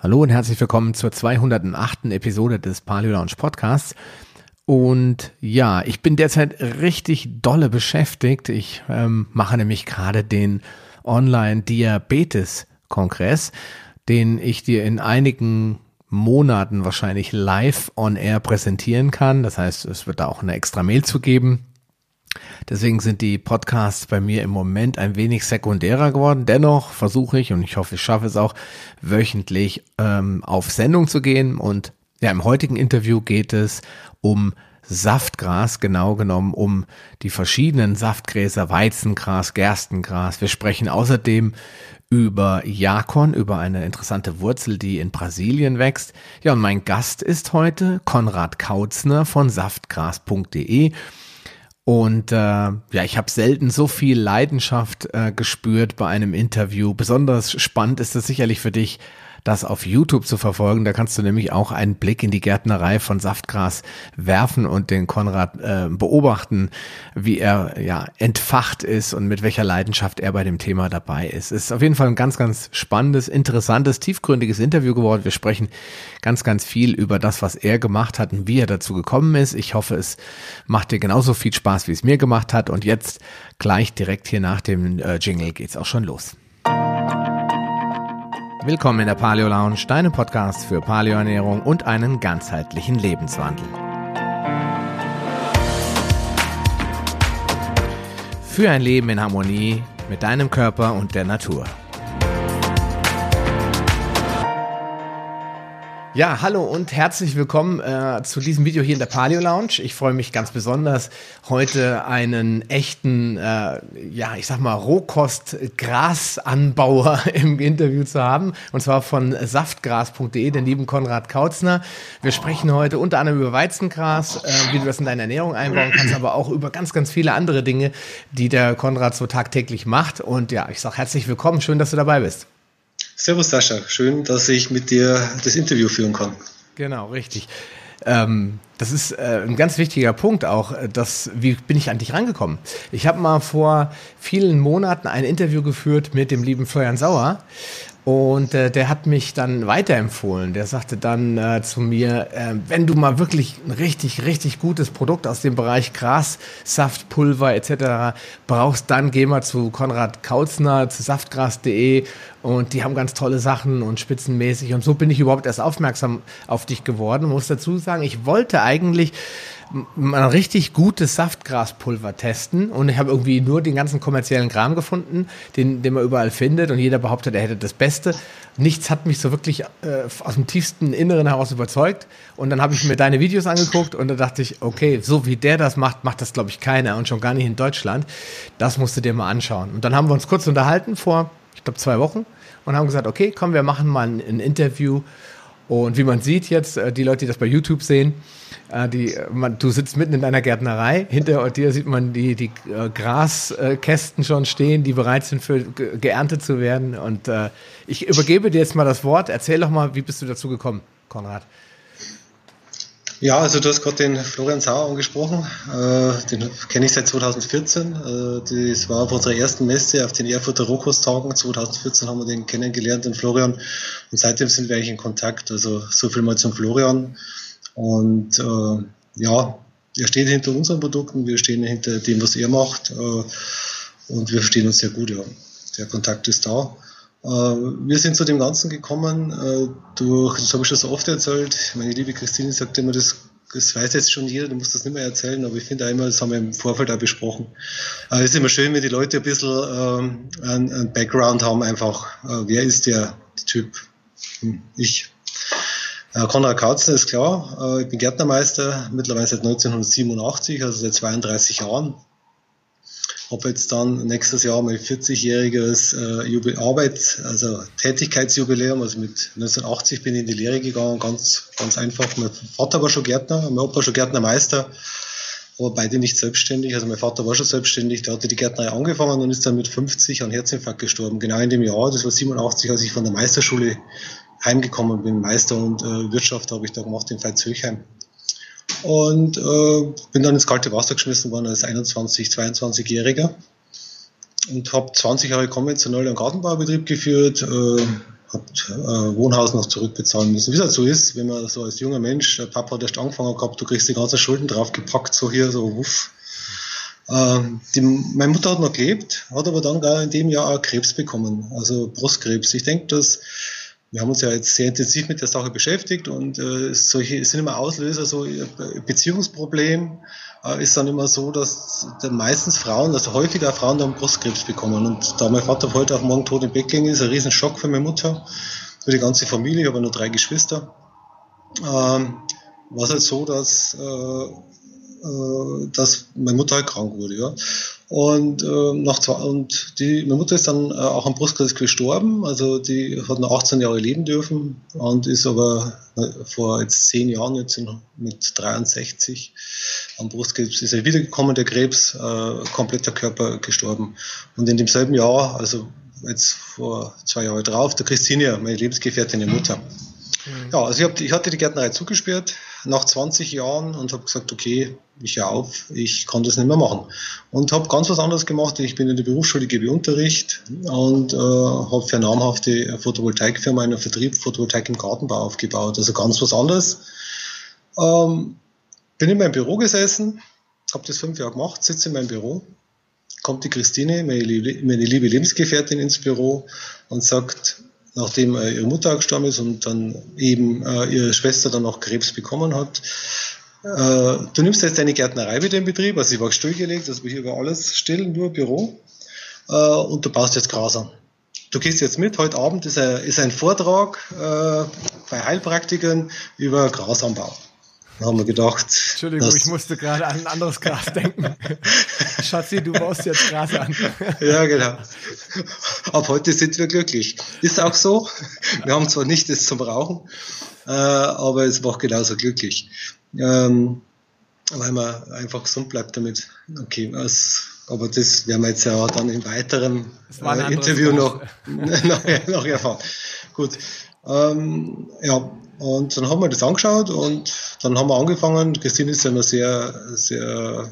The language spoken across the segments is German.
Hallo und herzlich willkommen zur 208. Episode des Paleo Lounge Podcasts. Und ja, ich bin derzeit richtig dolle beschäftigt. Ich ähm, mache nämlich gerade den Online-Diabetes-Kongress, den ich dir in einigen Monaten wahrscheinlich live on air präsentieren kann. Das heißt, es wird da auch eine extra Mail zu geben. Deswegen sind die Podcasts bei mir im Moment ein wenig sekundärer geworden. Dennoch versuche ich und ich hoffe, ich schaffe es auch, wöchentlich ähm, auf Sendung zu gehen. Und ja, im heutigen Interview geht es um Saftgras, genau genommen um die verschiedenen Saftgräser, Weizengras, Gerstengras. Wir sprechen außerdem über Jakon, über eine interessante Wurzel, die in Brasilien wächst. Ja, und mein Gast ist heute Konrad Kautzner von saftgras.de. Und äh, ja, ich habe selten so viel Leidenschaft äh, gespürt bei einem Interview. Besonders spannend ist es sicherlich für dich, das auf YouTube zu verfolgen. Da kannst du nämlich auch einen Blick in die Gärtnerei von Saftgras werfen und den Konrad äh, beobachten, wie er ja entfacht ist und mit welcher Leidenschaft er bei dem Thema dabei ist. Es ist auf jeden Fall ein ganz, ganz spannendes, interessantes, tiefgründiges Interview geworden. Wir sprechen ganz, ganz viel über das, was er gemacht hat und wie er dazu gekommen ist. Ich hoffe, es macht dir genauso viel Spaß, wie es mir gemacht hat. Und jetzt gleich direkt hier nach dem äh, Jingle geht's auch schon los. Willkommen in der Paleo Lounge, deinem Podcast für Paleoernährung und einen ganzheitlichen Lebenswandel. Für ein Leben in Harmonie mit deinem Körper und der Natur. Ja, hallo und herzlich willkommen äh, zu diesem Video hier in der Paleo Lounge. Ich freue mich ganz besonders, heute einen echten, äh, ja, ich sag mal, Rohkost-Grasanbauer im Interview zu haben. Und zwar von saftgras.de, den lieben Konrad Kautzner. Wir sprechen heute unter anderem über Weizengras, äh, wie du das in deine Ernährung einbauen kannst, aber auch über ganz, ganz viele andere Dinge, die der Konrad so tagtäglich macht. Und ja, ich sag herzlich willkommen. Schön, dass du dabei bist. Servus Sascha, schön, dass ich mit dir das Interview führen kann. Genau, richtig. Ähm, das ist äh, ein ganz wichtiger Punkt auch, äh, dass, wie bin ich an dich rangekommen? Ich habe mal vor vielen Monaten ein Interview geführt mit dem lieben Florian Sauer und äh, der hat mich dann weiterempfohlen. Der sagte dann äh, zu mir, äh, wenn du mal wirklich ein richtig, richtig gutes Produkt aus dem Bereich Gras, Saft, Pulver etc. brauchst, dann geh mal zu Konrad Kautzner, zu saftgras.de und die haben ganz tolle Sachen und spitzenmäßig. Und so bin ich überhaupt erst aufmerksam auf dich geworden. Ich muss dazu sagen, ich wollte eigentlich ein richtig gutes Saftgraspulver testen und ich habe irgendwie nur den ganzen kommerziellen Kram gefunden, den, den man überall findet und jeder behauptet, er hätte das Beste. Nichts hat mich so wirklich äh, aus dem tiefsten Inneren heraus überzeugt und dann habe ich mir deine Videos angeguckt und da dachte ich, okay, so wie der das macht, macht das glaube ich keiner und schon gar nicht in Deutschland. Das musst du dir mal anschauen. Und dann haben wir uns kurz unterhalten vor, ich glaube, zwei Wochen und haben gesagt, okay, komm, wir machen mal ein, ein Interview und wie man sieht jetzt, äh, die Leute, die das bei YouTube sehen, äh, die, man, du sitzt mitten in deiner Gärtnerei, hinter dir sieht man die, die äh, Graskästen schon stehen, die bereit sind für geerntet zu werden. Und äh, ich übergebe dir jetzt mal das Wort. Erzähl doch mal, wie bist du dazu gekommen, Konrad? Ja, also du hast gerade den Florian Sauer angesprochen. Äh, den kenne ich seit 2014. Äh, das war auf unserer ersten Messe auf den Erfurter Rohkosttagen. 2014 haben wir den kennengelernt, den Florian. Und seitdem sind wir eigentlich in Kontakt. Also so viel mal zum Florian. Und äh, ja, er steht hinter unseren Produkten, wir stehen hinter dem, was er macht. Äh, und wir verstehen uns sehr gut, ja. Der Kontakt ist da. Äh, wir sind zu dem Ganzen gekommen äh, durch, das habe ich schon so oft erzählt, meine liebe Christine sagt immer, das, das weiß jetzt schon jeder, du musst das nicht mehr erzählen, aber ich finde immer, das haben wir im Vorfeld auch besprochen. Es ist immer schön, wenn die Leute ein bisschen ähm, einen, Background haben, einfach, wer ist der Typ? Hm, ich. Konrad Kautzner ist klar, ich bin Gärtnermeister, mittlerweile seit 1987, also seit 32 Jahren habe jetzt dann nächstes Jahr mein 40-jähriges äh, Arbeit, also Tätigkeitsjubiläum, also mit 1980 bin ich in die Lehre gegangen, ganz, ganz einfach. Mein Vater war schon Gärtner, mein Opa schon Gärtnermeister, aber beide nicht selbstständig. Also mein Vater war schon selbstständig, der hatte die Gärtnerei angefangen und ist dann mit 50 an Herzinfarkt gestorben. Genau in dem Jahr, das war 87, als ich von der Meisterschule heimgekommen bin. Meister und äh, Wirtschaft habe ich da gemacht in Veitshöchheim. Und äh, bin dann ins kalte Wasser geschmissen worden als 21, 22-Jähriger und habe 20 Jahre konventionell einen Gartenbaubetrieb geführt. Äh, habe äh, Wohnhaus noch zurückbezahlen müssen. Wie es halt so ist, wenn man so als junger Mensch, der Papa hat erst angefangen gehabt, du kriegst die ganzen Schulden draufgepackt, so hier, so wuff. Ähm, die, meine Mutter hat noch gelebt, hat aber dann gar in dem Jahr auch Krebs bekommen, also Brustkrebs. Ich denke, dass wir haben uns ja jetzt sehr intensiv mit der Sache beschäftigt und äh, solche sind immer Auslöser, so Beziehungsproblem äh, ist dann immer so, dass meistens Frauen, also häufiger Frauen dann Brustkrebs bekommen. Und da mein Vater heute auf morgen tot im Bett ging, ist ein riesen Schock für meine Mutter, für die ganze Familie, ich habe nur drei Geschwister. Ähm, war es halt so, dass äh, äh, dass meine Mutter halt krank wurde. Ja. Und, äh, nach zwei, und die, meine Mutter ist dann äh, auch am Brustkrebs gestorben. Also die hat noch 18 Jahre leben dürfen und ist aber vor jetzt zehn Jahren, jetzt mit 63, am Brustkrebs ist er wiedergekommen, der Krebs, äh, kompletter Körper gestorben. Und in demselben Jahr, also jetzt vor zwei Jahren drauf, der Christine, meine Lebensgefährtin, die Mutter. Mhm. Ja, also ich, hab, ich hatte die Gärtnerei zugesperrt nach 20 Jahren und habe gesagt, okay, ich höre auf, ich kann das nicht mehr machen. Und habe ganz was anderes gemacht. Ich bin in der Berufsschule, gebe Unterricht und äh, habe für eine namhafte Photovoltaikfirma einen Vertrieb Photovoltaik im Gartenbau aufgebaut. Also ganz was anderes. Ähm, bin in meinem Büro gesessen, habe das fünf Jahre gemacht, sitze in meinem Büro, kommt die Christine, meine, meine liebe Lebensgefährtin ins Büro und sagt, nachdem äh, ihre Mutter gestorben ist und dann eben äh, ihre Schwester dann auch Krebs bekommen hat. Äh, du nimmst jetzt deine Gärtnerei wieder in Betrieb, also sie war stillgelegt, also hier war alles still, nur Büro. Äh, und du baust jetzt Gras an. Du gehst jetzt mit, heute Abend ist ein, ist ein Vortrag äh, bei Heilpraktikern über Grasanbau. Da haben wir gedacht. Entschuldigung, ich musste gerade an ein anderes Gras denken. Schatzi, du baust jetzt Gras an. ja, genau. Ab heute sind wir glücklich. Ist auch so. Wir haben zwar nicht das zum Rauchen, äh, aber es macht genauso glücklich. Ähm, weil man einfach gesund bleibt damit. Okay, was, aber das werden wir jetzt ja dann im weiteren äh, Interview noch, noch, noch erfahren. Gut. Ähm, ja, und dann haben wir das angeschaut und dann haben wir angefangen. Christine ist ja immer sehr, sehr,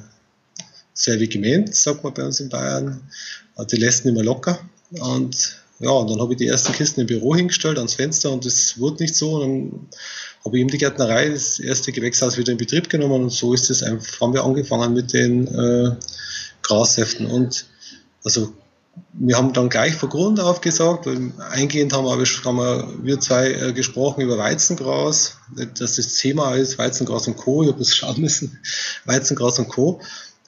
sehr vehement, sagt man bei uns in Bayern. Die lässt nicht mehr locker. Und ja, und dann habe ich die ersten Kisten im Büro hingestellt, ans Fenster und das wurde nicht so. Und dann habe ich eben die Gärtnerei, das erste Gewächshaus wieder in Betrieb genommen und so ist es einfach, haben wir angefangen mit den äh, Grassäften. Und also wir haben dann gleich von Grund auf gesagt, eingehend haben wir, haben wir zwei äh, gesprochen über Weizengras, dass das Thema ist Weizengras und Co. Ich habe das schauen müssen, Weizengras und Co.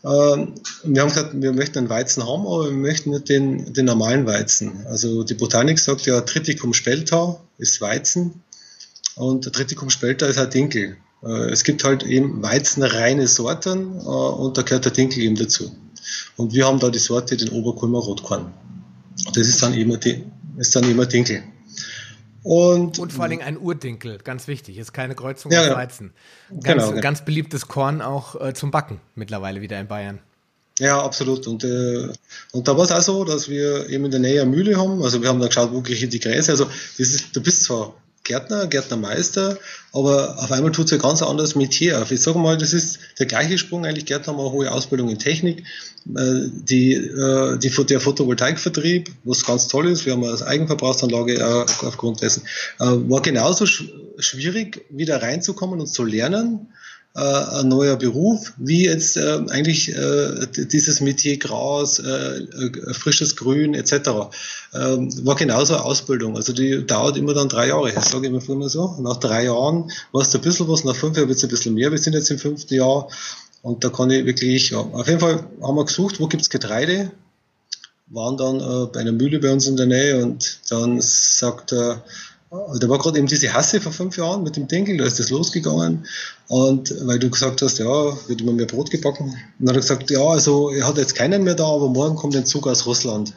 Ähm, wir haben gesagt, wir möchten einen Weizen haben, aber wir möchten nicht den, den normalen Weizen. Also die Botanik sagt ja, Triticum spelta ist Weizen und Triticum spelta ist halt Dinkel. Äh, es gibt halt eben weizenreine Sorten äh, und da gehört der Dinkel eben dazu. Und wir haben da die Sorte, den Oberkulmer Rotkorn. Das ist dann immer, die, ist dann immer Dinkel. Und, und vor allen Dingen ein Urdinkel, ganz wichtig, ist keine Kreuzung ja, aus Weizen. Ganz, genau, genau. ganz beliebtes Korn auch äh, zum Backen mittlerweile wieder in Bayern. Ja, absolut. Und, äh, und da war es auch so, dass wir eben in der Nähe eine Mühle haben. Also wir haben dann geschaut, wo kriege ich die Gräser. Also das ist, du bist zwar Gärtner, Gärtnermeister, aber auf einmal tut es ein ganz anderes Metier auf. Ich sage mal, das ist der gleiche Sprung eigentlich. Gärtner haben eine hohe Ausbildung in Technik. Äh, die, äh, die, der Photovoltaikvertrieb, was ganz toll ist, wir haben eine Eigenverbrauchsanlage aufgrund dessen, äh, war genauso schwierig, wieder reinzukommen und zu lernen äh, ein neuer Beruf, wie jetzt äh, eigentlich äh, dieses Metier Gras, äh, äh, frisches Grün etc. Ähm, war genauso eine Ausbildung. Also die dauert immer dann drei Jahre. Ich sage immer so. Nach drei Jahren warst du ein bisschen was, nach fünf Jahren wird es ein bisschen mehr. Wir sind jetzt im fünften Jahr und da kann ich wirklich, ja, auf jeden Fall haben wir gesucht, wo gibt's Getreide, waren dann äh, bei einer Mühle bei uns in der Nähe und dann sagt er, da war gerade eben diese Hasse vor fünf Jahren mit dem Dinkel, da ist das losgegangen. Und weil du gesagt hast, ja, wird immer mehr Brot gebacken. Und dann hat er gesagt, ja, also er hat jetzt keinen mehr da, aber morgen kommt ein Zug aus Russland.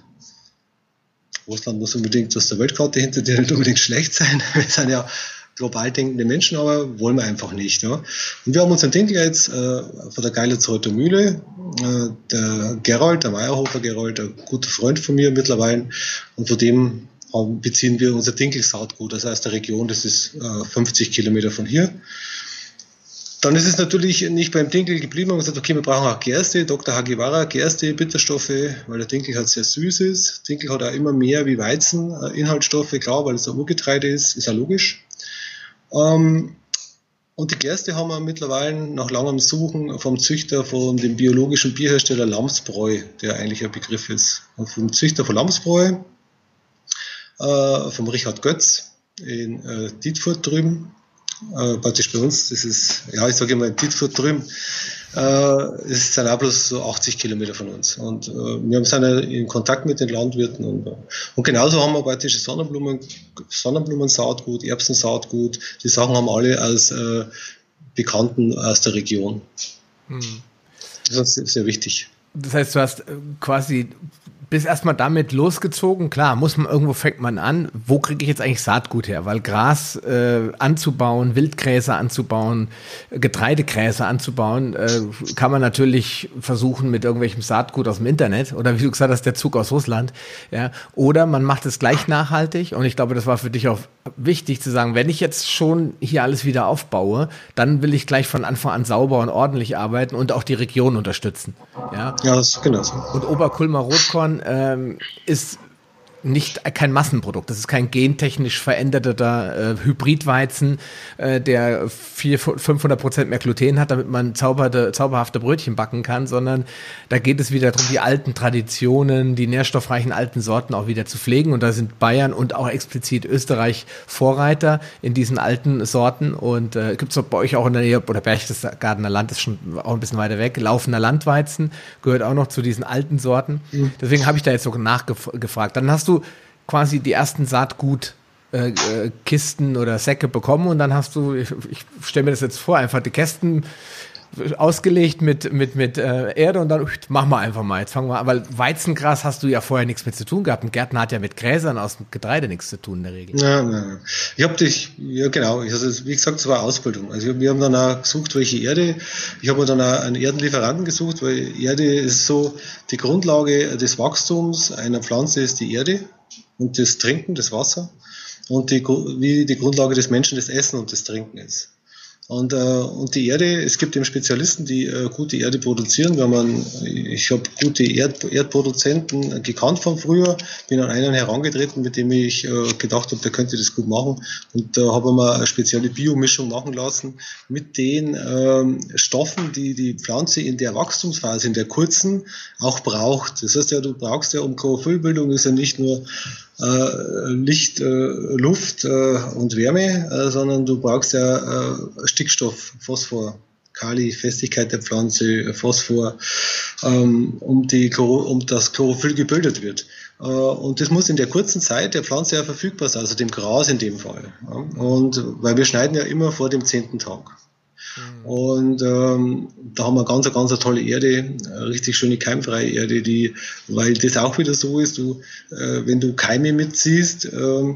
Russland muss unbedingt aus der Weltkarte hinter dir nicht unbedingt schlecht sein. Wir sind ja global denkende Menschen, aber wollen wir einfach nicht. Ja. Und wir haben unseren Dinkel jetzt äh, von der Geilitzer Mühle, äh, der Gerold, der Meyerhofer Gerold, ein guter Freund von mir mittlerweile. Und von dem beziehen wir unser Dinkelsaatgut, das heißt der Region, das ist 50 äh, Kilometer von hier. dann ist es natürlich nicht beim Dinkel geblieben. Hat gesagt, okay, wir brauchen auch Gerste, Dr. Hagiwara, Gerste, Bitterstoffe, weil der Dinkel halt sehr süß ist. Dinkel hat auch immer mehr wie Weizen äh, Inhaltsstoffe, klar, weil es ein Urgetreide ist, ist ja logisch. Ähm, und die Gerste haben wir mittlerweile nach langem Suchen vom Züchter von dem biologischen Bierhersteller Lamsbräu, der eigentlich ein Begriff ist, vom Züchter von Lamsbräu, äh, vom Richard Götz in äh, Dietfurt drüben äh, praktisch bei uns, das ist, ja, ich sage immer in Dietfurt drüben, äh, es sind auch bloß so 80 Kilometer von uns. Und äh, wir haben sind in Kontakt mit den Landwirten und, und genauso haben wir praktisch Sonnenblumen, Sonnenblumensaatgut, Erbsensaatgut, die Sachen haben alle als äh, Bekannten aus der Region. Hm. Das ist sehr wichtig. Das heißt, du hast äh, quasi bist erstmal damit losgezogen. Klar, muss man irgendwo fängt man an. Wo kriege ich jetzt eigentlich Saatgut her? Weil Gras äh, anzubauen, Wildgräser anzubauen, Getreidegräser anzubauen, äh, kann man natürlich versuchen mit irgendwelchem Saatgut aus dem Internet oder wie du gesagt hast, der Zug aus Russland. Ja, oder man macht es gleich nachhaltig. Und ich glaube, das war für dich auch wichtig zu sagen, wenn ich jetzt schon hier alles wieder aufbaue, dann will ich gleich von Anfang an sauber und ordentlich arbeiten und auch die Region unterstützen. Ja, ja das ist genau so. Und Oberkulmer Rotkorn ähm, ist nicht kein Massenprodukt. Das ist kein gentechnisch veränderter äh, Hybridweizen, äh, der 400, 500 Prozent mehr Gluten hat, damit man zauberte, zauberhafte Brötchen backen kann, sondern da geht es wieder darum, die alten Traditionen, die nährstoffreichen alten Sorten auch wieder zu pflegen. Und da sind Bayern und auch explizit Österreich Vorreiter in diesen alten Sorten. Und äh, gibt es bei euch auch in der Nähe, oder Berchtesgadener Land ist schon auch ein bisschen weiter weg, laufender Landweizen gehört auch noch zu diesen alten Sorten. Mhm. Deswegen habe ich da jetzt so nachgefragt. Dann hast du du quasi die ersten Saatgutkisten äh, oder Säcke bekommen und dann hast du, ich, ich stelle mir das jetzt vor, einfach die Kästen ausgelegt mit, mit, mit äh, Erde und dann machen wir einfach mal. Jetzt fangen wir an. Weil Weizengras hast du ja vorher nichts mit zu tun gehabt. Ein Gärtner hat ja mit Gräsern aus dem Getreide nichts zu tun in der Regel. Ja, ja. Ich habe dich, ja genau, also wie gesagt, es war Ausbildung. Also wir haben dann auch gesucht, welche Erde. Ich habe mir dann auch einen Erdenlieferanten gesucht, weil Erde ist so die Grundlage des Wachstums einer Pflanze ist die Erde und das Trinken, das Wasser. Und die, wie die Grundlage des Menschen das Essen und das Trinken ist. Und, äh, und die Erde, es gibt eben Spezialisten, die äh, gute Erde produzieren. Wenn man, ich habe gute Erd, Erdproduzenten gekannt von früher, bin an einen herangetreten, mit dem ich äh, gedacht habe, der könnte das gut machen. Und da äh, habe ich mir eine spezielle Biomischung machen lassen mit den ähm, Stoffen, die die Pflanze in der Wachstumsphase, in der kurzen, auch braucht. Das heißt ja, du brauchst ja, um Chlorophyllbildung ist ja nicht nur äh, Licht, äh, Luft äh, und Wärme, äh, sondern du brauchst ja äh, Stickstoff, Phosphor, Kali, Festigkeit der Pflanze, Phosphor, ähm, um, die, um das Chlorophyll gebildet wird. Äh, und das muss in der kurzen Zeit der Pflanze ja verfügbar sein, also dem Gras in dem Fall. Und weil wir schneiden ja immer vor dem zehnten Tag. Mhm. Und ähm, da haben wir ganz, ganz eine tolle Erde, eine richtig schöne keimfreie Erde, die, weil das auch wieder so ist, du, äh, wenn du Keime mitziehst, äh,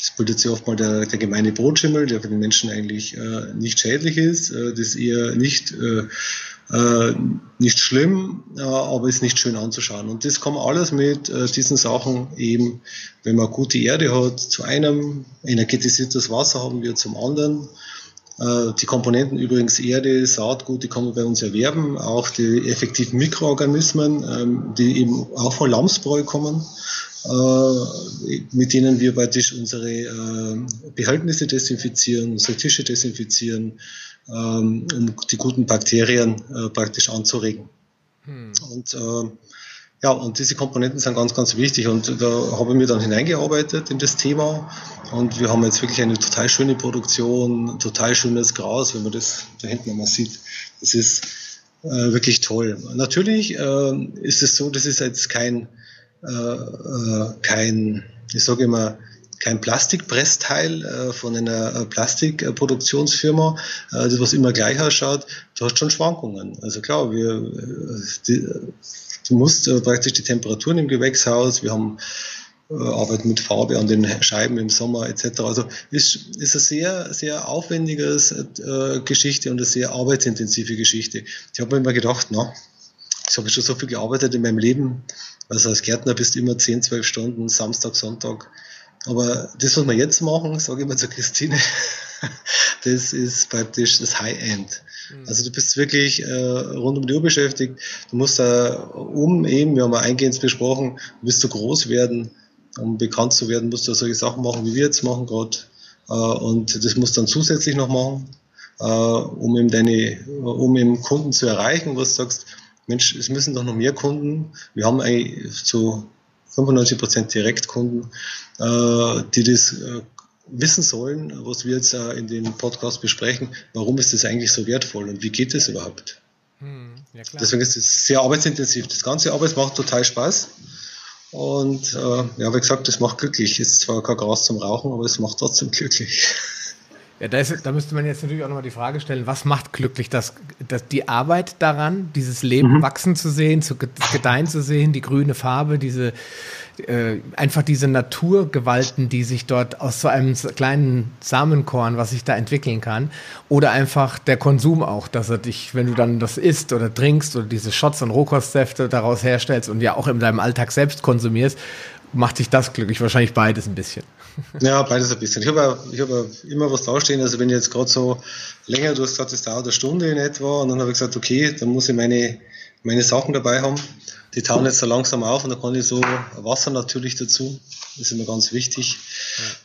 das bildet sich oft mal der, der gemeine Brotschimmel, der für den Menschen eigentlich äh, nicht schädlich ist, äh, das ist eher nicht, äh, äh, nicht schlimm, äh, aber ist nicht schön anzuschauen. Und das kommt alles mit diesen Sachen eben, wenn man gute Erde hat, zu einem, energetisiertes Wasser haben wir zum anderen die Komponenten übrigens Erde, Saatgut, die kann man bei uns erwerben, auch die effektiven Mikroorganismen, ähm, die eben auch von Lamsbräu kommen, äh, mit denen wir praktisch unsere äh, Behältnisse desinfizieren, unsere Tische desinfizieren, ähm, um die guten Bakterien praktisch anzuregen. Hm. Und ja, und diese Komponenten sind ganz, ganz wichtig. Und da habe ich mir dann hineingearbeitet in das Thema. Und wir haben jetzt wirklich eine total schöne Produktion, total schönes Gras, wenn man das da hinten mal sieht. Das ist äh, wirklich toll. Natürlich äh, ist es so, das ist jetzt kein, äh, äh kein, ich sage immer, kein Plastikpressteil äh, von einer äh, Plastikproduktionsfirma, äh, das was immer gleich ausschaut. Du hast schon Schwankungen. Also klar, wir, äh, die, Du musst äh, praktisch die Temperaturen im Gewächshaus, wir haben äh, arbeiten mit Farbe an den Scheiben im Sommer etc. Also ist, ist eine sehr, sehr aufwendige äh, Geschichte und eine sehr arbeitsintensive Geschichte. Ich habe mir immer gedacht, na, ich habe schon so viel gearbeitet in meinem Leben. Also als Gärtner bist du immer 10, 12 Stunden, Samstag, Sonntag. Aber das, was wir jetzt machen, sage ich mal zu Christine, das ist praktisch das High-End. Mhm. Also du bist wirklich äh, rund um die Uhr beschäftigt. Du musst da um eben, wir haben ja eingehend besprochen, willst du groß werden, um bekannt zu werden, musst du solche Sachen machen, wie wir jetzt machen gerade. Äh, und das musst du dann zusätzlich noch machen, äh, um eben deine, um eben Kunden zu erreichen, wo du sagst, Mensch, es müssen doch noch mehr Kunden. Wir haben eigentlich zu 95 Prozent Direktkunden, äh, die das äh, wissen sollen, was wir jetzt äh, in dem Podcast besprechen, warum ist das eigentlich so wertvoll und wie geht das überhaupt? Hm, ja Deswegen ist es sehr arbeitsintensiv. Das ganze Arbeit macht total Spaß. Und äh, ja, wie gesagt, das macht glücklich. Ist zwar kein Gras zum Rauchen, aber es macht trotzdem glücklich. Ja, da, ist, da müsste man jetzt natürlich auch nochmal die Frage stellen, was macht glücklich? Das, das, die Arbeit daran, dieses Leben mhm. wachsen zu sehen, zu gedeihen zu sehen, die grüne Farbe, diese äh, einfach diese Naturgewalten, die sich dort aus so einem kleinen Samenkorn, was sich da entwickeln kann, oder einfach der Konsum auch, dass er dich, wenn du dann das isst oder trinkst oder diese Shots und Rohkostsäfte daraus herstellst und ja auch in deinem Alltag selbst konsumierst, macht dich das glücklich? Wahrscheinlich beides ein bisschen. Ja, beides ein bisschen. Ich habe ich hab immer was dastehen. Also wenn ich jetzt gerade so länger, du hast gesagt, es dauert eine Stunde in etwa, und dann habe ich gesagt, okay, dann muss ich meine, meine Sachen dabei haben. Die tauen jetzt so langsam auf und dann kann ich so Wasser natürlich dazu. Das ist immer ganz wichtig.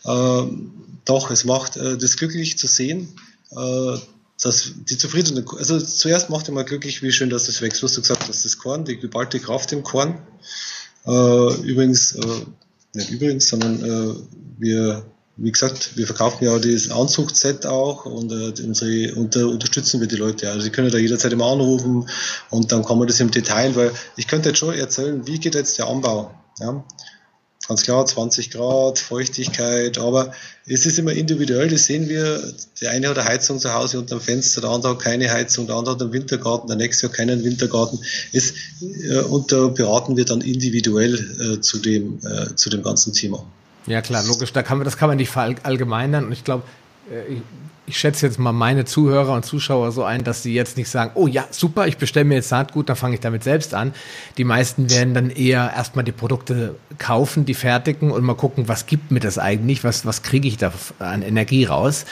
Ja. Ähm, doch, es macht äh, das glücklich zu sehen, äh, dass die zufriedene, also zuerst macht immer glücklich, wie schön, dass das wächst. Du hast gesagt, dass das Korn, die geballte Kraft im Korn. Äh, übrigens, äh, nicht übrigens, sondern äh, wir, wie gesagt, wir verkaufen ja das Anzugsset auch und, äh, unsere, und da unterstützen wir die Leute. Also sie können da jederzeit immer anrufen und dann kann man das im Detail, weil ich könnte jetzt schon erzählen, wie geht jetzt der Anbau. Ja? Ganz klar, 20 Grad, Feuchtigkeit, aber es ist immer individuell, das sehen wir. Der eine hat eine Heizung zu Hause unter dem Fenster, der andere hat keine Heizung, der andere hat einen Wintergarten, der nächste hat keinen Wintergarten. Es, äh, und da beraten wir dann individuell äh, zu, dem, äh, zu dem ganzen Thema. Ja klar, logisch, da kann man, das kann man nicht verallgemeinern und ich glaube, äh, ich schätze jetzt mal meine Zuhörer und Zuschauer so ein, dass sie jetzt nicht sagen, oh ja, super, ich bestelle mir jetzt Saatgut, dann fange ich damit selbst an. Die meisten werden dann eher erstmal die Produkte kaufen, die fertigen und mal gucken, was gibt mir das eigentlich, was, was kriege ich da an Energie raus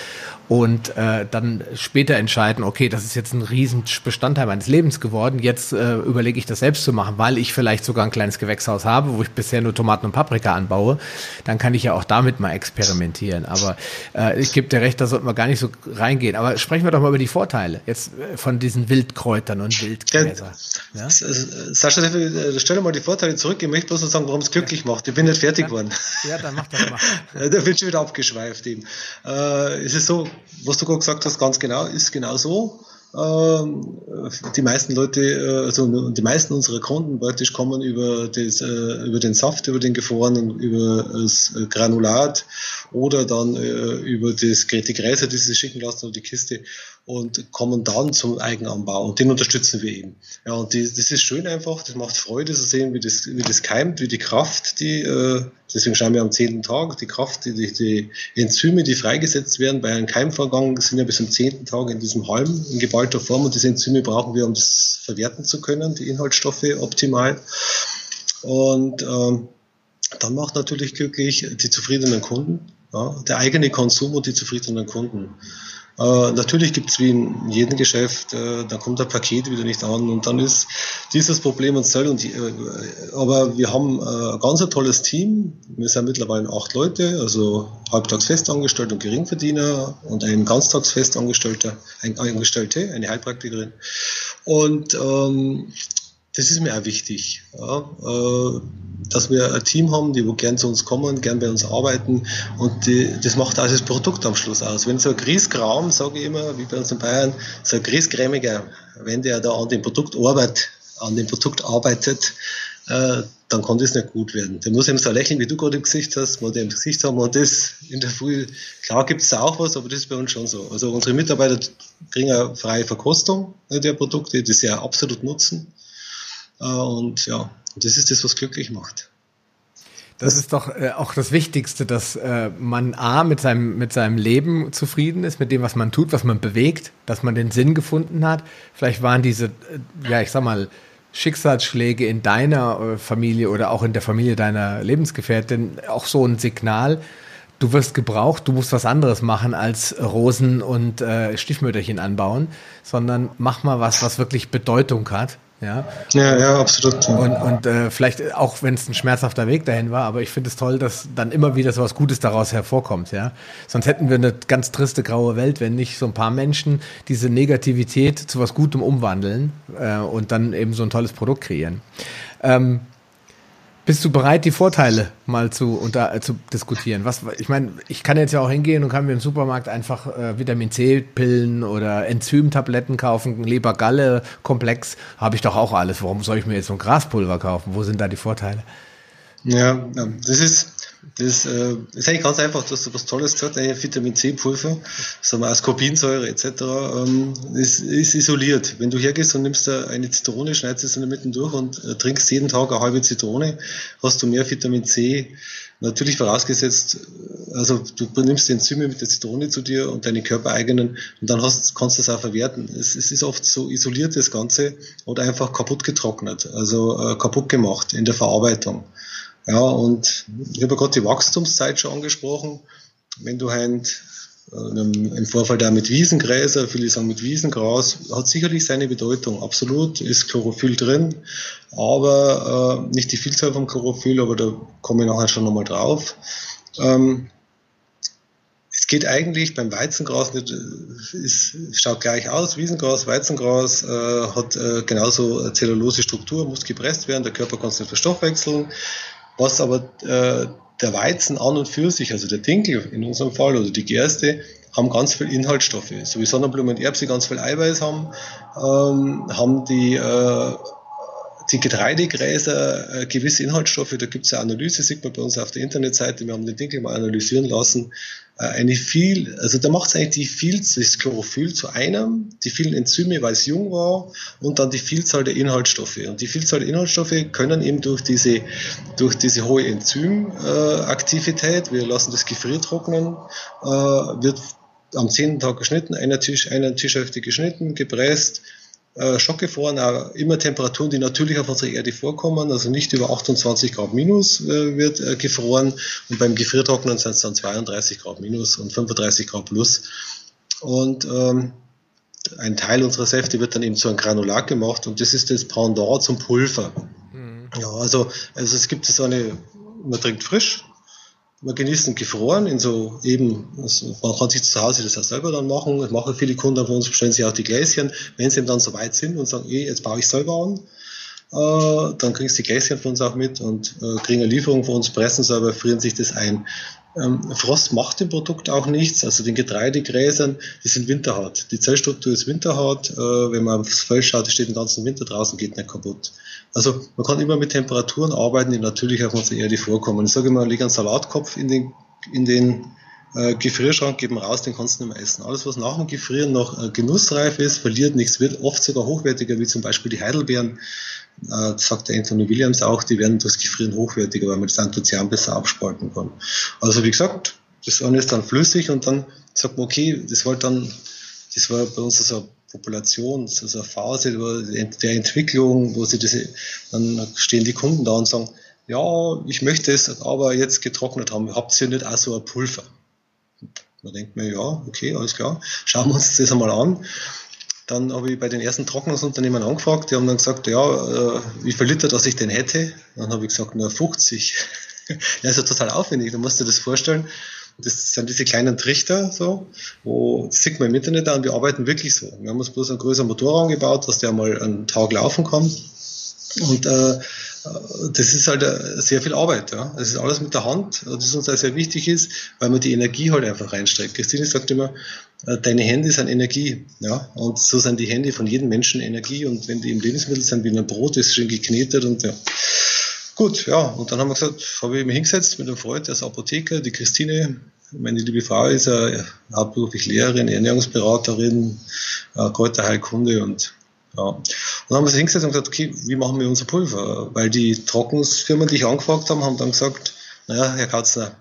und äh, dann später entscheiden, okay, das ist jetzt ein Riesenbestandteil meines Lebens geworden, jetzt äh, überlege ich das selbst zu machen, weil ich vielleicht sogar ein kleines Gewächshaus habe, wo ich bisher nur Tomaten und Paprika anbaue, dann kann ich ja auch damit mal experimentieren. Aber äh, ich gebe dir recht, da sollte man gar nicht so reingehen. Aber sprechen wir doch mal über die Vorteile jetzt äh, von diesen Wildkräutern und Wildgräser. Ja? Ja? Sascha, äh, stell dir mal die Vorteile zurück. Ich möchte bloß noch sagen, warum es glücklich macht. Ich bin nicht fertig geworden. Ja, dann mach das mal. da wird schon wieder abgeschweift eben. Äh, es ist so, was du gerade gesagt hast, ganz genau, ist genau so. Ähm, die meisten Leute, äh, also die meisten unserer Kunden praktisch kommen über, das, äh, über den Saft, über den gefrorenen, über das Granulat oder dann äh, über das die Gräser, die sie schicken lassen oder die Kiste und kommen dann zum Eigenanbau und den unterstützen wir eben. Ja, und die, das ist schön einfach, das macht Freude zu sehen, wie das, wie das keimt, wie die Kraft, die, äh, deswegen schauen wir am zehnten Tag, die Kraft, die, die, Enzyme, die freigesetzt werden bei einem Keimvorgang, sind ja bis zum zehnten Tag in diesem Halm in geballter Form und diese Enzyme brauchen wir, um das verwerten zu können, die Inhaltsstoffe optimal. Und ähm, dann macht natürlich glücklich die zufriedenen Kunden, ja, der eigene Konsum und die zufriedenen Kunden. Äh, natürlich gibt es wie in jedem Geschäft, äh, da kommt ein Paket wieder nicht an und dann ist dieses Problem uns soll. Und, äh, aber wir haben äh, ganz ein tolles Team. Wir sind mittlerweile acht Leute, also halbtags festangestellt und Geringverdiener und ein ganztags festangestellter, ein Angestellte, eine Heilpraktikerin. Und ähm, das ist mir auch wichtig, ja, äh, dass wir ein Team haben, die wo gern zu uns kommen, gern bei uns arbeiten und die, das macht auch das Produkt am Schluss aus. Wenn so ein Grießkram, sage ich immer, wie bei uns in Bayern, so ein Grießcremiger, wenn der da an dem Produkt arbeitet, an dem Produkt arbeitet, äh, dann kann das nicht gut werden. Der muss eben so lächeln, wie du gerade im Gesicht hast, der im Gesicht haben und das in der Früh, klar gibt es auch was, aber das ist bei uns schon so. Also unsere Mitarbeiter kriegen eine freie Verkostung der Produkte, die sie ja absolut nutzen. Äh, und ja, das ist das, was glücklich macht. Das ist doch äh, auch das Wichtigste, dass äh, man A, mit seinem, mit seinem Leben zufrieden ist, mit dem, was man tut, was man bewegt, dass man den Sinn gefunden hat. Vielleicht waren diese, ja, ich sag mal, Schicksalsschläge in deiner Familie oder auch in der Familie deiner Lebensgefährtin auch so ein Signal, du wirst gebraucht, du musst was anderes machen als Rosen und Stiefmütterchen anbauen, sondern mach mal was, was wirklich Bedeutung hat. Ja, ja, ja absolut. Und, und äh, vielleicht auch, wenn es ein schmerzhafter Weg dahin war, aber ich finde es toll, dass dann immer wieder so was Gutes daraus hervorkommt. Ja, sonst hätten wir eine ganz triste graue Welt, wenn nicht so ein paar Menschen diese Negativität zu was Gutem umwandeln äh, und dann eben so ein tolles Produkt kreieren. Ähm, bist du bereit, die Vorteile mal zu, unter, äh, zu diskutieren? Was, ich meine, ich kann jetzt ja auch hingehen und kann mir im Supermarkt einfach äh, Vitamin C-Pillen oder Enzymtabletten kaufen, Leber-Galle-Komplex, habe ich doch auch alles. Warum soll ich mir jetzt so ein Graspulver kaufen? Wo sind da die Vorteile? Ja, das ist, das äh, ist eigentlich ganz einfach, du hast was Tolles gesagt, ein Vitamin C-Pulver, sagen wir Ascorbinsäure etc., ähm, ist, ist isoliert. Wenn du hergehst und nimmst da eine Zitrone, schneidest es in der Mitte durch und äh, trinkst jeden Tag eine halbe Zitrone, hast du mehr Vitamin C. Natürlich vorausgesetzt, äh, also du nimmst die Enzyme mit der Zitrone zu dir und deine körpereigenen und dann hast, kannst du es auch verwerten. Es, es ist oft so isoliert das Ganze oder einfach kaputt getrocknet, also äh, kaputt gemacht in der Verarbeitung. Ja, und ich habe gerade die Wachstumszeit schon angesprochen. Wenn du halt äh, im Vorfall da mit Wiesengräser, viele sagen mit Wiesengras, hat sicherlich seine Bedeutung. Absolut ist Chlorophyll drin, aber äh, nicht die Vielzahl vom Chlorophyll, aber da komme ich nachher schon nochmal drauf. Ähm, es geht eigentlich beim Weizengras nicht, es schaut gleich aus, Wiesengras, Weizengras äh, hat äh, genauso Zellulose-Struktur, muss gepresst werden, der Körper kann es nicht verstoffwechseln. Was aber äh, der Weizen an und für sich, also der Dinkel in unserem Fall oder die Gerste, haben ganz viel Inhaltsstoffe. So wie Sonnenblumen und Erbse ganz viel Eiweiß haben, ähm, haben die, äh, die Getreidegräser äh, gewisse Inhaltsstoffe. Da gibt es eine Analyse, sieht man bei uns auf der Internetseite. Wir haben den Dinkel mal analysieren lassen äh, eine viel, also da macht es eigentlich die Vielzahl, das Chlorophyll zu einem, die vielen Enzyme, weil es jung war, und dann die Vielzahl der Inhaltsstoffe. Und die Vielzahl der Inhaltsstoffe können eben durch diese, durch diese hohe Enzymaktivität, wir lassen das gefriertrocknen, äh, wird am zehnten Tag geschnitten, einer Tisch, einer Tischhälfte geschnitten, gepresst, äh, schockgefroren, auch immer Temperaturen, die natürlich auf unserer Erde vorkommen, also nicht über 28 Grad minus äh, wird äh, gefroren und beim Gefriertrocknen sind es dann 32 Grad minus und 35 Grad plus. Und ähm, ein Teil unserer Säfte wird dann eben zu einem Granulat gemacht und das ist das Pendant zum Pulver. Mhm. Ja, also, also es gibt so eine, man trinkt frisch, wir genießen gefroren in so eben, also man kann sich zu Hause das auch selber dann machen. Das machen viele Kunden von uns, bestellen sich auch die Gläschen. Wenn sie eben dann so weit sind und sagen, eh, jetzt baue ich selber an, dann kriegst du Gläschen von uns auch mit und äh, kriegen eine Lieferung von uns, pressen selber, frieren sich das ein. Ähm, Frost macht dem Produkt auch nichts, also den Getreidegräsern, die sind winterhart. Die Zellstruktur ist winterhart, äh, wenn man aufs Feld schaut, steht den ganzen Winter draußen, geht nicht kaputt. Also man kann immer mit Temperaturen arbeiten, die natürlich auf unserer Erde vorkommen. Ich sage immer, leg einen Salatkopf in den, in den äh, Gefrierschrank, geben raus, den kannst du nicht mehr essen. Alles, was nach dem Gefrieren noch äh, genussreif ist, verliert nichts, wird oft sogar hochwertiger, wie zum Beispiel die Heidelbeeren. Äh, sagt der Anthony Williams auch, die werden durchs Gefrieren hochwertiger, weil man das Anthozian besser abspalten kann. Also wie gesagt, das eine ist dann flüssig und dann sagt man, okay, das war dann, das war bei uns so Population, also eine Phase der Entwicklung, wo sie das, dann stehen die Kunden da und sagen, ja, ich möchte es aber jetzt getrocknet haben. Habt ihr nicht auch so ein Pulver? Da denkt man, ja, okay, alles klar. Schauen wir uns das einmal an. Dann habe ich bei den ersten Trocknungsunternehmen angefragt, die haben dann gesagt, ja, äh, wie viel Liter das ich denn hätte? Dann habe ich gesagt, nur 50. ja, ist ja total aufwendig, du musst dir das vorstellen. Das sind diese kleinen Trichter, so, wo, das sieht man im Internet an, wir arbeiten wirklich so. Wir haben uns bloß einen größeren Motorraum gebaut, dass der mal einen Tag laufen kann. Und äh, das ist halt äh, sehr viel Arbeit. Ja. Das ist alles mit der Hand, das uns auch sehr wichtig ist, weil man die Energie halt einfach reinsteckt. Christine sagt immer, äh, deine Hände sind Energie. Ja. Und so sind die Hände von jedem Menschen Energie. Und wenn die im Lebensmittel sind, wie ein Brot, ist schön geknetet und ja. Gut, ja, und dann haben wir gesagt, habe ich mich hingesetzt mit einem Freund, der ist Apotheker, die Christine, meine liebe Frau ist ja hauptberuflich Lehrerin, Ernährungsberaterin, äh, Kräuterheilkunde und ja. Und dann haben wir uns hingesetzt und gesagt, okay, wie machen wir unser Pulver? Weil die Trocknungsfirmen, die ich angefragt haben, haben dann gesagt, naja, Herr Katzner,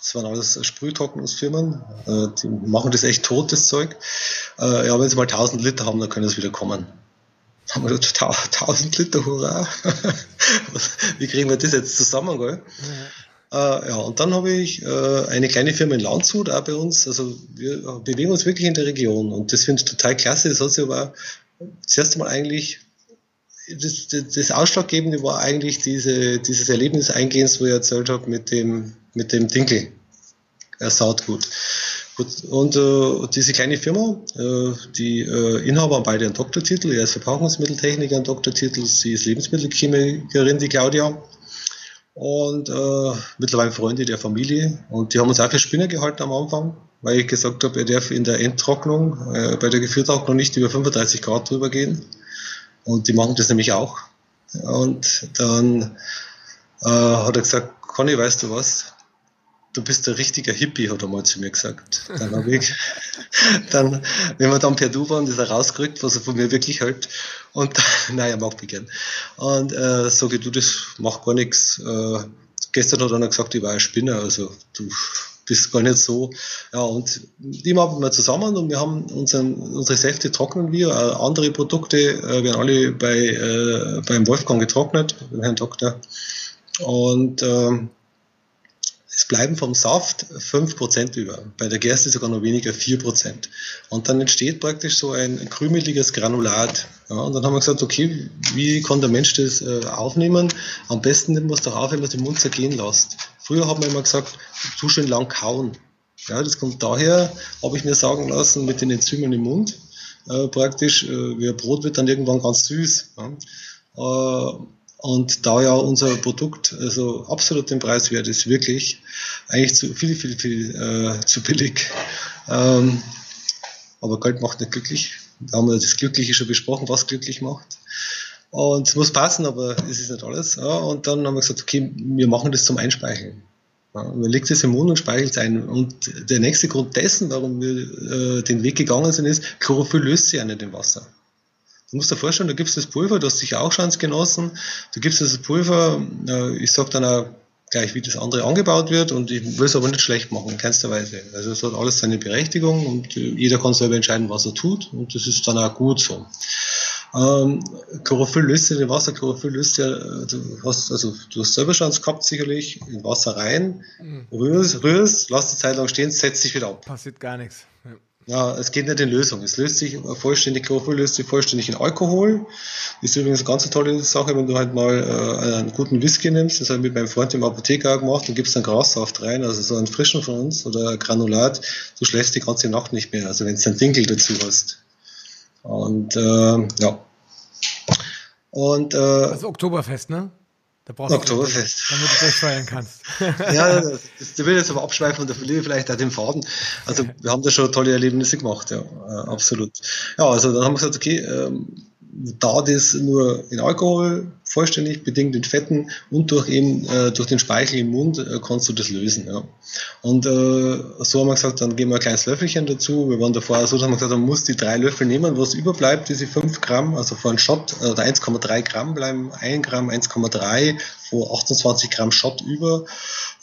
das waren alles Sprühtrocknungsfirmen, äh, die machen das echt tot, das Zeug. Äh, ja, wenn sie mal 1000 Liter haben, dann können sie wieder kommen haben wir gesagt, 1000 Liter, hurra. Wie kriegen wir das jetzt zusammen, gell? Ja. Äh, ja, und dann habe ich äh, eine kleine Firma in Landshut, auch bei uns. Also wir bewegen uns wirklich in der Region und das finde ich total klasse. Das hat sich aber das erste Mal eigentlich, das, das, das Ausschlaggebende war eigentlich diese, dieses Erlebnis eingehens, wo ich erzählt habe mit dem, mit dem Dinkel. Er Saatgut. Gut, und äh, diese kleine Firma, äh, die äh, Inhaber haben beide einen Doktortitel. Er ist Verpackungsmitteltechniker, einen Doktortitel. Sie ist Lebensmittelchemikerin, die Claudia und äh, mittlerweile Freunde der Familie. Und die haben uns auch für Spinner gehalten am Anfang, weil ich gesagt habe, er darf in der Endtrocknung, äh, bei der Geführtrocknung nicht über 35 Grad drüber gehen. Und die machen das nämlich auch. Und dann äh, hat er gesagt, Conny, weißt du was? du bist ein richtiger Hippie, hat er mal zu mir gesagt. Dann habe ich, dann, wenn wir dann per Du waren, ist er rausgerückt, was er von mir wirklich hält. Und, nein, er mag mich gern. Und, äh, sage du, das macht gar nichts. Äh, gestern hat er gesagt, ich war ein Spinner, also du bist gar nicht so. Ja, und die arbeiten wir zusammen und wir haben unseren, unsere Säfte trocknen wir, äh, andere Produkte äh, werden alle bei, äh, beim Wolfgang getrocknet, beim Herrn Doktor. Und, ähm, es bleiben vom Saft 5% über. Bei der Gerste sogar noch weniger, 4%. Und dann entsteht praktisch so ein krümeliges Granulat. Ja, und dann haben wir gesagt, okay, wie kann der Mensch das äh, aufnehmen? Am besten nimmt man es doch auf, wenn man es im Mund zergehen lässt. Früher haben wir immer gesagt, zu schön lang kauen. Ja, das kommt daher, habe ich mir sagen lassen, mit den Enzymen im Mund. Äh, praktisch, äh, wie Brot wird dann irgendwann ganz süß. Ja. Äh, und da ja unser Produkt also absolut den Preis wert ist, wirklich eigentlich zu viel, viel, viel äh, zu billig. Ähm, aber Geld macht nicht glücklich. Da haben wir das Glückliche schon besprochen, was glücklich macht. Und es muss passen, aber es ist nicht alles. Ja, und dann haben wir gesagt, okay, wir machen das zum Einspeicheln. Ja, man legt es im Mund und speichelt es ein. Und der nächste Grund dessen, warum wir äh, den Weg gegangen sind, ist, Chlorophyll löst sich ja nicht im Wasser. Du musst dir vorstellen, du gibst das Pulver, du hast sicher auch schon genossen, du gibst das Pulver, äh, ich sag dann auch gleich, wie das andere angebaut wird und ich will es aber nicht schlecht machen, in keinster Weise. Also es hat alles seine Berechtigung und äh, jeder kann selber entscheiden, was er tut und das ist dann auch gut so. Ähm, Chlorophyll löst ja in Wasser, Chlorophyll löst ja, äh, du hast, also du hast selber schon gehabt sicherlich, in Wasser rein, mhm. rührst, rührst, lass die Zeit lang stehen, setzt dich wieder ab. Passiert gar nichts. Ja. Ja, es geht nicht in Lösung. Es löst sich vollständig, Chlorophyll löst sich vollständig in Alkohol. Das ist übrigens eine ganz tolle Sache, wenn du halt mal äh, einen guten Whisky nimmst. Das habe ich mit meinem Freund im Apotheker auch gemacht. Du gibst einen Grassaft rein, also so einen frischen von uns oder Granulat. Du schläfst die ganze Nacht nicht mehr. Also wenn du einen Dinkel dazu hast. Und äh, ja. Und, äh, also Oktoberfest, ne? Da brauchst Oktoberfest. Du, damit du durchfeiern kannst. ja, das, will jetzt aber abschweifen und da verliere ich vielleicht auch den Faden. Also wir haben da schon tolle Erlebnisse gemacht, ja, äh, absolut. Ja, also dann haben wir gesagt, okay, ähm, da das nur in Alkohol vollständig bedingt in Fetten und durch eben äh, durch den Speichel im Mund äh, kannst du das lösen. Ja. Und äh, so haben wir gesagt, dann geben wir ein kleines Löffelchen dazu. Wir waren davor so, dass wir gesagt man muss die drei Löffel nehmen, was überbleibt, diese 5 Gramm, also von Shot, äh, oder 1,3 Gramm bleiben 1 Gramm, 1,3 vor 28 Gramm Shot über.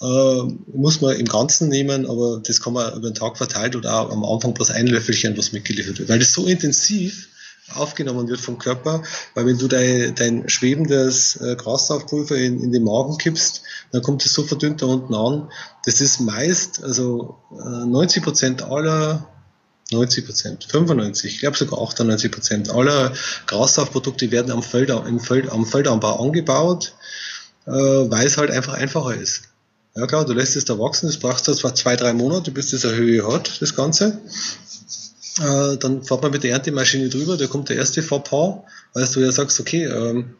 Äh, muss man im Ganzen nehmen, aber das kann man über den Tag verteilt oder auch am Anfang bloß ein Löffelchen, was mitgeliefert wird. Weil das so intensiv aufgenommen wird vom Körper, weil wenn du dein, dein schwebendes äh, Grassaftpulver in, in den Magen kippst, dann kommt es so verdünnt da unten an. Das ist meist, also äh, 90 Prozent aller 90 Prozent, 95, ich glaube sogar 98 Prozent aller Grassaftprodukte werden am, Feld, im Feld, am Feldanbau angebaut, äh, weil es halt einfach einfacher ist. Ja klar, du lässt es da wachsen, das brauchst du zwar zwei, drei Monate, bis das eine Höhe hat, das Ganze. Äh, dann fährt man mit der Erntemaschine drüber, da kommt der erste Fauxpas, weil du ja sagst, okay, ähm,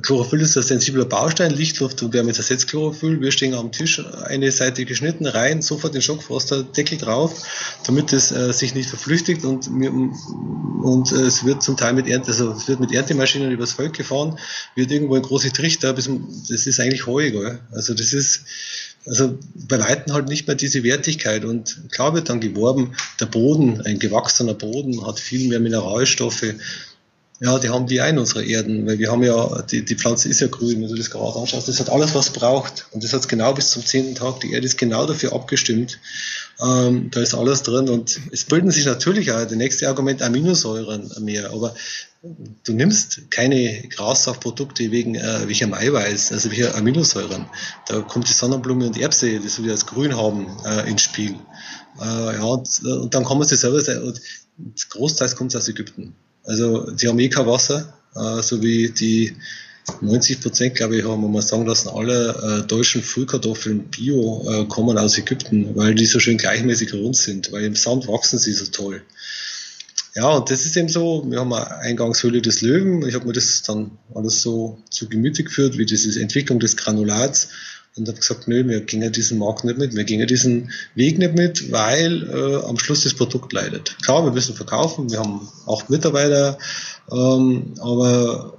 Chlorophyll ist ein sensibler Baustein, Lichtluft und Wärme zersetzt Chlorophyll. Wir stehen am Tisch, eine Seite geschnitten, rein, sofort den Schockfroster, Deckel drauf, damit es äh, sich nicht verflüchtigt und, und äh, es wird zum Teil mit Ernte, also es wird mit Erntemaschinen übers Feld gefahren, wird irgendwo ein große Trichter, bis, das ist eigentlich Heu, gell? Also das ist, also bei Weitem halt nicht mehr diese Wertigkeit. Und klar wird dann geworben, der Boden, ein gewachsener Boden hat viel mehr Mineralstoffe. Ja, die haben die ein, unsere Erden, weil wir haben ja, die, die Pflanze ist ja grün, wenn du das gerade anschaust, das hat alles, was braucht. Und das hat genau bis zum zehnten Tag. Die Erde ist genau dafür abgestimmt. Ähm, da ist alles drin und es bilden sich natürlich auch, das nächste Argument, Aminosäuren mehr. Aber du nimmst keine Grassaftprodukte wegen äh, welchem Eiweiß, also welcher Aminosäuren. Da kommt die Sonnenblume und Erbse, das wir als grün haben, äh, ins Spiel. Äh, ja, und, und, dann kann man sich selber und Großteils kommt aus Ägypten. Also die haben eh kein Wasser, äh, so wie die 90 Prozent, glaube ich, haben wir mal sagen lassen, alle äh, deutschen Frühkartoffeln Bio äh, kommen aus Ägypten, weil die so schön gleichmäßig rund sind, weil im Sand wachsen sie so toll. Ja, und das ist eben so, wir haben eine Eingangshöhle des Löwen, ich habe mir das dann alles so zu Gemüte geführt, wie diese Entwicklung des Granulats und habe gesagt, nö, wir gehen ja diesen Markt nicht mit, wir gehen ja diesen Weg nicht mit, weil äh, am Schluss das Produkt leidet. Klar, wir müssen verkaufen, wir haben acht Mitarbeiter, ähm, aber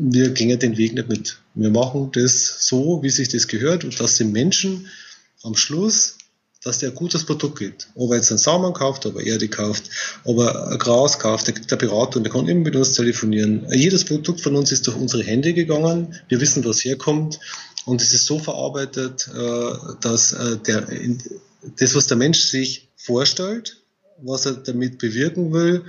wir gehen den Weg nicht mit. Wir machen das so, wie sich das gehört und dass die Menschen am Schluss dass der ein gutes Produkt gibt. Ob er jetzt einen Samen kauft, ob er Erde kauft, ob er Gras kauft, der gibt eine der kann immer mit uns telefonieren. Jedes Produkt von uns ist durch unsere Hände gegangen. Wir wissen, was herkommt. Und es ist so verarbeitet, äh, dass äh, der, das, was der Mensch sich vorstellt, was er damit bewirken will,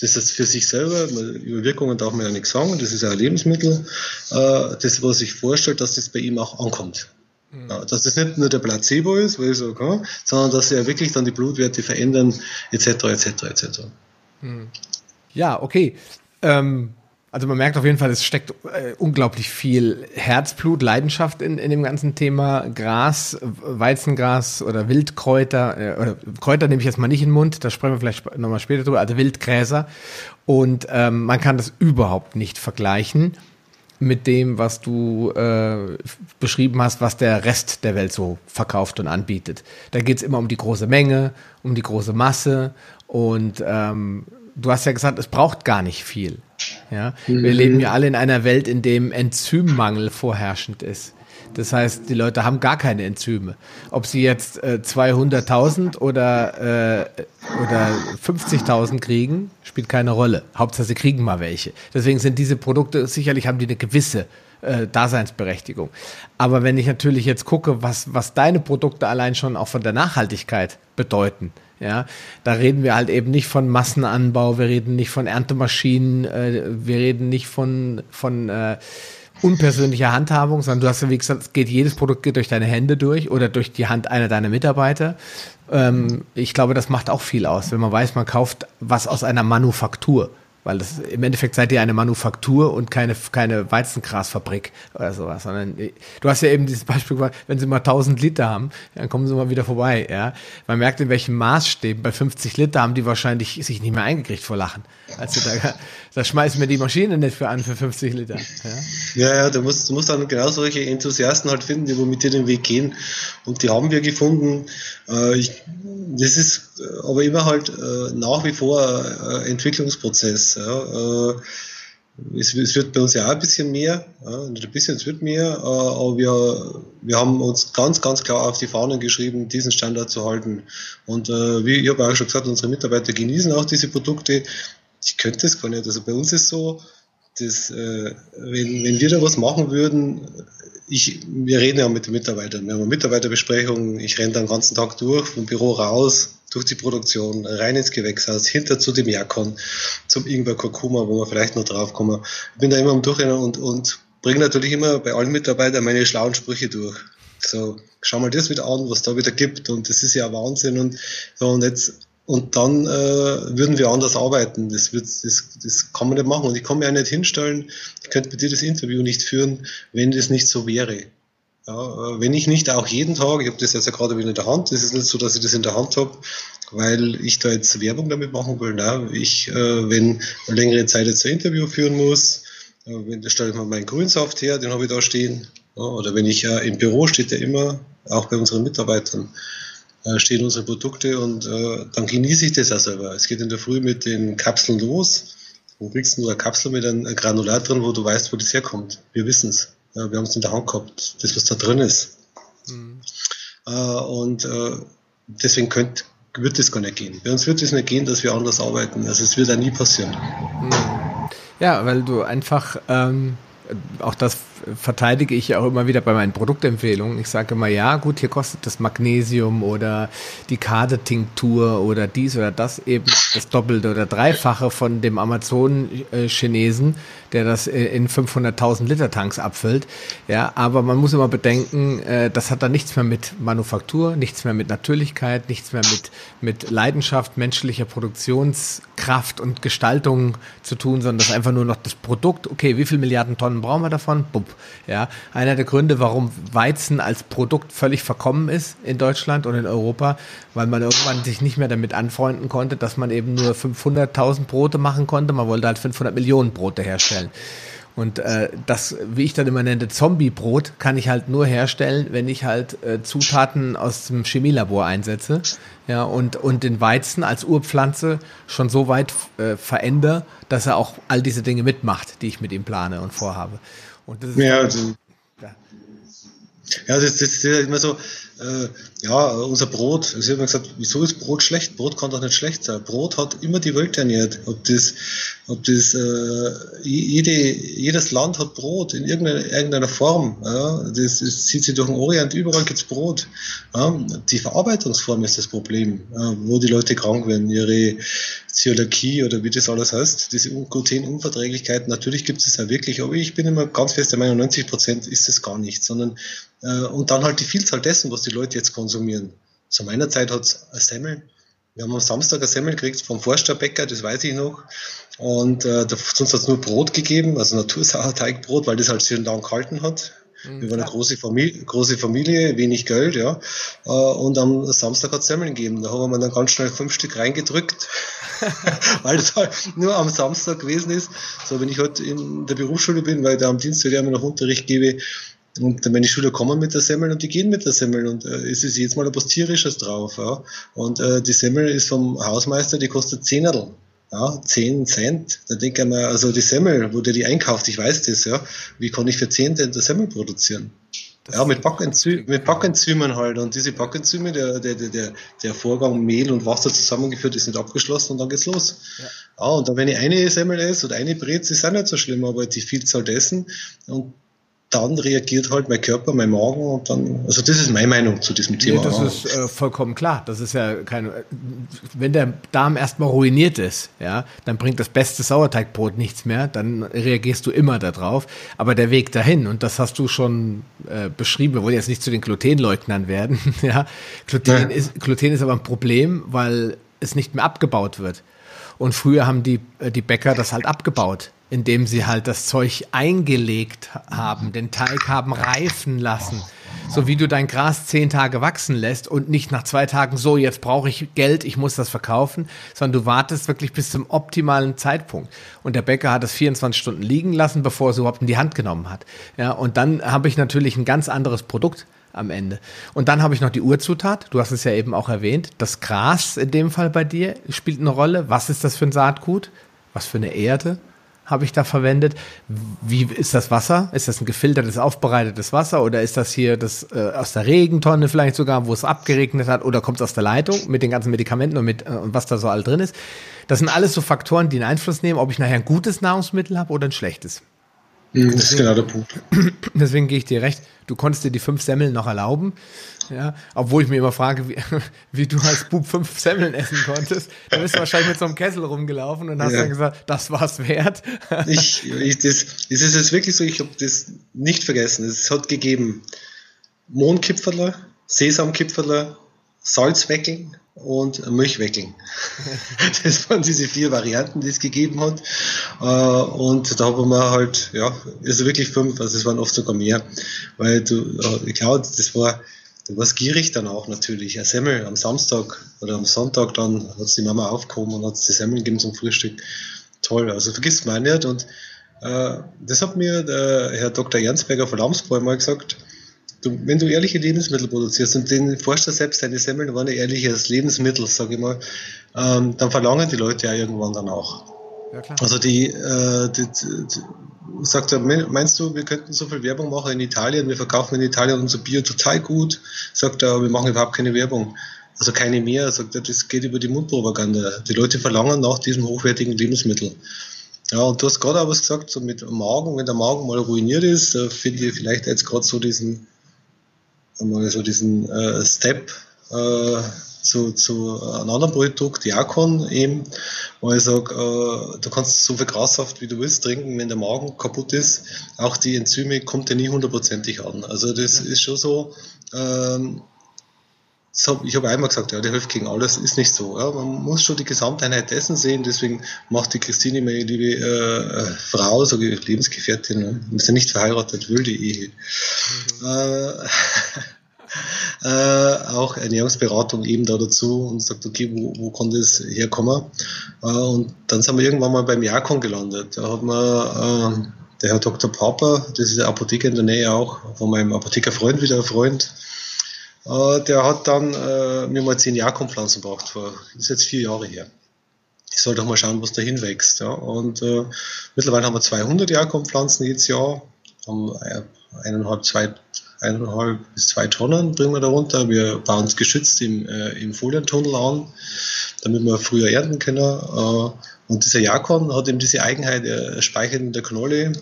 das ist für sich selber, über Wirkungen darf man ja nichts sagen, das ist ja ein Lebensmittel, äh, das, was sich vorstellt, dass das bei ihm auch ankommt. Mhm. Ja, dass das nicht nur der Placebo ist, weil ich so, okay, sondern dass er wirklich dann die Blutwerte verändern, etc., etc., etc. Ja, okay. Ähm, also man merkt auf jeden Fall, es steckt äh, unglaublich viel Herzblut, Leidenschaft in, in dem ganzen Thema Gras, Weizengras oder Wildkräuter. Äh, oder Kräuter nehme ich jetzt mal nicht in den Mund, da sprechen wir vielleicht nochmal später drüber, also Wildgräser. Und ähm, man kann das überhaupt nicht vergleichen mit dem, was du äh, beschrieben hast, was der Rest der Welt so verkauft und anbietet. Da geht es immer um die große Menge, um die große Masse und ähm, du hast ja gesagt, es braucht gar nicht viel. Ja? Mhm. Wir leben ja alle in einer Welt, in dem Enzymmangel vorherrschend ist. Das heißt, die Leute haben gar keine Enzyme. Ob sie jetzt äh, 200.000 oder, äh, oder 50.000 kriegen, spielt keine Rolle. Hauptsache, sie kriegen mal welche. Deswegen sind diese Produkte, sicherlich haben die eine gewisse äh, Daseinsberechtigung. Aber wenn ich natürlich jetzt gucke, was, was deine Produkte allein schon auch von der Nachhaltigkeit bedeuten, ja, da reden wir halt eben nicht von Massenanbau, wir reden nicht von Erntemaschinen, äh, wir reden nicht von, von äh, unpersönlicher Handhabung, sondern du hast ja, wie gesagt, es geht jedes Produkt geht durch deine Hände durch oder durch die Hand einer deiner Mitarbeiter. Ähm, ich glaube, das macht auch viel aus, wenn man weiß, man kauft was aus einer Manufaktur. Weil das, im Endeffekt seid ihr eine Manufaktur und keine, keine Weizengrasfabrik oder sowas, sondern du hast ja eben dieses Beispiel gemacht, wenn sie mal 1000 Liter haben, dann kommen sie mal wieder vorbei, ja. Man merkt, in welchem Maßstäben. Bei 50 Liter haben die wahrscheinlich sich nicht mehr eingekriegt vor Lachen. Also da, da schmeißen wir die Maschine nicht für an für 50 Liter. Ja, ja, ja du, musst, du musst dann genau solche Enthusiasten halt finden, die mit dir den Weg gehen. Und die haben wir gefunden. Äh, ich, das ist aber immer halt äh, nach wie vor Entwicklungsprozess. Ja. Äh, es, es, wird bei uns ja auch ein bisschen mehr, ja, ein bisschen, es wird mehr, äh, aber wir, wir haben uns ganz, ganz klar auf die Fahnen geschrieben, diesen Standard zu halten. Und äh, wie ich habe auch schon gesagt, unsere Mitarbeiter genießen auch diese Produkte. Ich könnte es gar nicht. Also bei uns ist so, dass, äh, wenn, wenn wir da was machen würden, ich, wir reden ja mit den Mitarbeitern, wir haben eine Mitarbeiterbesprechung, ich renne den ganzen Tag durch, vom Büro raus, durch die Produktion, rein ins Gewächshaus, hinter zu dem Jakon, zum Ingwer Kurkuma, wo wir vielleicht noch drauf kommen. Ich bin da immer am Durchrennen und, und bringe natürlich immer bei allen Mitarbeitern meine schlauen Sprüche durch. So, schau mal das wieder an, was da wieder gibt und das ist ja Wahnsinn und und jetzt und dann äh, würden wir anders arbeiten. Das, wird, das, das kann man nicht machen. Und ich kann mir auch nicht hinstellen, ich könnte mit dir das Interview nicht führen, wenn das nicht so wäre. Ja, äh, wenn ich nicht auch jeden Tag, ich habe das jetzt ja gerade wieder in der Hand, es ist nicht so, dass ich das in der Hand habe, weil ich da jetzt Werbung damit machen will. Nein, ich, äh, wenn eine längere Zeit jetzt ein Interview führen muss, äh, wenn, da stelle ich mir meinen Grünsaft her, den habe ich da stehen. Ja, oder wenn ich äh, im Büro steht der immer, auch bei unseren Mitarbeitern, stehen unsere Produkte und dann genieße ich das auch selber. Es geht in der Früh mit den Kapseln los. Wo kriegst du eine Kapsel mit einem Granulat drin, wo du weißt, wo das herkommt? Wir wissen es. Wir haben es in der Hand gehabt, das, was da drin ist. Mhm. Äh, und äh, deswegen könnt, wird das gar nicht gehen. Bei uns wird es nicht gehen, dass wir anders arbeiten. Also es wird auch nie passieren. Mhm. Ja, weil du einfach ähm, auch das verteidige ich auch immer wieder bei meinen Produktempfehlungen. Ich sage immer, ja, gut, hier kostet das Magnesium oder die Kade-Tinktur oder dies oder das eben das Doppelte oder Dreifache von dem Amazon-Chinesen, der das in 500.000 Liter Tanks abfüllt. Ja, aber man muss immer bedenken, äh, das hat dann nichts mehr mit Manufaktur, nichts mehr mit Natürlichkeit, nichts mehr mit, mit Leidenschaft, menschlicher Produktionskraft und Gestaltung zu tun, sondern das ist einfach nur noch das Produkt. Okay, wie viele Milliarden Tonnen brauchen wir davon? Bumm, ja, einer der Gründe, warum Weizen als Produkt völlig verkommen ist in Deutschland und in Europa, weil man irgendwann sich nicht mehr damit anfreunden konnte, dass man eben nur 500.000 Brote machen konnte. Man wollte halt 500 Millionen Brote herstellen. Und äh, das, wie ich dann immer nenne, Zombie-Brot, kann ich halt nur herstellen, wenn ich halt äh, Zutaten aus dem Chemielabor einsetze. Ja, und, und den Weizen als Urpflanze schon so weit äh, verändere, dass er auch all diese Dinge mitmacht, die ich mit ihm plane und vorhabe. Und das ist ja, also, ja. ja das, das ist ja immer so, äh, ja, unser Brot, also ich habe gesagt, wieso ist Brot schlecht? Brot kann doch nicht schlecht sein. Brot hat immer die Welt ernährt. Ob das, ob das, äh, jede, jedes Land hat Brot in irgendeiner, irgendeiner Form. Ja? Das, das zieht sich durch den Orient, überall gibt's Brot. Ja? Die Verarbeitungsform ist das Problem, ja? wo die Leute krank werden, ihre Zöliakie oder wie das alles heißt, diese Glutenunverträglichkeit, natürlich gibt es ja wirklich, aber ich bin immer ganz fest der Meinung, 90 Prozent ist es gar nicht, sondern äh, und dann halt die Vielzahl dessen, was die Leute jetzt konsumieren. Zu meiner Zeit hat es Semmel. Wir haben am Samstag ein Semmel gekriegt vom Forsterbäcker, das weiß ich noch. Und äh, sonst hat es nur Brot gegeben, also Natursauerteigbrot, weil das halt sehr lang gehalten hat. Mhm, Wir waren eine große Familie, große Familie, wenig Geld, ja. Äh, und am Samstag hat es Semmeln gegeben. Da haben wir dann ganz schnell fünf Stück reingedrückt, weil das halt nur am Samstag gewesen ist. So, wenn ich heute halt in der Berufsschule bin, weil ich da am Dienstag immer noch Unterricht gebe, und meine Schüler kommen mit der Semmel und die gehen mit der Semmel und äh, es ist jetzt mal etwas Tierisches drauf. Ja. Und äh, die Semmel ist vom Hausmeister, die kostet 10 Erl ja, 10 Cent. Da denke ich mir, also die Semmel, wo der die einkauft, ich weiß das, ja. Wie kann ich für 10 Cent eine Semmel produzieren? Das ja, mit, Backenzym mit Backenzymen halt. Und diese Backenzyme, der, der, der, der Vorgang Mehl und Wasser zusammengeführt, ist nicht abgeschlossen und dann geht's los. Ja, ja und dann, wenn ich eine Semmel esse oder eine Brez, ist auch nicht so schlimm, aber die Vielzahl dessen und dann reagiert halt mein Körper, mein Magen und dann, also das ist meine Meinung zu diesem Thema. Nee, das ist äh, vollkommen klar. Das ist ja kein, wenn der Darm erstmal ruiniert ist, ja, dann bringt das beste Sauerteigbrot nichts mehr, dann reagierst du immer darauf. Aber der Weg dahin, und das hast du schon äh, beschrieben, wir wollen jetzt nicht zu den Glutenleugnern werden, ja. Gluten, ja. Ist, Gluten ist aber ein Problem, weil es nicht mehr abgebaut wird. Und früher haben die, äh, die Bäcker das halt abgebaut indem sie halt das Zeug eingelegt haben, den Teig haben reifen lassen. So wie du dein Gras zehn Tage wachsen lässt und nicht nach zwei Tagen so, jetzt brauche ich Geld, ich muss das verkaufen, sondern du wartest wirklich bis zum optimalen Zeitpunkt. Und der Bäcker hat es 24 Stunden liegen lassen, bevor er es überhaupt in die Hand genommen hat. Ja, und dann habe ich natürlich ein ganz anderes Produkt am Ende. Und dann habe ich noch die Urzutat. Du hast es ja eben auch erwähnt. Das Gras in dem Fall bei dir spielt eine Rolle. Was ist das für ein Saatgut? Was für eine Erde? Habe ich da verwendet. Wie ist das Wasser? Ist das ein gefiltertes, aufbereitetes Wasser oder ist das hier das äh, aus der Regentonne vielleicht sogar, wo es abgeregnet hat oder kommt es aus der Leitung mit den ganzen Medikamenten und mit äh, und was da so all drin ist? Das sind alles so Faktoren, die einen Einfluss nehmen, ob ich nachher ein gutes Nahrungsmittel habe oder ein schlechtes. Mhm, das ist genau der Punkt. Deswegen gehe ich dir recht. Du konntest dir die fünf Semmeln noch erlauben. Ja, obwohl ich mir immer frage, wie, wie du als Bub fünf Semmeln essen konntest. Da bist du wahrscheinlich mit so einem Kessel rumgelaufen und hast ja. dann gesagt, das war's wert. ich, ich, das, das ist jetzt wirklich so, ich habe das nicht vergessen. Es hat gegeben Mohnkipferler, Sesamkipferler, Salzweckeln und Milchweckeln. das waren diese vier Varianten, die es gegeben hat. Äh, und da haben wir halt, ja, also wirklich fünf, also es waren oft sogar mehr. Weil du, ich glaube, das war, du warst gierig dann auch natürlich. Ein Semmel am Samstag oder am Sonntag dann hat die Mama aufgehoben und hat die Semmeln gegeben zum Frühstück. Toll, also vergisst man nicht. Und äh, das hat mir der Herr Dr. Jansberger von Lamsbräu mal gesagt, Du, wenn du ehrliche Lebensmittel produzierst und den Forscher selbst, deine Semmeln waren ein ehrliches Lebensmittel, sage ich mal, ähm, dann verlangen die Leute ja irgendwann dann auch. Ja, klar. Also die, äh, die, die, sagt er, meinst du, wir könnten so viel Werbung machen in Italien, wir verkaufen in Italien unser Bier total gut, sagt er, wir machen überhaupt keine Werbung. Also keine mehr, sagt er, das geht über die Mundpropaganda. Die Leute verlangen nach diesem hochwertigen Lebensmittel. Ja, und du hast gerade auch was gesagt, so mit Magen, wenn der Magen mal ruiniert ist, äh, finde ich vielleicht jetzt gerade so diesen, mal so diesen äh, Step äh, zu, zu einem anderen Produkt, Diakon eben, wo ich sage, äh, du kannst so viel Grassaft wie du willst trinken, wenn der Magen kaputt ist, auch die Enzyme kommt ja nie hundertprozentig an. Also das ja. ist schon so, ähm, hab, ich habe einmal gesagt, ja, der hilft gegen alles, ist nicht so. Ja. Man muss schon die Gesamteinheit dessen sehen, deswegen macht die Christine, meine liebe äh, Frau, so Lebensgefährtin, ne? ist ja nicht verheiratet, will die Ehe. Mhm. Äh, äh, auch Ernährungsberatung eben da dazu und sagt, okay, wo, wo kann das herkommen? Äh, und dann sind wir irgendwann mal beim Jakon gelandet. Da hat man äh, der Herr Dr. Papa, das ist der Apotheker in der Nähe auch, von meinem Apothekerfreund wieder ein Freund, äh, der hat dann äh, mir mal zehn Jakonpflanzen gebracht, vor, ist jetzt vier Jahre her. Ich soll doch mal schauen, was dahin wächst. Ja. Und äh, mittlerweile haben wir 200 Jakonpflanzen jedes Jahr, haben äh, eineinhalb, zwei, eineinhalb bis zwei Tonnen bringen wir darunter. Wir bauen es geschützt im, äh, im Folientunnel an, damit wir früher ernten können. Äh, und dieser Jakon hat eben diese Eigenheit, er speichert in der Knolle.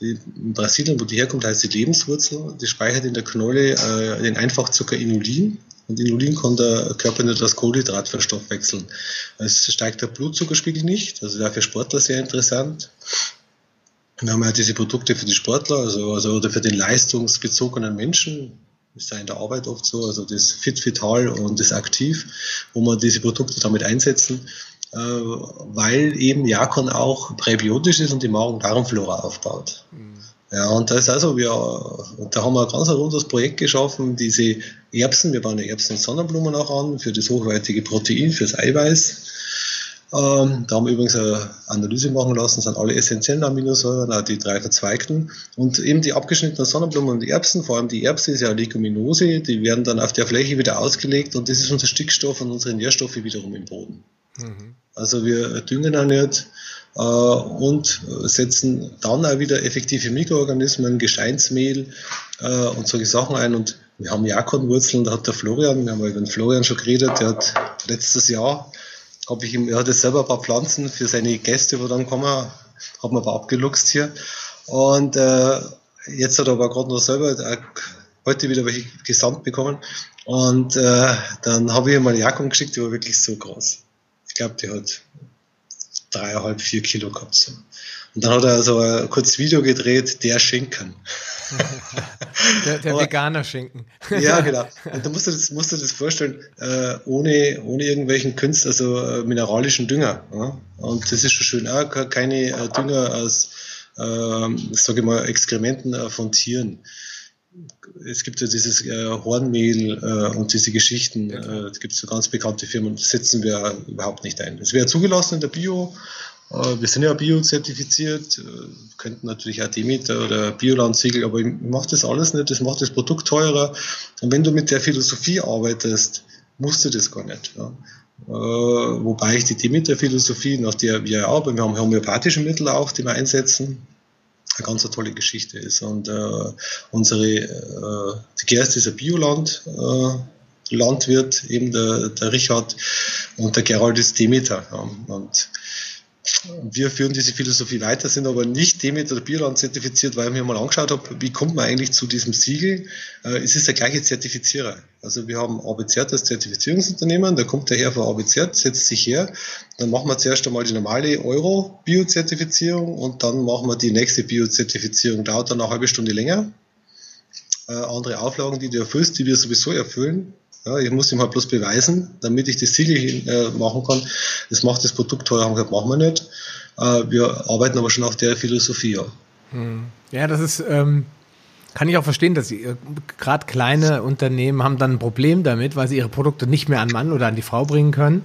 In Brasilien, wo die herkommt, heißt die Lebenswurzel. Die speichert in der Knolle äh, den Einfachzucker Inulin. Und Inulin kann der Körper nicht als Kohlenhydrat verstoffwechseln. Es steigt der Blutzuckerspiegel nicht, also für Sportler sehr interessant. Wir haben ja diese Produkte für die Sportler, also, also oder für den leistungsbezogenen Menschen. Das ist ja in der Arbeit oft so, also das Fit Vital und das Aktiv, wo man diese Produkte damit einsetzen, äh, weil eben Jakon auch präbiotisch ist und die Magen-Darm-Flora aufbaut. Mhm. Ja, und da ist also, wir, da haben wir ein ganz rundes Projekt geschaffen, diese Erbsen, wir bauen die Erbsen und Sonnenblumen auch an, für das hochwertige Protein, fürs Eiweiß. Ähm, da haben wir übrigens eine Analyse machen lassen, sind alle essentiellen Aminosäuren, auch die drei verzweigten. Und eben die abgeschnittenen Sonnenblumen und die Erbsen, vor allem die Erbse ist ja eine Leguminose, die werden dann auf der Fläche wieder ausgelegt und das ist unser Stickstoff und unsere Nährstoffe wiederum im Boden. Mhm. Also wir düngen auch nicht äh, und setzen dann auch wieder effektive Mikroorganismen, Gesteinsmehl äh, und solche Sachen ein. Und wir haben Jakonwurzeln, da hat der Florian, wir haben über den Florian schon geredet, der hat letztes Jahr habe ich ihm, er hatte selber ein paar Pflanzen für seine Gäste, wo dann kommen, hat man aber abgeluchst hier. Und äh, jetzt hat er aber gerade noch selber äh, heute wieder welche gesandt bekommen. Und äh, dann habe ich ihm eine Jacke geschickt, die war wirklich so groß. Ich glaube, die hat dreieinhalb, vier Kilo gehabt. So. Und dann hat er so ein kurzes Video gedreht, der Schinken. der, der veganer Schinken. ja, genau. Und da musst du das, musst du das vorstellen, äh, ohne, ohne irgendwelchen Künst, also äh, mineralischen Dünger. Ja? Und das ist schon schön. Auch keine äh, Dünger aus, äh, sage ich mal, Exkrementen äh, von Tieren es gibt ja dieses äh, Hornmehl äh, und diese Geschichten, äh, es gibt so ganz bekannte Firmen, das setzen wir überhaupt nicht ein. Es wäre zugelassen in der Bio, wir sind ja Bio-zertifiziert, äh, könnten natürlich auch Demeter oder Bioland-Siegel, aber ich mache das alles nicht, das macht das Produkt teurer. Und wenn du mit der Philosophie arbeitest, musst du das gar nicht. Ja. Äh, wobei ich die Demeter-Philosophie, nach der wir arbeiten, wir haben homöopathische Mittel auch, die wir einsetzen, eine ganz tolle Geschichte ist. Und äh, unsere, äh, die Gerst ist ein Bioland, äh, Landwirt, eben der, der Richard, und der Gerald ist Demeter. Ja. Und wir führen diese Philosophie weiter, sind aber nicht Demeter oder Bioland zertifiziert, weil ich mir mal angeschaut habe, wie kommt man eigentlich zu diesem Siegel? Äh, es ist der gleiche Zertifizierer. Also wir haben ABZ als Zertifizierungsunternehmen, da kommt der Herr von ABZ, setzt sich her, dann machen wir zuerst einmal die normale Euro-Bio-Zertifizierung und dann machen wir die nächste Bio-Zertifizierung. Dauert dann eine halbe Stunde länger. Äh, andere Auflagen, die du erfüllst, die wir sowieso erfüllen, ja, ich muss ihm halt bloß beweisen, damit ich das Siegel äh, machen kann. Das macht das Produkt teuer, haben gesagt, machen wir nicht. Äh, wir arbeiten aber schon auf der Philosophie. Ja, hm. ja das ist, ähm, kann ich auch verstehen, dass äh, gerade kleine Unternehmen haben dann ein Problem damit, weil sie ihre Produkte nicht mehr an Mann oder an die Frau bringen können,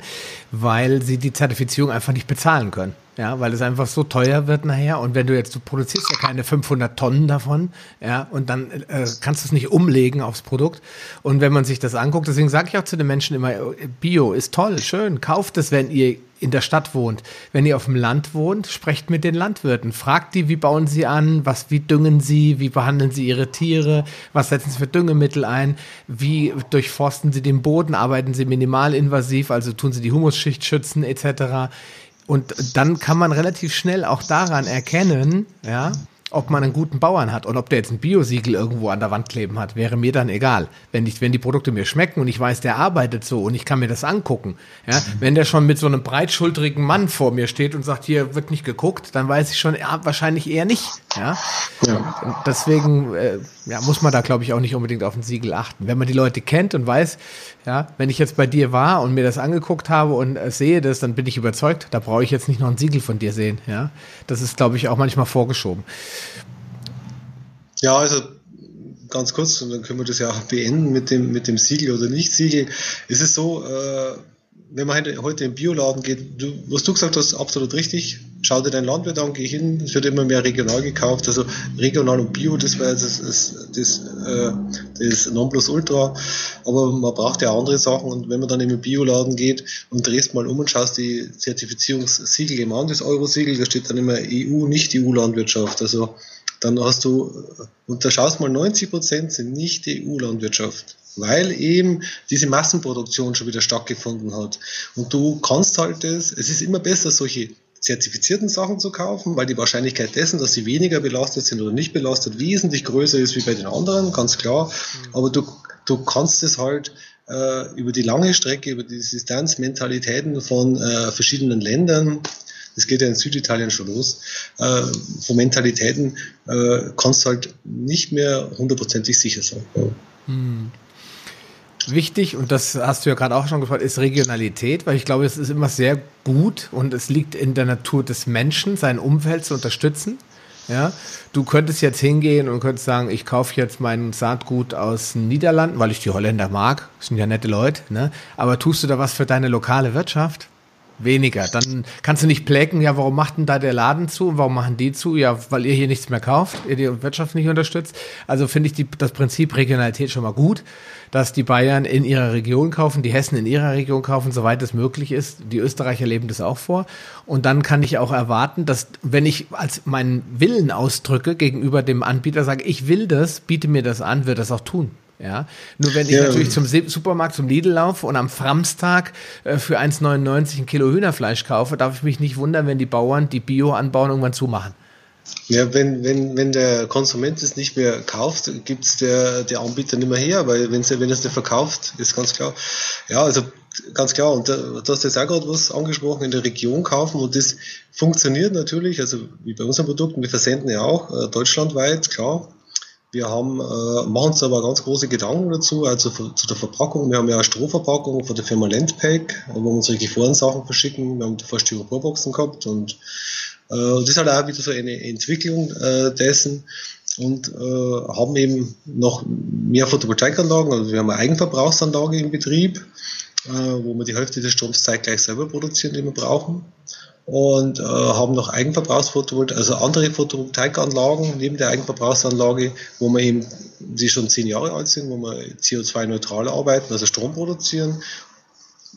weil sie die Zertifizierung einfach nicht bezahlen können. Ja, weil es einfach so teuer wird nachher. Und wenn du jetzt, du produzierst ja keine 500 Tonnen davon, ja, und dann äh, kannst du es nicht umlegen aufs Produkt. Und wenn man sich das anguckt, deswegen sage ich auch zu den Menschen immer, Bio ist toll, schön, kauft es, wenn ihr in der Stadt wohnt. Wenn ihr auf dem Land wohnt, sprecht mit den Landwirten. Fragt die, wie bauen sie an, was, wie düngen sie, wie behandeln sie ihre Tiere, was setzen sie für Düngemittel ein, wie durchforsten sie den Boden, arbeiten sie minimalinvasiv, also tun sie die Humusschicht schützen, etc und dann kann man relativ schnell auch daran erkennen, ja, ob man einen guten Bauern hat und ob der jetzt ein Biosiegel irgendwo an der Wand kleben hat, wäre mir dann egal. Wenn ich, wenn die Produkte mir schmecken und ich weiß, der arbeitet so und ich kann mir das angucken. Ja, wenn der schon mit so einem breitschultrigen Mann vor mir steht und sagt, hier wird nicht geguckt, dann weiß ich schon, ja, wahrscheinlich eher nicht. Ja, ja. deswegen äh, ja, muss man da, glaube ich, auch nicht unbedingt auf ein Siegel achten. Wenn man die Leute kennt und weiß, ja, wenn ich jetzt bei dir war und mir das angeguckt habe und äh, sehe das, dann bin ich überzeugt, da brauche ich jetzt nicht noch ein Siegel von dir sehen. Ja, das ist, glaube ich, auch manchmal vorgeschoben. Ja, also ganz kurz, und dann können wir das ja auch beenden mit dem, mit dem Siegel oder Nicht-Siegel. Es ist so, äh, wenn man heute den Bioladen geht, du, was du gesagt hast, absolut richtig. Schau dir deinen Landwirt an, geh hin, es wird immer mehr regional gekauft. Also regional und Bio, das wäre das, das, das, äh, das Nonplusultra. Aber man braucht ja andere Sachen. Und wenn man dann in den Bioladen geht und drehst mal um und schaust die Zertifizierungssiegel im an, das Euro-Siegel, da steht dann immer EU, nicht EU-Landwirtschaft. Also dann hast du, und da schaust mal, 90 Prozent sind nicht EU-Landwirtschaft, weil eben diese Massenproduktion schon wieder stattgefunden hat. Und du kannst halt das, es ist immer besser, solche zertifizierten Sachen zu kaufen, weil die Wahrscheinlichkeit dessen, dass sie weniger belastet sind oder nicht belastet, wesentlich größer ist wie bei den anderen, ganz klar. Aber du, du kannst es halt äh, über die lange Strecke, über die Distanzmentalitäten von äh, verschiedenen Ländern, das geht ja in Süditalien schon los, äh, von Mentalitäten äh, kannst du halt nicht mehr hundertprozentig sicher sein. Hm. Wichtig, und das hast du ja gerade auch schon gefragt, ist Regionalität, weil ich glaube, es ist immer sehr gut und es liegt in der Natur des Menschen, sein Umfeld zu unterstützen. Ja, du könntest jetzt hingehen und könntest sagen, ich kaufe jetzt mein Saatgut aus den Niederlanden, weil ich die Holländer mag, sind ja nette Leute, ne? Aber tust du da was für deine lokale Wirtschaft? Weniger. Dann kannst du nicht plägen, ja, warum macht denn da der Laden zu und warum machen die zu? Ja, weil ihr hier nichts mehr kauft, ihr die Wirtschaft nicht unterstützt. Also finde ich die, das Prinzip Regionalität schon mal gut, dass die Bayern in ihrer Region kaufen, die Hessen in ihrer Region kaufen, soweit es möglich ist. Die Österreicher leben das auch vor. Und dann kann ich auch erwarten, dass wenn ich als meinen Willen ausdrücke gegenüber dem Anbieter, sage, ich will das, biete mir das an, wird das auch tun. Ja, nur wenn ich ja. natürlich zum Supermarkt, zum Lidl laufe und am Framstag äh, für 1,99 ein Kilo Hühnerfleisch kaufe, darf ich mich nicht wundern, wenn die Bauern, die Bio anbauen, irgendwann zumachen. Ja, wenn, wenn, wenn der Konsument es nicht mehr kauft, gibt es der, der Anbieter nicht mehr her, weil wenn, wenn er es nicht verkauft, ist ganz klar. Ja, also ganz klar, und du hast jetzt auch gerade was angesprochen, in der Region kaufen und das funktioniert natürlich, also wie bei unseren Produkten, wir versenden ja auch äh, deutschlandweit, klar, wir haben, äh, machen uns aber ganz große Gedanken dazu, also zu der Verpackung. Wir haben ja eine Strohverpackung von der Firma Landpack, wo wir unsere Gefrorensachen verschicken. Wir haben davor Styroporboxen gehabt und äh, das ist halt auch wieder so eine Entwicklung äh, dessen und äh, haben eben noch mehr Photovoltaikanlagen. Also wir haben eine Eigenverbrauchsanlage im Betrieb, äh, wo wir die Hälfte des Stroms zeitgleich selber produzieren, den wir brauchen und äh, haben noch Eigenverbrauchsphotovoltaik, also andere Photovoltaikanlagen neben der Eigenverbrauchsanlage, wo wir eben, die schon zehn Jahre alt sind, wo wir CO2-neutral arbeiten, also Strom produzieren.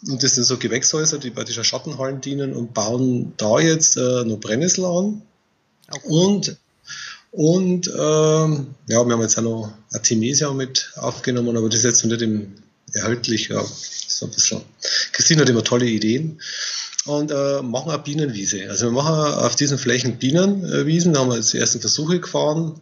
Und das sind so Gewächshäuser, die praktisch als Schattenhallen dienen und bauen da jetzt äh, noch Brennnessel an. Okay. Und und ähm, ja, wir haben jetzt auch noch Artemisia mit aufgenommen, aber das ist jetzt noch nicht im erhältlich. Ja, so ein bisschen. Christine hat immer tolle Ideen und äh, machen eine Bienenwiese. Also wir machen auf diesen Flächen Bienenwiesen, da haben wir jetzt die ersten Versuche gefahren,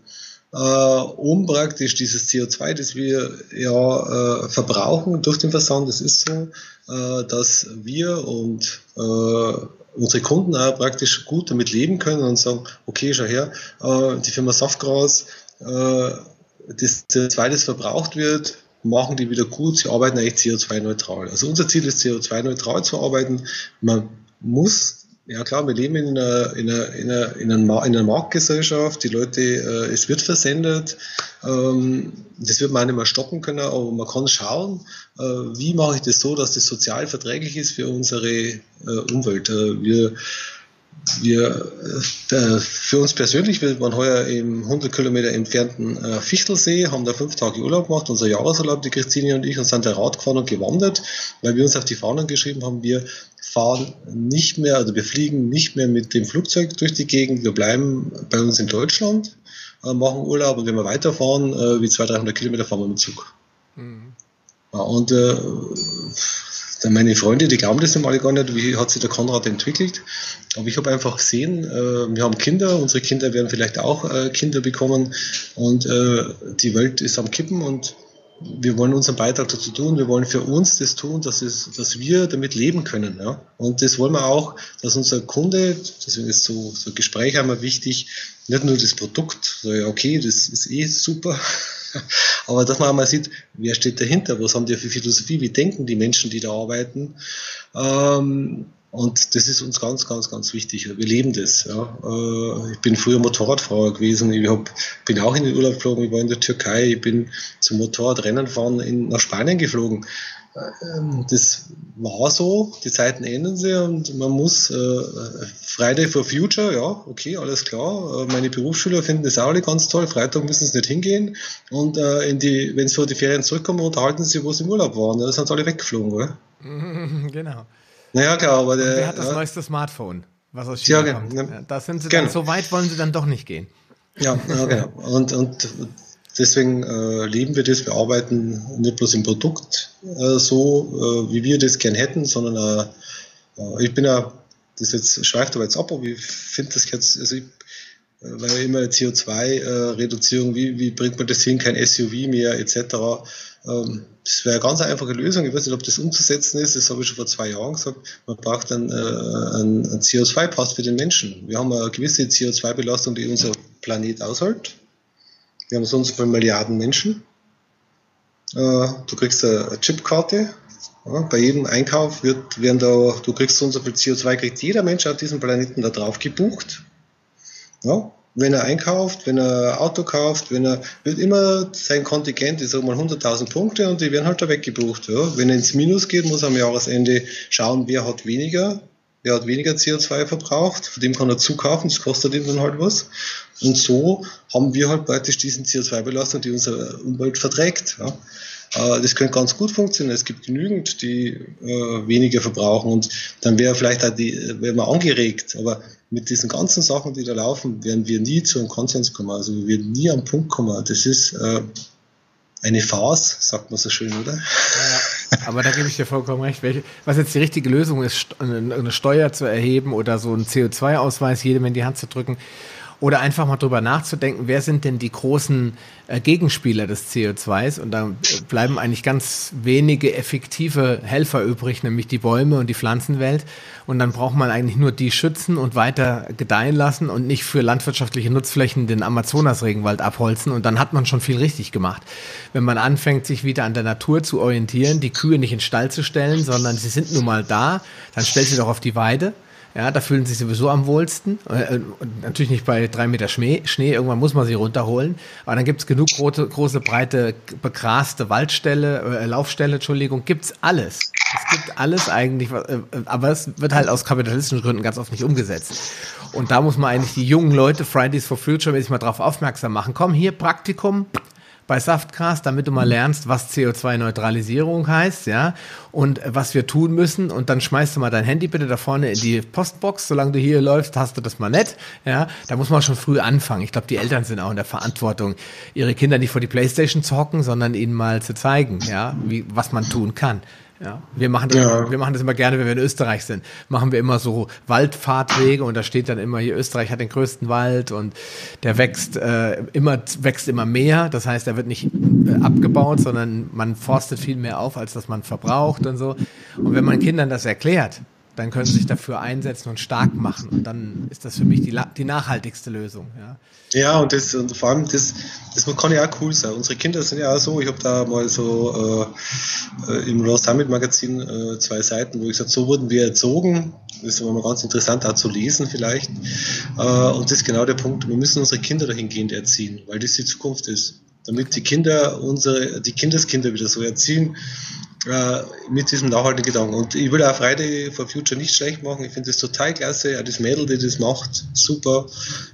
äh, um praktisch dieses CO2, das wir ja äh, verbrauchen durch den Versand, das ist so, äh, dass wir und äh, unsere Kunden auch praktisch gut damit leben können und sagen, okay, schau her, äh, die Firma Saftgras, das CO2, das verbraucht wird, machen die wieder gut, sie arbeiten eigentlich CO2-neutral. Also unser Ziel ist, CO2-neutral zu arbeiten. Man muss, ja klar, wir leben in einer, in einer, in einer, in einer, in einer Marktgesellschaft, die Leute, äh, es wird versendet, ähm, das wird man nicht mehr stoppen können, aber man kann schauen, äh, wie mache ich das so, dass das sozial verträglich ist für unsere äh, Umwelt. Äh, wir wir, äh, für uns persönlich, wir waren heuer im 100 Kilometer entfernten äh, Fichtelsee, haben da fünf Tage Urlaub gemacht, unser Jahresurlaub, die Christine und ich, und sind da Rad gefahren und gewandert, weil wir uns auf die Fahnen geschrieben haben, wir fahren nicht mehr, also wir fliegen nicht mehr mit dem Flugzeug durch die Gegend, wir bleiben bei uns in Deutschland, äh, machen Urlaub und wenn wir weiterfahren, wie 200, 300 Kilometer, fahren wir mit Zug. Mhm. Ja, und äh, meine Freunde, die glauben das alle gar nicht, wie hat sich der Konrad entwickelt. Aber ich habe einfach gesehen, äh, wir haben Kinder, unsere Kinder werden vielleicht auch äh, Kinder bekommen und äh, die Welt ist am Kippen und wir wollen unseren Beitrag dazu tun, wir wollen für uns das tun, dass, es, dass wir damit leben können. Ja? Und das wollen wir auch, dass unser Kunde, deswegen ist so, so Gespräche immer wichtig, nicht nur das Produkt, so ja, okay, das ist eh super, aber dass man auch mal sieht, wer steht dahinter, was haben die für Philosophie, wie denken die Menschen, die da arbeiten. Ähm, und das ist uns ganz, ganz, ganz wichtig. Wir leben das. Ja. Äh, ich bin früher Motorradfahrer gewesen. Ich hab, bin auch in den Urlaub geflogen. Ich war in der Türkei. Ich bin zum Motorradrennen fahren in, nach Spanien geflogen. Ähm, das war so. Die Zeiten ändern sich und man muss äh, Friday for Future, ja, okay, alles klar. Äh, meine Berufsschüler finden das auch alle ganz toll. Freitag müssen sie nicht hingehen. Und äh, in die, wenn sie vor die Ferien zurückkommen, unterhalten sie, wo sie im Urlaub waren. Da sind sie alle weggeflogen, oder? Genau. Naja, klar, aber der. wer hat das ja. neueste Smartphone, was aus China ja, kommt? Ja, da sind sie genau. dann, so weit wollen sie dann doch nicht gehen. Ja, ja genau. Und, und deswegen äh, lieben wir das. Wir arbeiten nicht bloß im Produkt äh, so, äh, wie wir das gern hätten, sondern äh, ich bin ja, das jetzt schweift aber jetzt ab, aber ich finde das jetzt, also ich, äh, weil immer CO2-Reduzierung, äh, wie, wie bringt man das hin, kein SUV mehr etc. Ähm, das wäre eine ganz einfache Lösung. Ich weiß nicht, ob das umzusetzen ist. Das habe ich schon vor zwei Jahren gesagt. Man braucht einen, äh, einen CO2-Pass für den Menschen. Wir haben eine gewisse CO2-Belastung, die unser Planet aushält. Wir haben so und so viele Milliarden Menschen. Äh, du kriegst eine Chipkarte. Bei jedem Einkauf wird, werden da, du kriegst so und so viel CO2, kriegt jeder Mensch auf diesem Planeten da drauf gebucht. Ja, wenn er einkauft, wenn er Auto kauft, wenn er, wird immer sein Kontingent, ich sag mal 100.000 Punkte und die werden halt da weggebucht. Ja. Wenn er ins Minus geht, muss er am Jahresende schauen, wer hat weniger, wer hat weniger CO2 verbraucht, von dem kann er zukaufen, das kostet ihm dann halt was. Und so haben wir halt praktisch diesen CO2-Belastung, die unsere Umwelt verträgt. Ja. Äh, das könnte ganz gut funktionieren. Es gibt genügend, die äh, weniger verbrauchen und dann wäre vielleicht auch die, wäre man angeregt. Aber mit diesen ganzen Sachen, die da laufen, werden wir nie zu einem Konsens kommen. Also wir werden nie am Punkt kommen. Das ist äh, eine Farce, sagt man so schön, oder? Ja, aber da gebe ich dir vollkommen recht. Welche, was jetzt die richtige Lösung ist, eine Steuer zu erheben oder so einen CO2-Ausweis jedem in die Hand zu drücken, oder einfach mal drüber nachzudenken, wer sind denn die großen äh, Gegenspieler des CO2s? Und da bleiben eigentlich ganz wenige effektive Helfer übrig, nämlich die Bäume und die Pflanzenwelt. Und dann braucht man eigentlich nur die schützen und weiter gedeihen lassen und nicht für landwirtschaftliche Nutzflächen den Amazonas-Regenwald abholzen. Und dann hat man schon viel richtig gemacht. Wenn man anfängt, sich wieder an der Natur zu orientieren, die Kühe nicht in den Stall zu stellen, sondern sie sind nun mal da, dann stellt sie doch auf die Weide ja, da fühlen sie sich sowieso am wohlsten. Äh, äh, natürlich nicht bei drei Meter Schnee, Schnee, irgendwann muss man sie runterholen. Aber dann gibt es genug große, große, breite, begraste Waldstelle, äh, Laufstelle, Entschuldigung, gibt's alles. Es gibt alles eigentlich, äh, aber es wird halt aus kapitalistischen Gründen ganz oft nicht umgesetzt. Und da muss man eigentlich die jungen Leute, Fridays for Future, mäßig mal drauf aufmerksam machen. Komm, hier Praktikum, bei Saftcast, damit du mal mhm. lernst, was CO2-Neutralisierung heißt, ja, und was wir tun müssen. Und dann schmeißt du mal dein Handy bitte da vorne in die Postbox. Solange du hier läufst, hast du das mal nett, ja. Da muss man schon früh anfangen. Ich glaube, die Eltern sind auch in der Verantwortung, ihre Kinder nicht vor die Playstation zu hocken, sondern ihnen mal zu zeigen, ja, wie, was man tun kann. Ja, wir machen, das, ja. wir machen das immer gerne, wenn wir in Österreich sind. Machen wir immer so Waldfahrtwege und da steht dann immer hier, Österreich hat den größten Wald und der wächst äh, immer, wächst immer mehr. Das heißt, er wird nicht äh, abgebaut, sondern man forstet viel mehr auf, als dass man verbraucht und so. Und wenn man Kindern das erklärt, dann können sie sich dafür einsetzen und stark machen. Und dann ist das für mich die, die nachhaltigste Lösung. Ja, ja und, das, und vor allem, das, das kann ja auch cool sein. Unsere Kinder sind ja auch so, ich habe da mal so äh, äh, im Raw Summit Magazin äh, zwei Seiten, wo ich gesagt so wurden wir erzogen. Das ist aber mal ganz interessant, auch zu lesen vielleicht. Äh, und das ist genau der Punkt, wir müssen unsere Kinder dahingehend erziehen, weil das die Zukunft ist damit die Kinder unsere, die Kindeskinder wieder so erziehen, äh, mit diesem nachhaltigen Gedanken. Und ich will auch Friday for Future nicht schlecht machen. Ich finde das total klasse. Auch das Mädel, die das macht, super,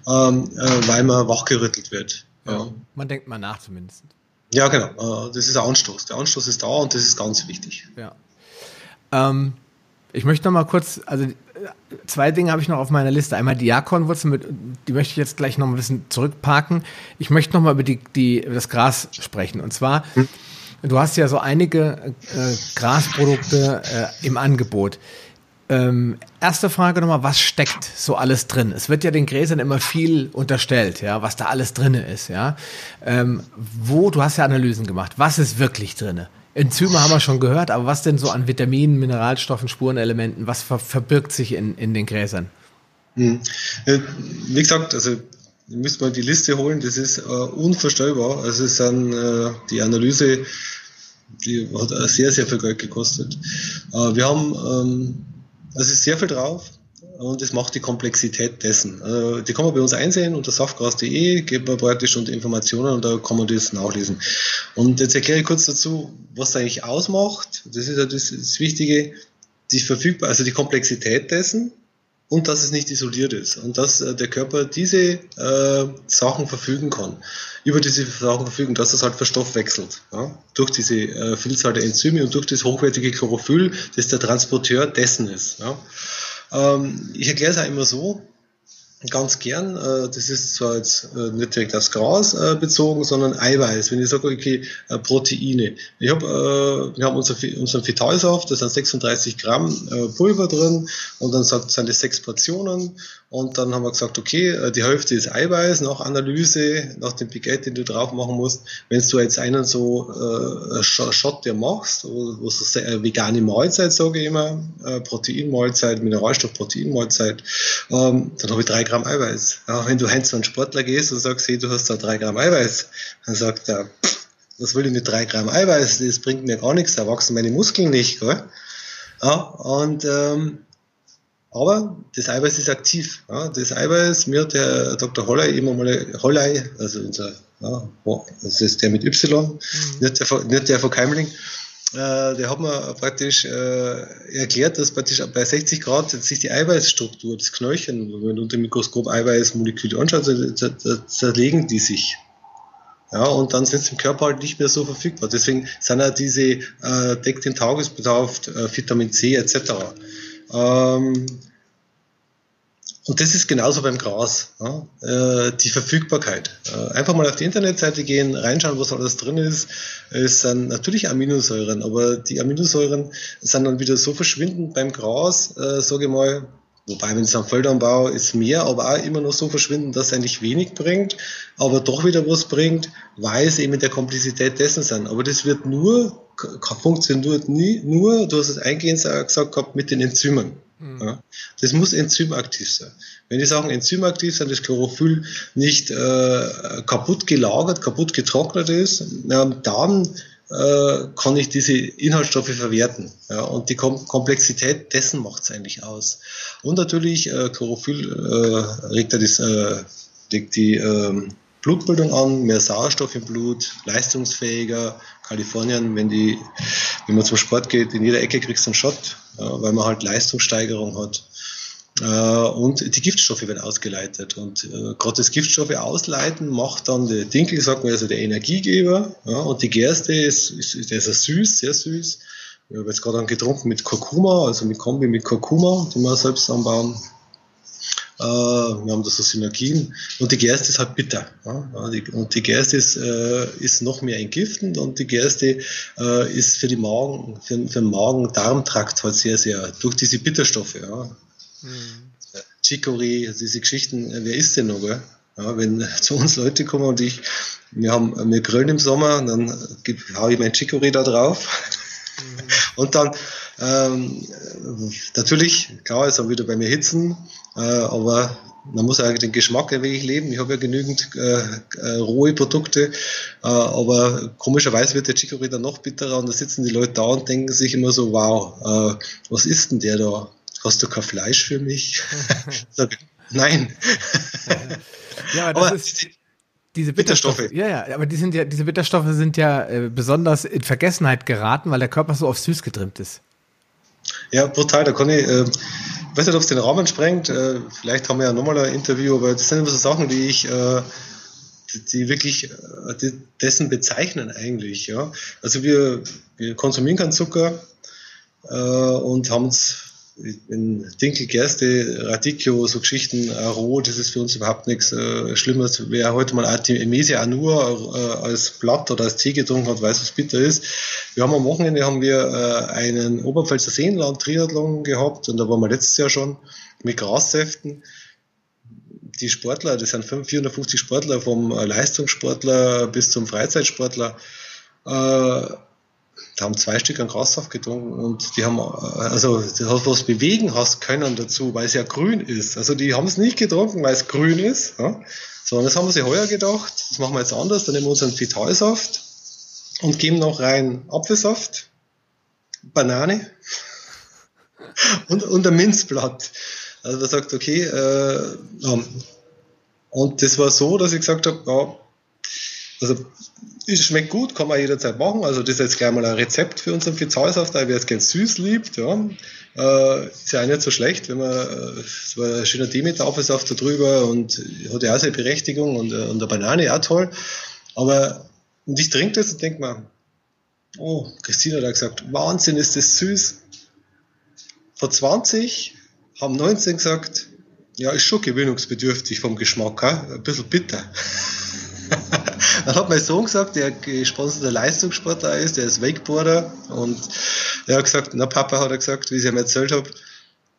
ähm, äh, weil man wachgerüttelt wird. Ja. Man denkt mal nach zumindest. Ja, genau. Äh, das ist ein Anstoß. Der Anstoß ist da und das ist ganz wichtig. Ja. Ähm, ich möchte noch mal kurz, also zwei Dinge habe ich noch auf meiner Liste. Einmal die Jakonwurzel, die möchte ich jetzt gleich noch ein bisschen zurückparken. Ich möchte noch mal über die, die, das Gras sprechen. Und zwar, hm Du hast ja so einige äh, Grasprodukte äh, im Angebot. Ähm, erste Frage nochmal, was steckt so alles drin? Es wird ja den Gräsern immer viel unterstellt, ja, was da alles drin ist, ja. Ähm, wo, du hast ja Analysen gemacht, was ist wirklich drin? Enzyme haben wir schon gehört, aber was denn so an Vitaminen, Mineralstoffen, Spurenelementen, was ver verbirgt sich in, in den Gräsern? Hm. Wie gesagt, also ihr müsst mal die Liste holen, das ist äh, unvorstellbar. Also es sind äh, die Analyse, die hat sehr, sehr viel Geld gekostet. Äh, wir haben ähm, es ist sehr viel drauf und es macht die Komplexität dessen. Also die kann man bei uns einsehen unter saftgras.de, gibt man praktisch unter Informationen und da kann man das nachlesen. Und jetzt erkläre ich kurz dazu, was das eigentlich ausmacht. Das ist ja das, das Wichtige, die verfügbar, also die Komplexität dessen und dass es nicht isoliert ist und dass äh, der Körper diese äh, Sachen verfügen kann, über diese Sachen verfügen, dass es halt verstoffwechselt, ja, durch diese äh, Vielzahl der Enzyme und durch das hochwertige Chlorophyll, das der Transporteur dessen ist. Ja. Ähm, ich erkläre es auch immer so, ganz gern. Äh, das ist zwar jetzt äh, nicht direkt aufs Gras äh, bezogen, sondern Eiweiß. Wenn ich sage, okay, Proteine. Ich hab, wir haben unser, unseren Vitalsaft, da sind 36 Gramm Pulver drin und dann sind das sechs Portionen und dann haben wir gesagt, okay, die Hälfte ist Eiweiß nach Analyse, nach dem Piquet, den du drauf machen musst. Wenn du jetzt einen so äh, Shot dir machst, wo, so eine vegane Mahlzeit, sage ich immer, Proteinmahlzeit, Mineralstoff-Proteinmahlzeit, ähm, dann habe ich drei Gramm Gramm Eiweiß. Ja, wenn du heim zu einem Sportler gehst und sagst, hey, du hast da drei Gramm Eiweiß, dann sagt er, was will ich mit drei Gramm Eiweiß? Das bringt mir gar nichts, da wachsen meine Muskeln nicht. Gell? Ja, und, ähm, aber das Eiweiß ist aktiv. Ja, das Eiweiß, mir hat der Dr. Holley immer mal, Holley, also unser, ja, das ist der mit Y, mhm. nicht, der, nicht der von Keimling, äh, der hat mir praktisch äh, erklärt, dass praktisch bei 60 Grad sich die Eiweißstruktur, das Knöllchen, wenn man unter dem Mikroskop Eiweißmoleküle anschaut, zerlegen die sich. Ja, und dann sind sie im Körper halt nicht mehr so verfügbar. Deswegen sind ja diese äh, deckt den Tagesbedarf, äh, Vitamin C etc. Ähm, und das ist genauso beim Gras. Ja? Äh, die Verfügbarkeit. Äh, einfach mal auf die Internetseite gehen, reinschauen, was alles drin ist. Es sind natürlich Aminosäuren, aber die Aminosäuren sind dann wieder so verschwindend beim Gras, äh, sage ich mal, Wobei, wenn es am Feldanbau ist mehr, aber auch immer noch so verschwinden, dass es eigentlich wenig bringt, aber doch wieder was bringt, weil es eben in der Komplexität dessen sind. Aber das wird nur, funktioniert nie, nur, du hast es eingehend gesagt gehabt, mit den Enzymen. Mhm. Ja, das muss enzymaktiv sein. Wenn die Sachen enzymaktiv sind, das Chlorophyll nicht äh, kaputt gelagert, kaputt getrocknet ist, äh, dann äh, kann ich diese Inhaltsstoffe verwerten. Ja, und die Kom Komplexität dessen macht es eigentlich aus. Und natürlich, äh, Chlorophyll äh, regt ja das, äh, regt die ähm, Blutbildung an, mehr Sauerstoff im Blut, leistungsfähiger. Kalifornien, wenn die, wenn man zum Sport geht, in jeder Ecke kriegst du einen Shot, ja, weil man halt Leistungssteigerung hat. Äh, und die Giftstoffe werden ausgeleitet. Und äh, gerade das Giftstoffe ausleiten macht dann der Dinkel, sagt man, also der Energiegeber. Und die Gerste ist, ist, ist, ist süß, sehr süß. Ich habe jetzt gerade getrunken mit Kurkuma, also mit Kombi mit Kurkuma, die wir selbst anbauen. Äh, wir haben da so Synergien. Und die Gerste ist halt bitter. Ja? Und die Gerste ist, äh, ist noch mehr entgiftend und die Gerste äh, ist für, die Magen, für, für den Magen-Darm-Trakt halt sehr, sehr durch diese Bitterstoffe. Ja? Mhm. Chicory, diese Geschichten, wer ist denn noch? Gell? Ja, wenn zu uns Leute kommen und ich, wir haben, wir grillen im Sommer, dann haue ich mein Chicory da drauf. Mhm. Und dann, ähm, natürlich, klar, ist auch wieder bei mir Hitzen, äh, aber man muss eigentlich den Geschmack ja wirklich leben. Ich habe ja genügend äh, äh, rohe Produkte, äh, aber komischerweise wird der Chicory dann noch bitterer und da sitzen die Leute da und denken sich immer so, wow, äh, was ist denn der da? Hast du kein Fleisch für mich? Nein. ja, aber das aber ist diese Bitterstoffe. Bitterstoffe. Ja, ja, aber die sind ja, diese Bitterstoffe sind ja äh, besonders in Vergessenheit geraten, weil der Körper so auf süß getrimmt ist. Ja, brutal. Da kann ich, äh, weiß nicht, ob es den Rahmen sprengt. Äh, vielleicht haben wir ja nochmal ein Interview, aber das sind immer so Sachen, die ich, äh, die, die wirklich äh, die, dessen bezeichnen eigentlich. Ja, also wir, wir konsumieren keinen Zucker äh, und haben uns in Dinkel, Gerste, Radicchio, so Geschichten, äh, roh, das ist für uns überhaupt nichts äh, Schlimmes. Wer heute mal Artemisia nur äh, als Blatt oder als Tee getrunken hat, weiß, was bitter ist. Wir haben am Wochenende haben wir äh, einen Oberpfälzer Seenland Triathlon gehabt und da waren wir letztes Jahr schon mit Grassäften. Die Sportler, das sind 450 Sportler, vom Leistungssportler bis zum Freizeitsportler, äh, da haben zwei Stück an Grassaft getrunken und die haben, also das hat was bewegen hast können dazu, weil es ja grün ist. Also die haben es nicht getrunken, weil es grün ist, ja. sondern das haben sich heuer gedacht, das machen wir jetzt anders, dann nehmen wir unseren Vitalsaft und geben noch rein Apfelsaft, Banane und, und ein Minzblatt. Also man sagt, okay, äh, und das war so, dass ich gesagt habe, ja, also es schmeckt gut, kann man jederzeit machen. Also das ist jetzt gleich mal ein Rezept für unseren Vitalsaft, wer es gern süß liebt. Ja. Äh, ist ja auch nicht so schlecht, wenn man äh, so ein schöner Demeter-Apfelsaft da drüber und hat ja auch seine Berechtigung und, äh, und eine Banane auch toll. Aber und ich trinke das und denke mir, oh, Christina hat gesagt, Wahnsinn, ist das süß. Vor 20 haben 19 gesagt, ja, ist schon gewöhnungsbedürftig vom Geschmack, ein bisschen bitter. Dann hat mein Sohn gesagt, der gesponserter Leistungssportler ist, der ist Wakeboarder und er hat gesagt, na Papa hat er gesagt, wie ich ihm erzählt habe,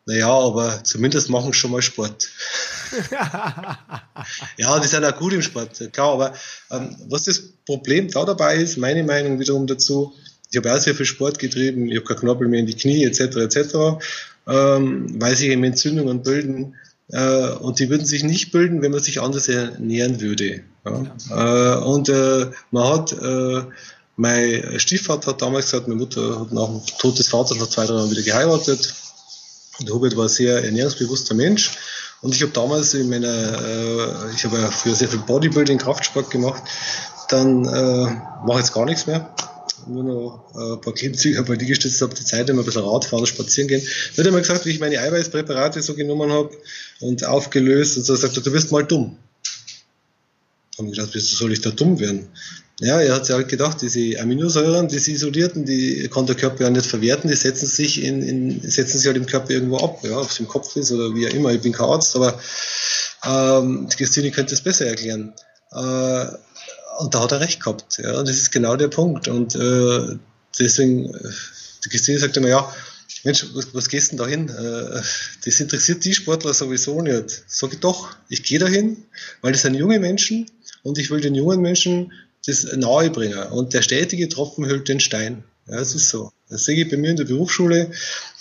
naja, aber zumindest machen sie schon mal Sport. ja, die sind auch gut im Sport, klar, aber ähm, was das Problem da dabei ist, meine Meinung wiederum dazu, ich habe auch sehr viel Sport getrieben, ich habe kein Knorpel mehr in die Knie etc. etc., ähm, weil sich eben Entzündungen bilden äh, und die würden sich nicht bilden, wenn man sich anders ernähren würde. Ja. Äh, und äh, man hat, äh, mein Stiefvater hat damals gesagt, meine Mutter hat nach dem Tod des Vaters nach zwei, drei Jahren wieder geheiratet. Und Hubert war ein sehr ernährungsbewusster Mensch. Und ich habe damals in meiner, äh, ich habe ja für sehr viel Bodybuilding, Kraftsport gemacht. Dann mache jetzt gar nichts mehr nur noch äh, ein paar Klimmzüge, ein paar Liegestütze habe, die Zeit immer ein bisschen Radfahren, spazieren gehen. Da hat er mir gesagt, wie ich meine Eiweißpräparate so genommen habe und aufgelöst und so sagt er, du wirst mal dumm. Da habe ich gedacht, wieso soll ich da dumm werden? Ja, er hat sich halt gedacht, diese Aminosäuren, diese isolierten, die kann der Körper ja nicht verwerten, die setzen sich in, in setzen sich halt im Körper irgendwo ab, ja, ob es im Kopf ist oder wie auch immer. Ich bin kein Arzt, aber ähm, die Christine könnte es besser erklären. Äh, und da hat er recht gehabt. Ja, das ist genau der Punkt. Und äh, deswegen, die Christine sagt immer, ja, Mensch, was, was gehst denn da hin? Äh, das interessiert die Sportler sowieso nicht. Sag ich doch, ich gehe dahin, weil das sind junge Menschen und ich will den jungen Menschen das nahe bringen. Und der stetige Tropfen hüllt den Stein. Ja, das ist so. Das sehe ich bei mir in der Berufsschule.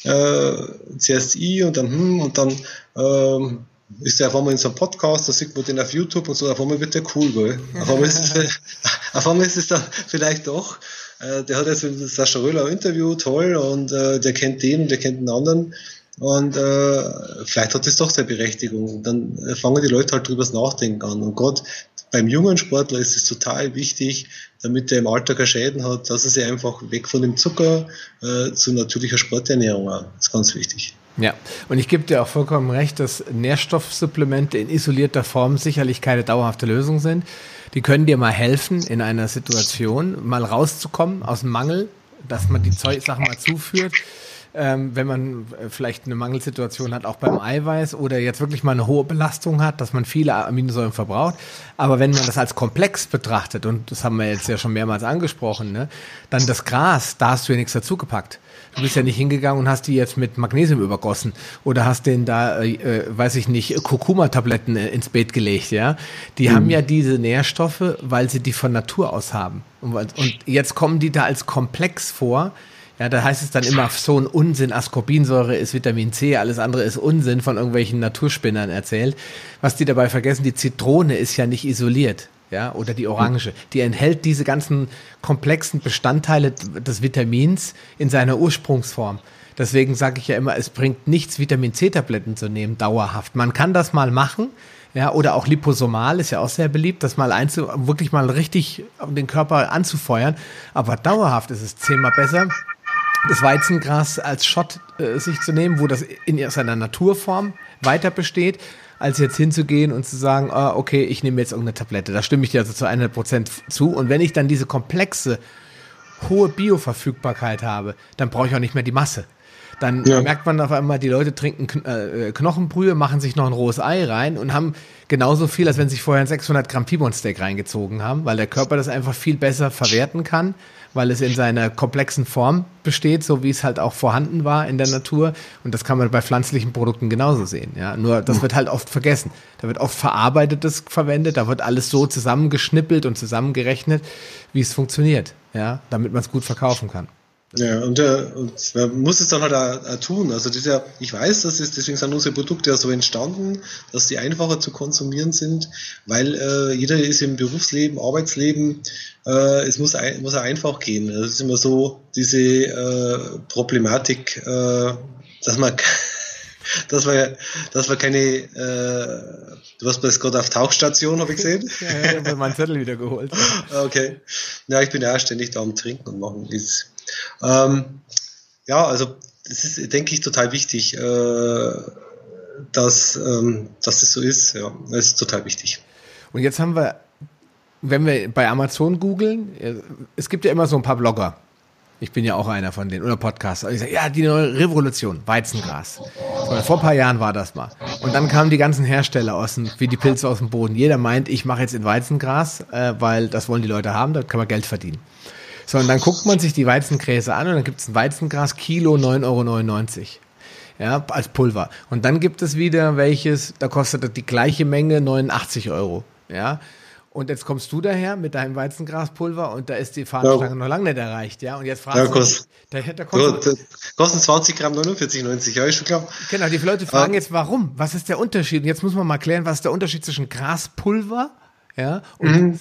Äh, zuerst ich und dann hm und dann ähm, ist der auf einmal in so einem Podcast, da sieht man den auf YouTube und so, auf einmal wird der cool, gell? Auf einmal ist es, auf einmal ist es dann vielleicht doch, äh, der hat jetzt mit Sascha Röhler ein Interview, toll, und äh, der kennt den und der kennt den anderen. Und äh, vielleicht hat das doch seine Berechtigung. Dann äh, fangen die Leute halt drüber Nachdenken an. Und Gott, beim jungen Sportler ist es total wichtig, damit er im Alltag keine Schäden hat, dass er sich einfach weg von dem Zucker äh, zu natürlicher Sporternährung hat. Das ist ganz wichtig. Ja, und ich gebe dir auch vollkommen recht, dass Nährstoffsupplemente in isolierter Form sicherlich keine dauerhafte Lösung sind. Die können dir mal helfen, in einer Situation mal rauszukommen aus dem Mangel, dass man die Sachen mal zuführt. Ähm, wenn man äh, vielleicht eine Mangelsituation hat, auch beim Eiweiß oder jetzt wirklich mal eine hohe Belastung hat, dass man viele Aminosäuren verbraucht. Aber wenn man das als komplex betrachtet, und das haben wir jetzt ja schon mehrmals angesprochen, ne, dann das Gras, da hast du ja nichts dazugepackt. Du bist ja nicht hingegangen und hast die jetzt mit Magnesium übergossen oder hast den da, äh, äh weiß ich nicht, Kurkuma-Tabletten äh, ins Bett gelegt, ja. Die mhm. haben ja diese Nährstoffe, weil sie die von Natur aus haben. Und, und jetzt kommen die da als komplex vor. Ja, da heißt es dann immer so ein Unsinn, Ascorbinsäure ist Vitamin C, alles andere ist Unsinn von irgendwelchen Naturspinnern erzählt. Was die dabei vergessen, die Zitrone ist ja nicht isoliert ja, oder die Orange, die enthält diese ganzen komplexen Bestandteile des Vitamins in seiner Ursprungsform. Deswegen sage ich ja immer, es bringt nichts, Vitamin C-Tabletten zu nehmen, dauerhaft. Man kann das mal machen, ja, oder auch liposomal ist ja auch sehr beliebt, das mal einzu, wirklich mal richtig den Körper anzufeuern. Aber dauerhaft ist es zehnmal besser, das Weizengras als Shot äh, sich zu nehmen, wo das in seiner Naturform weiter besteht als jetzt hinzugehen und zu sagen, ah, okay, ich nehme jetzt irgendeine Tablette. Da stimme ich dir also zu 100 Prozent zu. Und wenn ich dann diese komplexe, hohe Bioverfügbarkeit habe, dann brauche ich auch nicht mehr die Masse. dann ja. merkt man auf einmal, die Leute trinken äh, Knochenbrühe, machen sich noch ein rohes Ei rein und haben genauso viel, als wenn sie sich vorher ein 600 Gramm T-Bone Steak reingezogen haben, weil der Körper das einfach viel besser verwerten kann weil es in seiner komplexen Form besteht, so wie es halt auch vorhanden war in der Natur. Und das kann man bei pflanzlichen Produkten genauso sehen. Ja, nur das wird halt oft vergessen. Da wird oft verarbeitetes verwendet, da wird alles so zusammengeschnippelt und zusammengerechnet, wie es funktioniert. Ja, damit man es gut verkaufen kann. Ja, und, äh, und man muss es dann halt auch, auch tun. Also dieser, ich weiß, dass es, deswegen sind unsere Produkte ja so entstanden, dass die einfacher zu konsumieren sind, weil äh, jeder ist im Berufsleben, Arbeitsleben, äh, es muss, ein, muss einfach gehen. Das ist immer so diese äh, Problematik, äh, dass man dass wir, dass wir keine, äh, du warst bis gerade auf Tauchstation, habe ich gesehen. ja, ja, ich habe meinen Zettel wieder geholt. okay. Ja, ich bin ja auch ständig da am Trinken und machen. Ist, ähm, ja, also das ist, denke ich, total wichtig, äh, dass, ähm, dass das so ist. Ja, das ist total wichtig. Und jetzt haben wir, wenn wir bei Amazon googeln, äh, es gibt ja immer so ein paar Blogger. Ich bin ja auch einer von denen, oder Podcaster. Ich sage, ja, die neue Revolution, Weizengras. Vor ein paar Jahren war das mal. Und dann kamen die ganzen Hersteller aus dem, wie die Pilze aus dem Boden. Jeder meint, ich mache jetzt in Weizengras, äh, weil das wollen die Leute haben, da kann man Geld verdienen. So, und dann guckt man sich die Weizengräser an und dann gibt es ein Weizengras, Kilo 9,99 Euro. Ja, als Pulver. Und dann gibt es wieder welches, da kostet die gleiche Menge 89 Euro. Ja. Und jetzt kommst du daher mit deinem Weizengraspulver und da ist die Fahnenstange ja. noch lange nicht erreicht, ja? Und jetzt fragst ja, kost, du, da, da kosten, kosten 20 Gramm 49,90, ja, ist schon klar. Genau, die Leute fragen ah. jetzt, warum? Was ist der Unterschied? Und jetzt muss man mal klären, was ist der Unterschied zwischen Graspulver, ja, und mhm.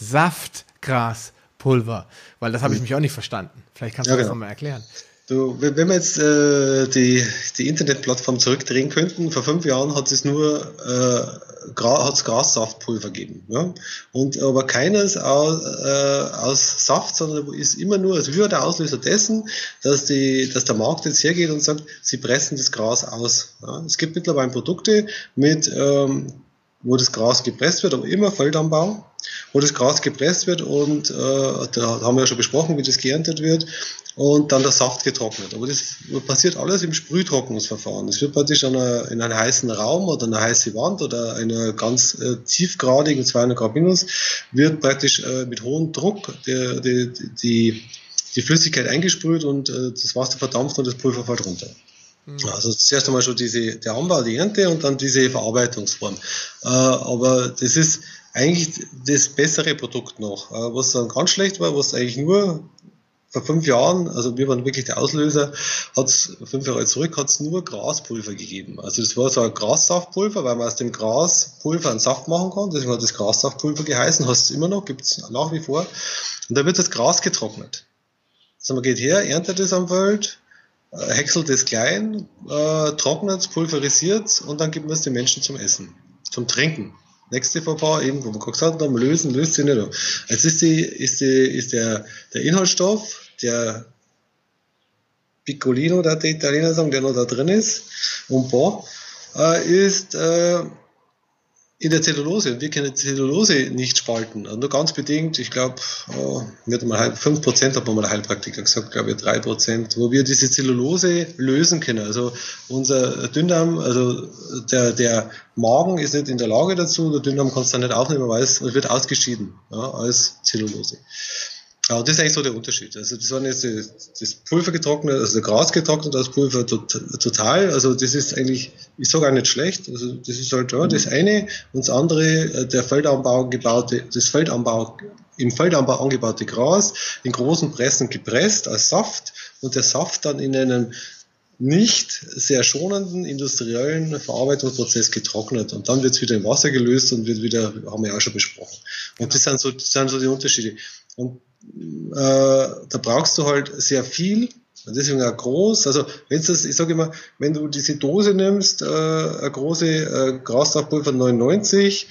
Saftgraspulver? Weil das habe ich mich auch nicht verstanden. Vielleicht kannst du ja, das genau. nochmal erklären. Du, wenn wir jetzt äh, die, die Internetplattform zurückdrehen könnten, vor fünf Jahren hat es nur äh, Gra hat's Grassaftpulver gegeben. Ja? Und aber keines aus, äh, aus Saft, sondern ist immer nur, also wie der Auslöser dessen, dass, die, dass der Markt jetzt hergeht und sagt, sie pressen das Gras aus. Ja? Es gibt mittlerweile Produkte mit ähm, wo das Gras gepresst wird, aber immer Feldanbau, wo das Gras gepresst wird und äh, da haben wir ja schon besprochen, wie das geerntet wird und dann der Saft getrocknet. Aber das passiert alles im Sprühtrocknungsverfahren. Es wird praktisch in, einer, in einem heißen Raum oder einer heißen Wand oder einer ganz äh, tiefgradigen 200 Grad minus wird praktisch äh, mit hohem Druck die, die, die, die Flüssigkeit eingesprüht und äh, das Wasser verdampft und das Pulver fällt runter. Also zuerst einmal schon diese, der Anbau, die Ernte und dann diese Verarbeitungsform. Äh, aber das ist eigentlich das bessere Produkt noch. Äh, was dann ganz schlecht war, was eigentlich nur vor fünf Jahren, also wir waren wirklich der Auslöser, hat es fünf Jahre zurück, hat es nur Graspulver gegeben. Also das war so ein Grassaftpulver, weil man aus dem Graspulver einen Saft machen kann. Deswegen hat das Grassaftpulver geheißen, hast es immer noch, gibt es nach wie vor. Und da wird das Gras getrocknet. Also man geht her, erntet es am Feld, häckselt es klein, äh, trocknet, pulverisiert und dann gibt man es den Menschen zum Essen, zum Trinken. Nächste Verfahren, eben, wo wir gesagt haben, lösen, löst sie nicht. Jetzt ist, die, ist, die, ist der, der Inhaltsstoff, der Piccolino, der die Italiener sagen, der noch da drin ist, und boah, äh, ist äh, in der Zellulose. Und wir können Zellulose nicht spalten. Und nur ganz bedingt, ich glaube, oh, mal 5% hat man mal Heilpraktiker gesagt, glaube ich 3%, wo wir diese Zellulose lösen können. Also unser Dünndarm, also der, der Magen ist nicht in der Lage dazu, der Dünndarm kann es dann nicht aufnehmen, weil es wird ausgeschieden ja, als Zellulose. Aber das ist eigentlich so der Unterschied. Also das waren jetzt das Pulver getrocknet, also Gras getrocknet, das Pulver total. Also das ist eigentlich, ich sage auch nicht schlecht. Also das ist halt ja, das eine und das andere, äh, der Feldanbau gebaute, das Feldanbau, im Feldanbau angebaute Gras in großen Pressen gepresst als Saft und der Saft dann in einem nicht sehr schonenden industriellen Verarbeitungsprozess getrocknet und dann wird es wieder in Wasser gelöst und wird wieder, haben wir ja auch schon besprochen. Und das sind so, das sind so die Unterschiede. Und da brauchst du halt sehr viel, deswegen auch groß. Also wenn das, ich sage immer, wenn du diese Dose nimmst, äh, eine große äh, Grassaftpulver 99,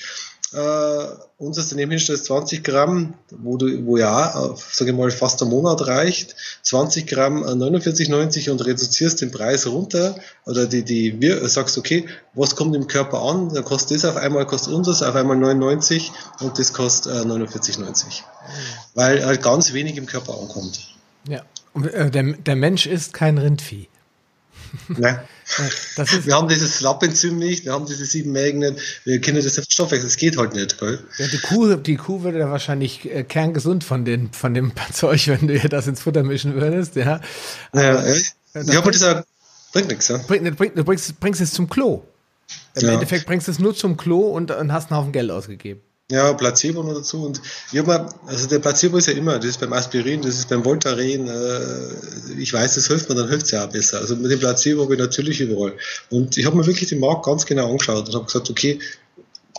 äh, uns ist daneben hinstellst 20 Gramm, wo du, wo ja, sage ich mal, fast ein Monat reicht, 20 Gramm 49,90 und reduzierst den Preis runter oder die, die, wir sagst, okay, was kommt im Körper an? Dann kostet das auf einmal, kostet uns das auf einmal 99 und das kostet äh, 49,90. Weil halt ganz wenig im Körper ankommt. Ja. Äh, der, der Mensch ist kein Rindvieh. Nein. wir haben dieses Lappenzym nicht, wir haben diese sieben Mägen nicht, wir kennen das Stoffwechsel, das geht halt nicht. Gell? Ja, die, Kuh, die Kuh würde ja wahrscheinlich äh, kerngesund von, den, von dem Zeug, wenn du ihr das ins Futter mischen würdest. Ja, ja, ja. das bringt nichts. Ja? Bringt, bringt, du bringst, bringst es zum Klo. Im ja. Endeffekt bringst du es nur zum Klo und, und hast einen Haufen Geld ausgegeben. Ja, Placebo noch dazu. Und ich mal, also der Placebo ist ja immer, das ist beim Aspirin, das ist beim Voltaren, äh, ich weiß, das hilft mir, dann hilft es ja auch besser. Also mit dem Placebo habe ich natürlich überall. Und ich habe mir wirklich den Markt ganz genau angeschaut und habe gesagt, okay,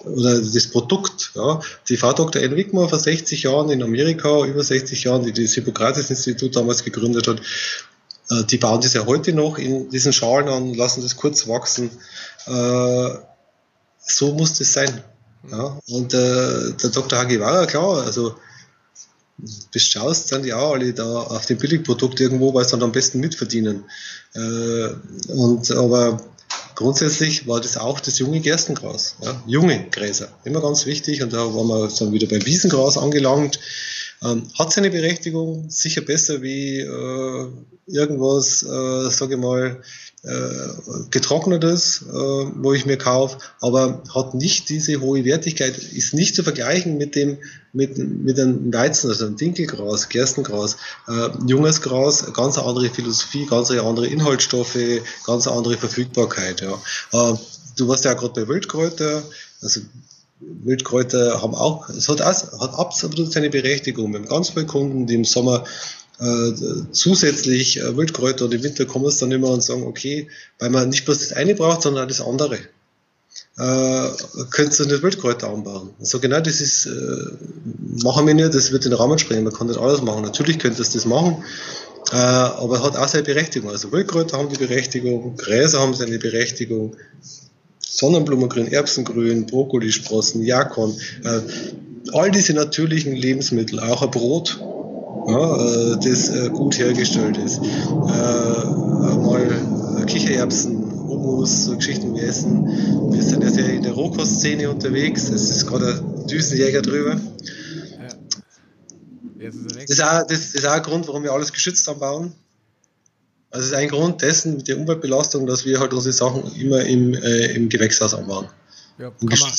oder das Produkt, ja, die Frau Dr. Enrique vor 60 Jahren in Amerika, über 60 Jahren, die das Hippokrates-Institut damals gegründet hat, äh, die bauen das ja heute noch in diesen Schalen an, lassen das kurz wachsen. Äh, so muss das sein. Ja, und äh, der Dr. Hagiwara, klar, also bis schaust, sind auch alle da auf dem Billigprodukt irgendwo, weil sie dann am besten mitverdienen. Äh, und aber grundsätzlich war das auch das junge Gerstengras, ja, junge Gräser, immer ganz wichtig. Und da waren wir dann wieder beim Wiesengras angelangt. Ähm, hat seine Berechtigung, sicher besser wie äh, irgendwas, äh, sage ich mal, getrocknetes, äh, wo ich mir kaufe, aber hat nicht diese hohe Wertigkeit, ist nicht zu vergleichen mit dem mit, mit einem Weizen, also einem Dinkelgras, Gerstengras, äh, junges Gras, ganz andere Philosophie, ganz andere Inhaltsstoffe, ganz andere Verfügbarkeit. Ja. Äh, du warst ja gerade bei Wildkräuter, also Wildkräuter haben auch, es hat, auch, hat absolut seine Berechtigung. Wir haben ganz viele Kunden, die im Sommer äh, zusätzlich äh, Wildkräuter und im Winter kommen es dann immer und sagen, okay, weil man nicht bloß das eine braucht, sondern auch das andere. Äh, könntest du nicht Wildkräuter anbauen? So genau das ist, äh, machen wir nicht, das wird den Rahmen sprengen, man kann nicht alles machen. Natürlich könntest du das machen, äh, aber hat auch seine Berechtigung. Also Wildkräuter haben die Berechtigung, Gräser haben seine Berechtigung, Sonnenblumengrün, Erbsengrün, Brokkolisprossen, Jakon, äh, all diese natürlichen Lebensmittel, auch ein Brot, ja, äh, das äh, gut hergestellt ist. Äh, mal Kichererbsen, Hummus, so Geschichten wir essen. Wir sind ja sehr in der Rohkostszene unterwegs. Es ist gerade ein Düsenjäger drüber. Das ist, auch, das ist auch ein Grund, warum wir alles geschützt anbauen. Also es ist ein Grund dessen, mit der Umweltbelastung, dass wir halt unsere Sachen immer im, äh, im Gewächshaus anbauen. Ja, kann, man,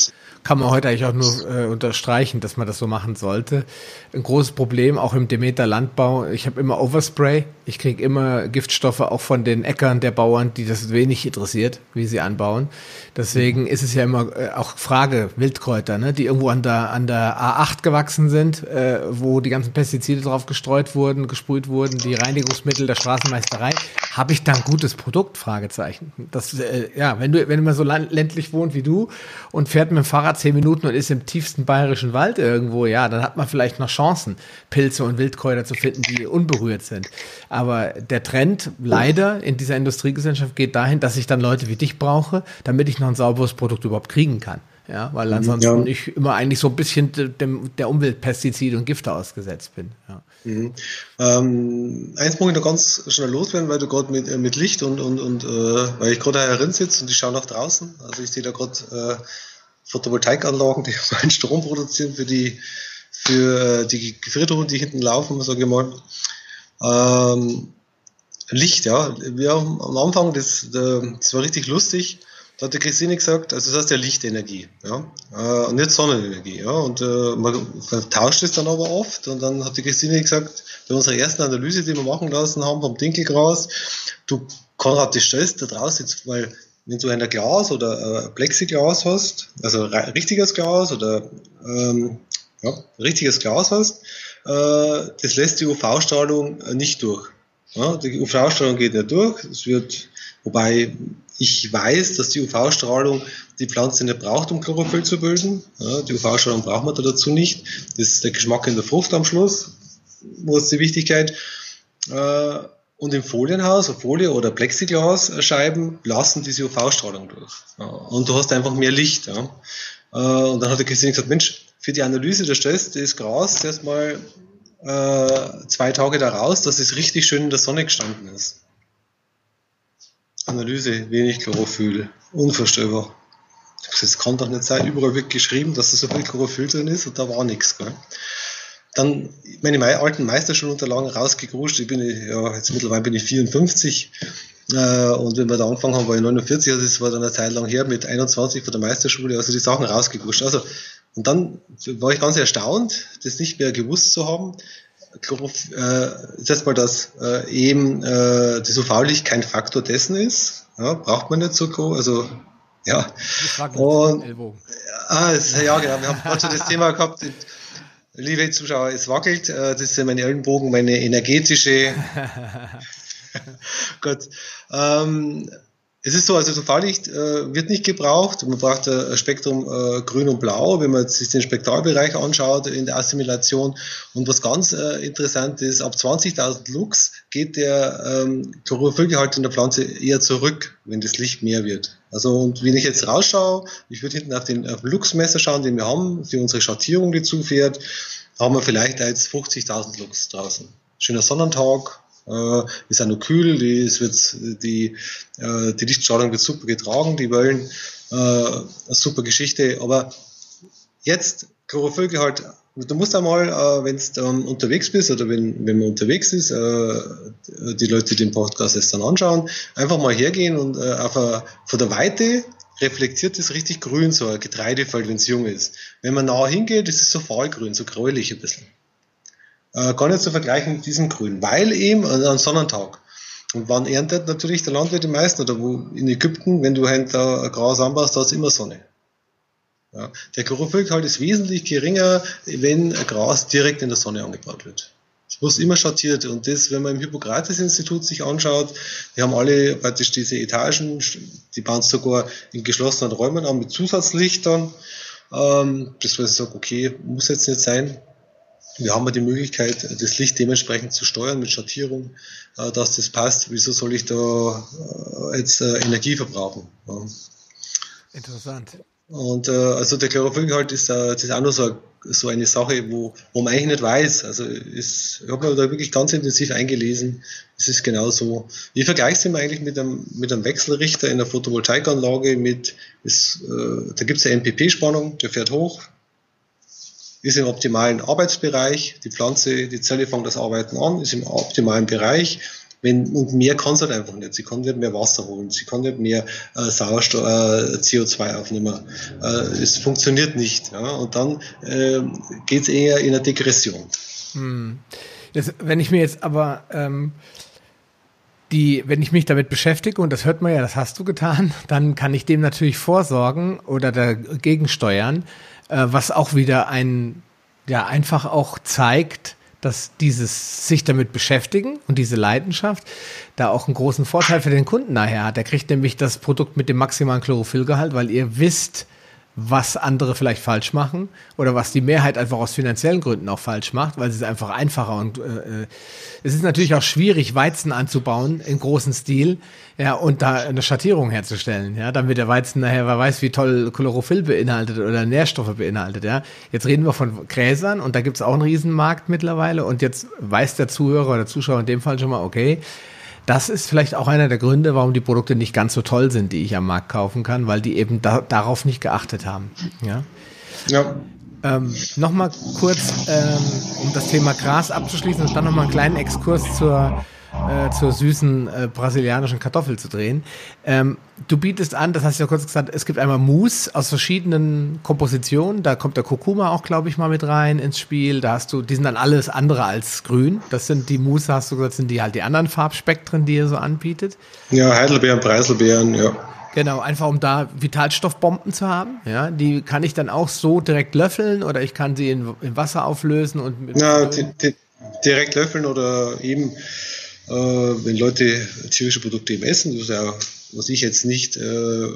kann man heute eigentlich auch nur äh, unterstreichen, dass man das so machen sollte. Ein großes Problem auch im Demeter Landbau. Ich habe immer Overspray. Ich kriege immer Giftstoffe auch von den Äckern der Bauern, die das wenig interessiert, wie sie anbauen. Deswegen mhm. ist es ja immer äh, auch Frage Wildkräuter, ne, die irgendwo an der an der A8 gewachsen sind, äh, wo die ganzen Pestizide drauf gestreut wurden, gesprüht wurden, die Reinigungsmittel der Straßenmeisterei. Habe ich da ein gutes Produkt? Fragezeichen. Das äh, ja, wenn du wenn man so ländlich wohnt wie du und fährt mit dem Fahrrad zehn Minuten und ist im tiefsten bayerischen Wald irgendwo, ja, dann hat man vielleicht noch Chancen, Pilze und Wildkräuter zu finden, die unberührt sind. Aber der Trend leider in dieser Industriegesellschaft geht dahin, dass ich dann Leute wie dich brauche, damit ich noch ein sauberes Produkt überhaupt kriegen kann. Ja, weil ansonsten ja. ich immer eigentlich so ein bisschen dem, der Umweltpestizide und Gifte ausgesetzt bin. Ja. Mhm. Ähm, eins muss ich noch ganz schnell loswerden, weil du gerade mit, äh, mit Licht und, und, und äh, weil ich gerade herin sitze und ich schaue nach draußen. Also ich sehe da gerade äh, Photovoltaikanlagen, die meinen Strom produzieren für die, für äh, die Gefriertruhen, die hinten laufen, sage ich mal. Ähm, Licht, ja. Wir haben am Anfang, das, das war richtig lustig, da hat die Christine gesagt, also das heißt ja Lichtenergie, ja, äh, und nicht Sonnenenergie, ja, und äh, man vertauscht es dann aber oft und dann hat die Christine gesagt, bei unserer ersten Analyse, die wir machen lassen haben vom Dinkelgras, du Konrad, das stellst da draußen jetzt, weil wenn du ein Glas oder äh, Plexiglas hast, also richtiges Glas oder ähm, ja, richtiges Glas hast, äh, das lässt die UV-Strahlung nicht durch. Ja, die UV-Strahlung geht nicht durch. Es wird, wobei ich weiß, dass die UV-Strahlung die Pflanze nicht braucht, um Chlorophyll zu bilden. Ja, die UV-Strahlung braucht man da dazu nicht. Das ist der Geschmack in der Frucht am Schluss. Wo ist die Wichtigkeit? Äh, und im Folienhaus, Folie oder Plexiglasscheiben lassen diese UV-Strahlung durch. Und du hast einfach mehr Licht. Äh, und dann hat der Christine gesagt, Mensch, für die Analyse, stellst du das Gras erstmal äh, zwei Tage da raus, dass es richtig schön in der Sonne gestanden ist. Analyse, wenig Chlorophyll, unvorstellbar. Das kann doch nicht sein, überall wird geschrieben, dass da so viel Chlorophyll drin ist und da war nichts. Gell? Dann meine alten Meisterschulunterlagen rausgegruscht. Ich bin ja jetzt mittlerweile bin ich 54. Äh, und wenn wir da angefangen haben, war ich 49, also das war dann eine Zeit lang her mit 21 von der Meisterschule, also die Sachen rausgeguscht. Also, und dann war ich ganz erstaunt, das nicht mehr gewusst zu haben. Chloroph äh, das mal, dass äh, eben äh, die UV-Licht kein Faktor dessen ist. Ja, braucht man nicht so groß. Also ja. Und, ah, es, ja, genau. Wir haben gerade schon das Thema gehabt. Liebe Zuschauer, es wackelt. Äh, das ist mein Ellenbogen, meine energetische. Gut. Ähm, es ist so, also so Fahrlicht äh, wird nicht gebraucht. Man braucht ein Spektrum äh, grün und blau, wenn man sich den Spektralbereich anschaut in der Assimilation. Und was ganz äh, interessant ist, ab 20.000 Lux geht der ähm, Chlorophyllgehalt in der Pflanze eher zurück, wenn das Licht mehr wird. Also und wenn ich jetzt rausschaue, ich würde hinten auf den auf Luxmesser schauen, den wir haben, für unsere Schattierung, die zufährt, haben wir vielleicht als 50.000 Lux draußen. Schöner Sonnentag, äh, ist auch noch kühl, die, es wird, die, äh, die Lichtstrahlung wird super getragen, die Wellen, äh, eine super Geschichte, aber jetzt Chlorophyllgehalt, du musst einmal, äh, wenn du ähm, unterwegs bist oder wenn, wenn man unterwegs ist, äh, die Leute, die den Podcast jetzt dann anschauen, einfach mal hergehen und äh, a, von der Weite reflektiert es richtig grün, so ein Getreidefeld, wenn es jung ist. Wenn man nah hingeht, ist es so fahlgrün, so gräulich ein bisschen äh, gar nicht zu vergleichen mit diesem Grün, weil eben an Sonnentag. Und wann erntet natürlich der Landwirt die meisten? Oder wo in Ägypten, wenn du ein Gras anbaust, da ist immer Sonne. Ja. Der Chlorophyllgehalt ist wesentlich geringer, wenn Gras direkt in der Sonne angebaut wird. Es muss immer schattiert. Und das, wenn man im Hippokrates-Institut sich anschaut, die haben alle praktisch diese Etagen, die bauen es sogar in geschlossenen Räumen an mit Zusatzlichtern. Ähm, das, was ich sage, okay, muss jetzt nicht sein. Wir haben ja die Möglichkeit, das Licht dementsprechend zu steuern mit Schattierung, äh, dass das passt. Wieso soll ich da äh, jetzt äh, Energie verbrauchen? Interessant. Und äh, also der Chlorophyllgehalt ist, äh, das ist auch nur so, so eine Sache, wo, wo man eigentlich nicht weiß. Also ist, ich habe mir da wirklich ganz intensiv eingelesen. Es ist genau so. Ich vergleiche es immer eigentlich mit einem, mit einem Wechselrichter in der Photovoltaikanlage mit, ist, äh, da gibt es eine NPP-Spannung, der fährt hoch, ist im optimalen Arbeitsbereich. Die Pflanze, die Zelle fängt das Arbeiten an, ist im optimalen Bereich. Wenn, und mehr kann sie halt einfach nicht. Sie kann nicht mehr Wasser holen, sie kann nicht mehr äh, Sauerstoff, äh, CO2 aufnehmen. Äh, es funktioniert nicht. Ja? Und dann äh, geht es eher in eine Degression. Hm. Das, wenn ich mir jetzt aber ähm, die, wenn ich mich damit beschäftige, und das hört man ja, das hast du getan, dann kann ich dem natürlich vorsorgen oder dagegen steuern, was auch wieder ein, ja, einfach auch zeigt, dass dieses sich damit beschäftigen und diese Leidenschaft da auch einen großen Vorteil für den Kunden nachher hat. Der kriegt nämlich das Produkt mit dem maximalen Chlorophyllgehalt, weil ihr wisst, was andere vielleicht falsch machen oder was die Mehrheit einfach aus finanziellen Gründen auch falsch macht, weil es ist einfach einfacher und äh, äh, es ist natürlich auch schwierig, Weizen anzubauen im großen Stil, ja, und da eine Schattierung herzustellen, ja, damit der Weizen nachher, wer weiß, wie toll Chlorophyll beinhaltet oder Nährstoffe beinhaltet, ja. Jetzt reden wir von Gräsern und da gibt es auch einen Riesenmarkt mittlerweile und jetzt weiß der Zuhörer oder Zuschauer in dem Fall schon mal, okay, das ist vielleicht auch einer der Gründe, warum die Produkte nicht ganz so toll sind, die ich am Markt kaufen kann, weil die eben da, darauf nicht geachtet haben. Ja. ja. Ähm, nochmal kurz, ähm, um das Thema Gras abzuschließen und dann nochmal einen kleinen Exkurs zur äh, zur süßen äh, brasilianischen Kartoffel zu drehen. Ähm, du bietest an, das hast du ja kurz gesagt, es gibt einmal Mousse aus verschiedenen Kompositionen. Da kommt der Kurkuma auch, glaube ich, mal mit rein ins Spiel. Da hast du, die sind dann alles andere als grün. Das sind die Mousse, hast du gesagt, sind die halt die anderen Farbspektren, die ihr so anbietet. Ja, Heidelbeeren, Preiselbeeren, ja. Genau, einfach um da Vitalstoffbomben zu haben. Ja, die kann ich dann auch so direkt löffeln oder ich kann sie in, in Wasser auflösen und. Die, die, direkt löffeln oder eben äh, wenn Leute tierische Produkte eben essen, was, ja, was ich jetzt nicht, äh,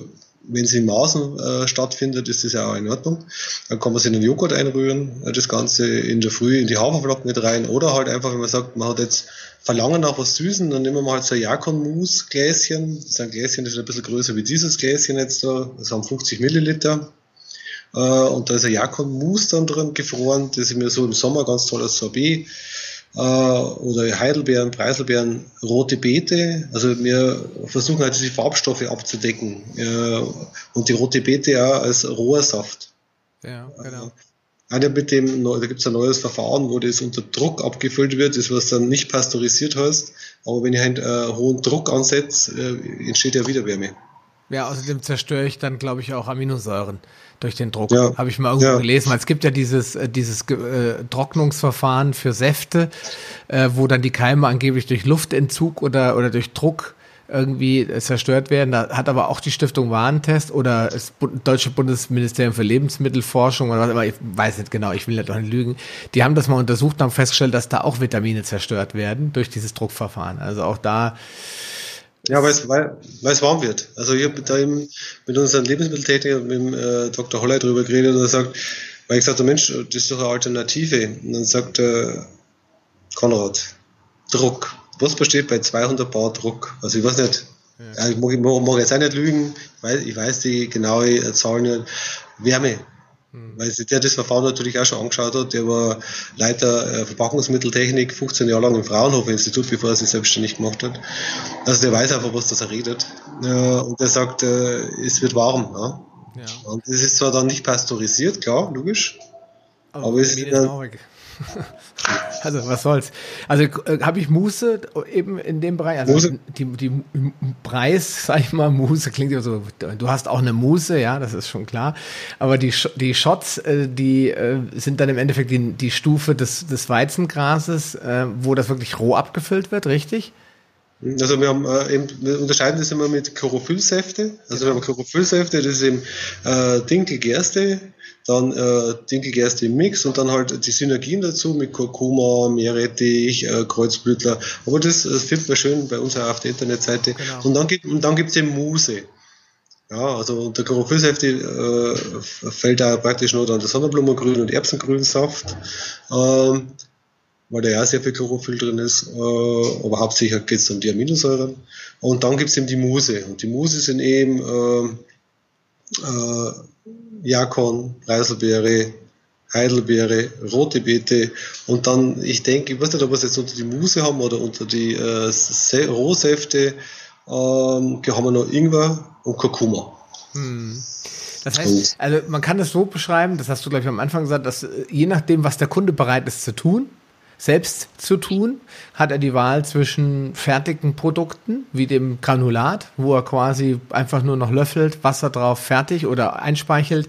wenn sie in Maßen äh, stattfindet, ist das ja auch in Ordnung. Dann kann man es in den Joghurt einrühren, das Ganze in der Früh in die Haferflocken mit rein oder halt einfach, wenn man sagt, man hat jetzt Verlangen nach was Süßen, dann nehmen wir halt so ein Jakon-Mousse-Gläschen. Das ist ein Gläschen, das ist ein bisschen größer wie dieses Gläschen jetzt da. Das haben 50 Milliliter. und da ist ein Jakon-Mousse dann drin gefroren. Das ist mir so im Sommer ganz toll als Sorbet äh, oder Heidelbeeren, Preiselbeeren, rote Beete. Also wir versuchen halt diese Farbstoffe abzudecken äh, und die rote Beete ja als roher Saft. Ja, genau. Einer mit dem, da gibt es ein neues Verfahren, wo das unter Druck abgefüllt wird, das was dann nicht pasteurisiert heißt. Aber wenn ich einen äh, hohen Druck ansetze, äh, entsteht ja wieder Wärme. Ja, außerdem zerstöre ich dann, glaube ich, auch Aminosäuren durch den Druck. Ja. Habe ich mal irgendwo ja. gelesen. Weil es gibt ja dieses, äh, dieses äh, Trocknungsverfahren für Säfte, äh, wo dann die Keime angeblich durch Luftentzug oder, oder durch Druck irgendwie zerstört werden. Da hat aber auch die Stiftung Warentest oder das Deutsche Bundesministerium für Lebensmittelforschung oder was immer, ich weiß nicht genau, ich will nicht lügen, die haben das mal untersucht und haben festgestellt, dass da auch Vitamine zerstört werden durch dieses Druckverfahren. Also auch da ja, weil es, weil, weil es warm wird. Also ich habe da eben mit unseren Lebensmitteltechnikern, mit dem äh, Dr. Holler drüber geredet und er sagt, weil ich sagte, Mensch, das ist doch eine Alternative. Und dann sagt äh, Konrad, Druck was besteht bei 200 Bar Druck? Also ich weiß nicht, ja. ich mag, mag, jetzt auch nicht lügen, weil ich weiß die genaue Zahl nicht. Wärme. Hm. Weil der das Verfahren natürlich auch schon angeschaut hat, der war Leiter äh, Verpackungsmitteltechnik 15 Jahre lang im Fraunhofer-Institut, bevor er sich selbstständig gemacht hat. Also der weiß einfach, was das er redet. und der sagt, äh, es wird warm. Ja? Ja. Und es ist zwar dann nicht pasteurisiert, klar, logisch. Aber, aber es ist dann, also was soll's. Also äh, habe ich Muße eben in dem Bereich. Also Muse? die, die Preis, sag ich mal, Muße klingt ja so. Du hast auch eine Muße, ja, das ist schon klar. Aber die die Shots, äh, die äh, sind dann im Endeffekt die, die Stufe des des Weizengrases, äh, wo das wirklich roh abgefüllt wird, richtig? Also wir haben äh, eben, wir unterscheiden das immer mit Chlorophyllsäfte. Also genau. wir haben Chlorophyllsäfte, das ist eben äh, Dinkelgerste, dann äh, Dinkelgerste im Mix und dann halt die Synergien dazu mit Kurkuma, Meerrettich, äh, Kreuzblütler. Aber das, das findet man schön bei uns auf der Internetseite. Genau. Und dann gibt und dann gibt's eben Muse. Ja, also unter Chlorophyllsäfte äh, fällt da praktisch nur dann der Sonnenblumengrün und Erbsengrünsaft. Ähm, weil da ja sehr viel Chlorophyll drin ist, äh, aber hauptsächlich geht es um die Aminosäuren. Und dann gibt es eben die Muse. Und die Muse sind eben äh, äh, Jakon, Preiselbeere, Heidelbeere, rote Beete und dann, ich denke, ich weiß nicht, ob wir es jetzt unter die Muse haben oder unter die äh, Rohsäfte, ähm, haben wir noch Ingwer und Kurkuma. Hm. Das heißt, also man kann das so beschreiben, das hast du gleich am Anfang gesagt, dass äh, je nachdem, was der Kunde bereit ist zu tun, selbst zu tun, hat er die Wahl zwischen fertigen Produkten, wie dem Granulat, wo er quasi einfach nur noch löffelt, Wasser drauf, fertig oder einspeichelt,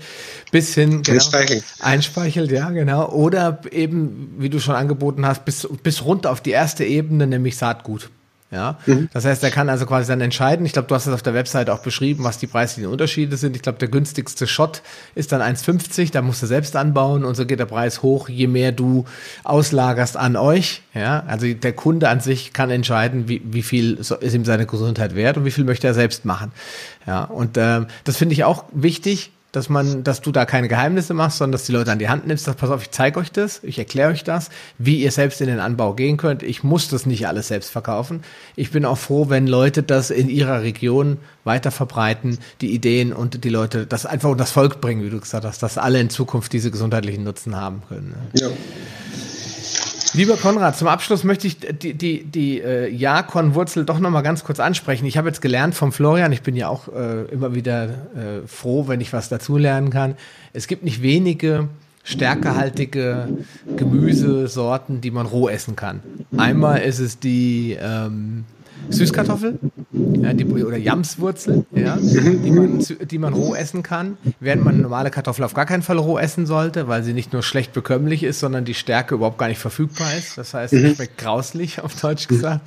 bis hin genau, einspeichelt. einspeichelt, ja genau, oder eben, wie du schon angeboten hast, bis, bis runter auf die erste Ebene, nämlich Saatgut. Ja, mhm. das heißt, er kann also quasi dann entscheiden. Ich glaube, du hast es auf der Webseite auch beschrieben, was die preislichen Unterschiede sind. Ich glaube, der günstigste Shot ist dann 1,50, da musst du selbst anbauen und so geht der Preis hoch, je mehr du auslagerst an euch. Ja, also der Kunde an sich kann entscheiden, wie, wie viel ist ihm seine Gesundheit wert und wie viel möchte er selbst machen. Ja, und äh, das finde ich auch wichtig dass man, dass du da keine Geheimnisse machst, sondern dass die Leute an die Hand nimmst, dass, pass auf, ich zeige euch das, ich erkläre euch das, wie ihr selbst in den Anbau gehen könnt. Ich muss das nicht alles selbst verkaufen. Ich bin auch froh, wenn Leute das in ihrer Region weiter verbreiten, die Ideen und die Leute das einfach unter das Volk bringen, wie du gesagt hast, dass alle in Zukunft diese gesundheitlichen Nutzen haben können. Ja. Lieber Konrad, zum Abschluss möchte ich die, die, die äh, Jakon-Wurzel doch nochmal ganz kurz ansprechen. Ich habe jetzt gelernt vom Florian, ich bin ja auch äh, immer wieder äh, froh, wenn ich was dazulernen kann. Es gibt nicht wenige stärkehaltige Gemüsesorten, die man roh essen kann. Einmal ist es die ähm, Süßkartoffel ja, die, oder Jamswurzel, ja, die, man, die man roh essen kann, während man normale Kartoffel auf gar keinen Fall roh essen sollte, weil sie nicht nur schlecht bekömmlich ist, sondern die Stärke überhaupt gar nicht verfügbar ist. Das heißt, es mhm. schmeckt grauslich, auf Deutsch gesagt.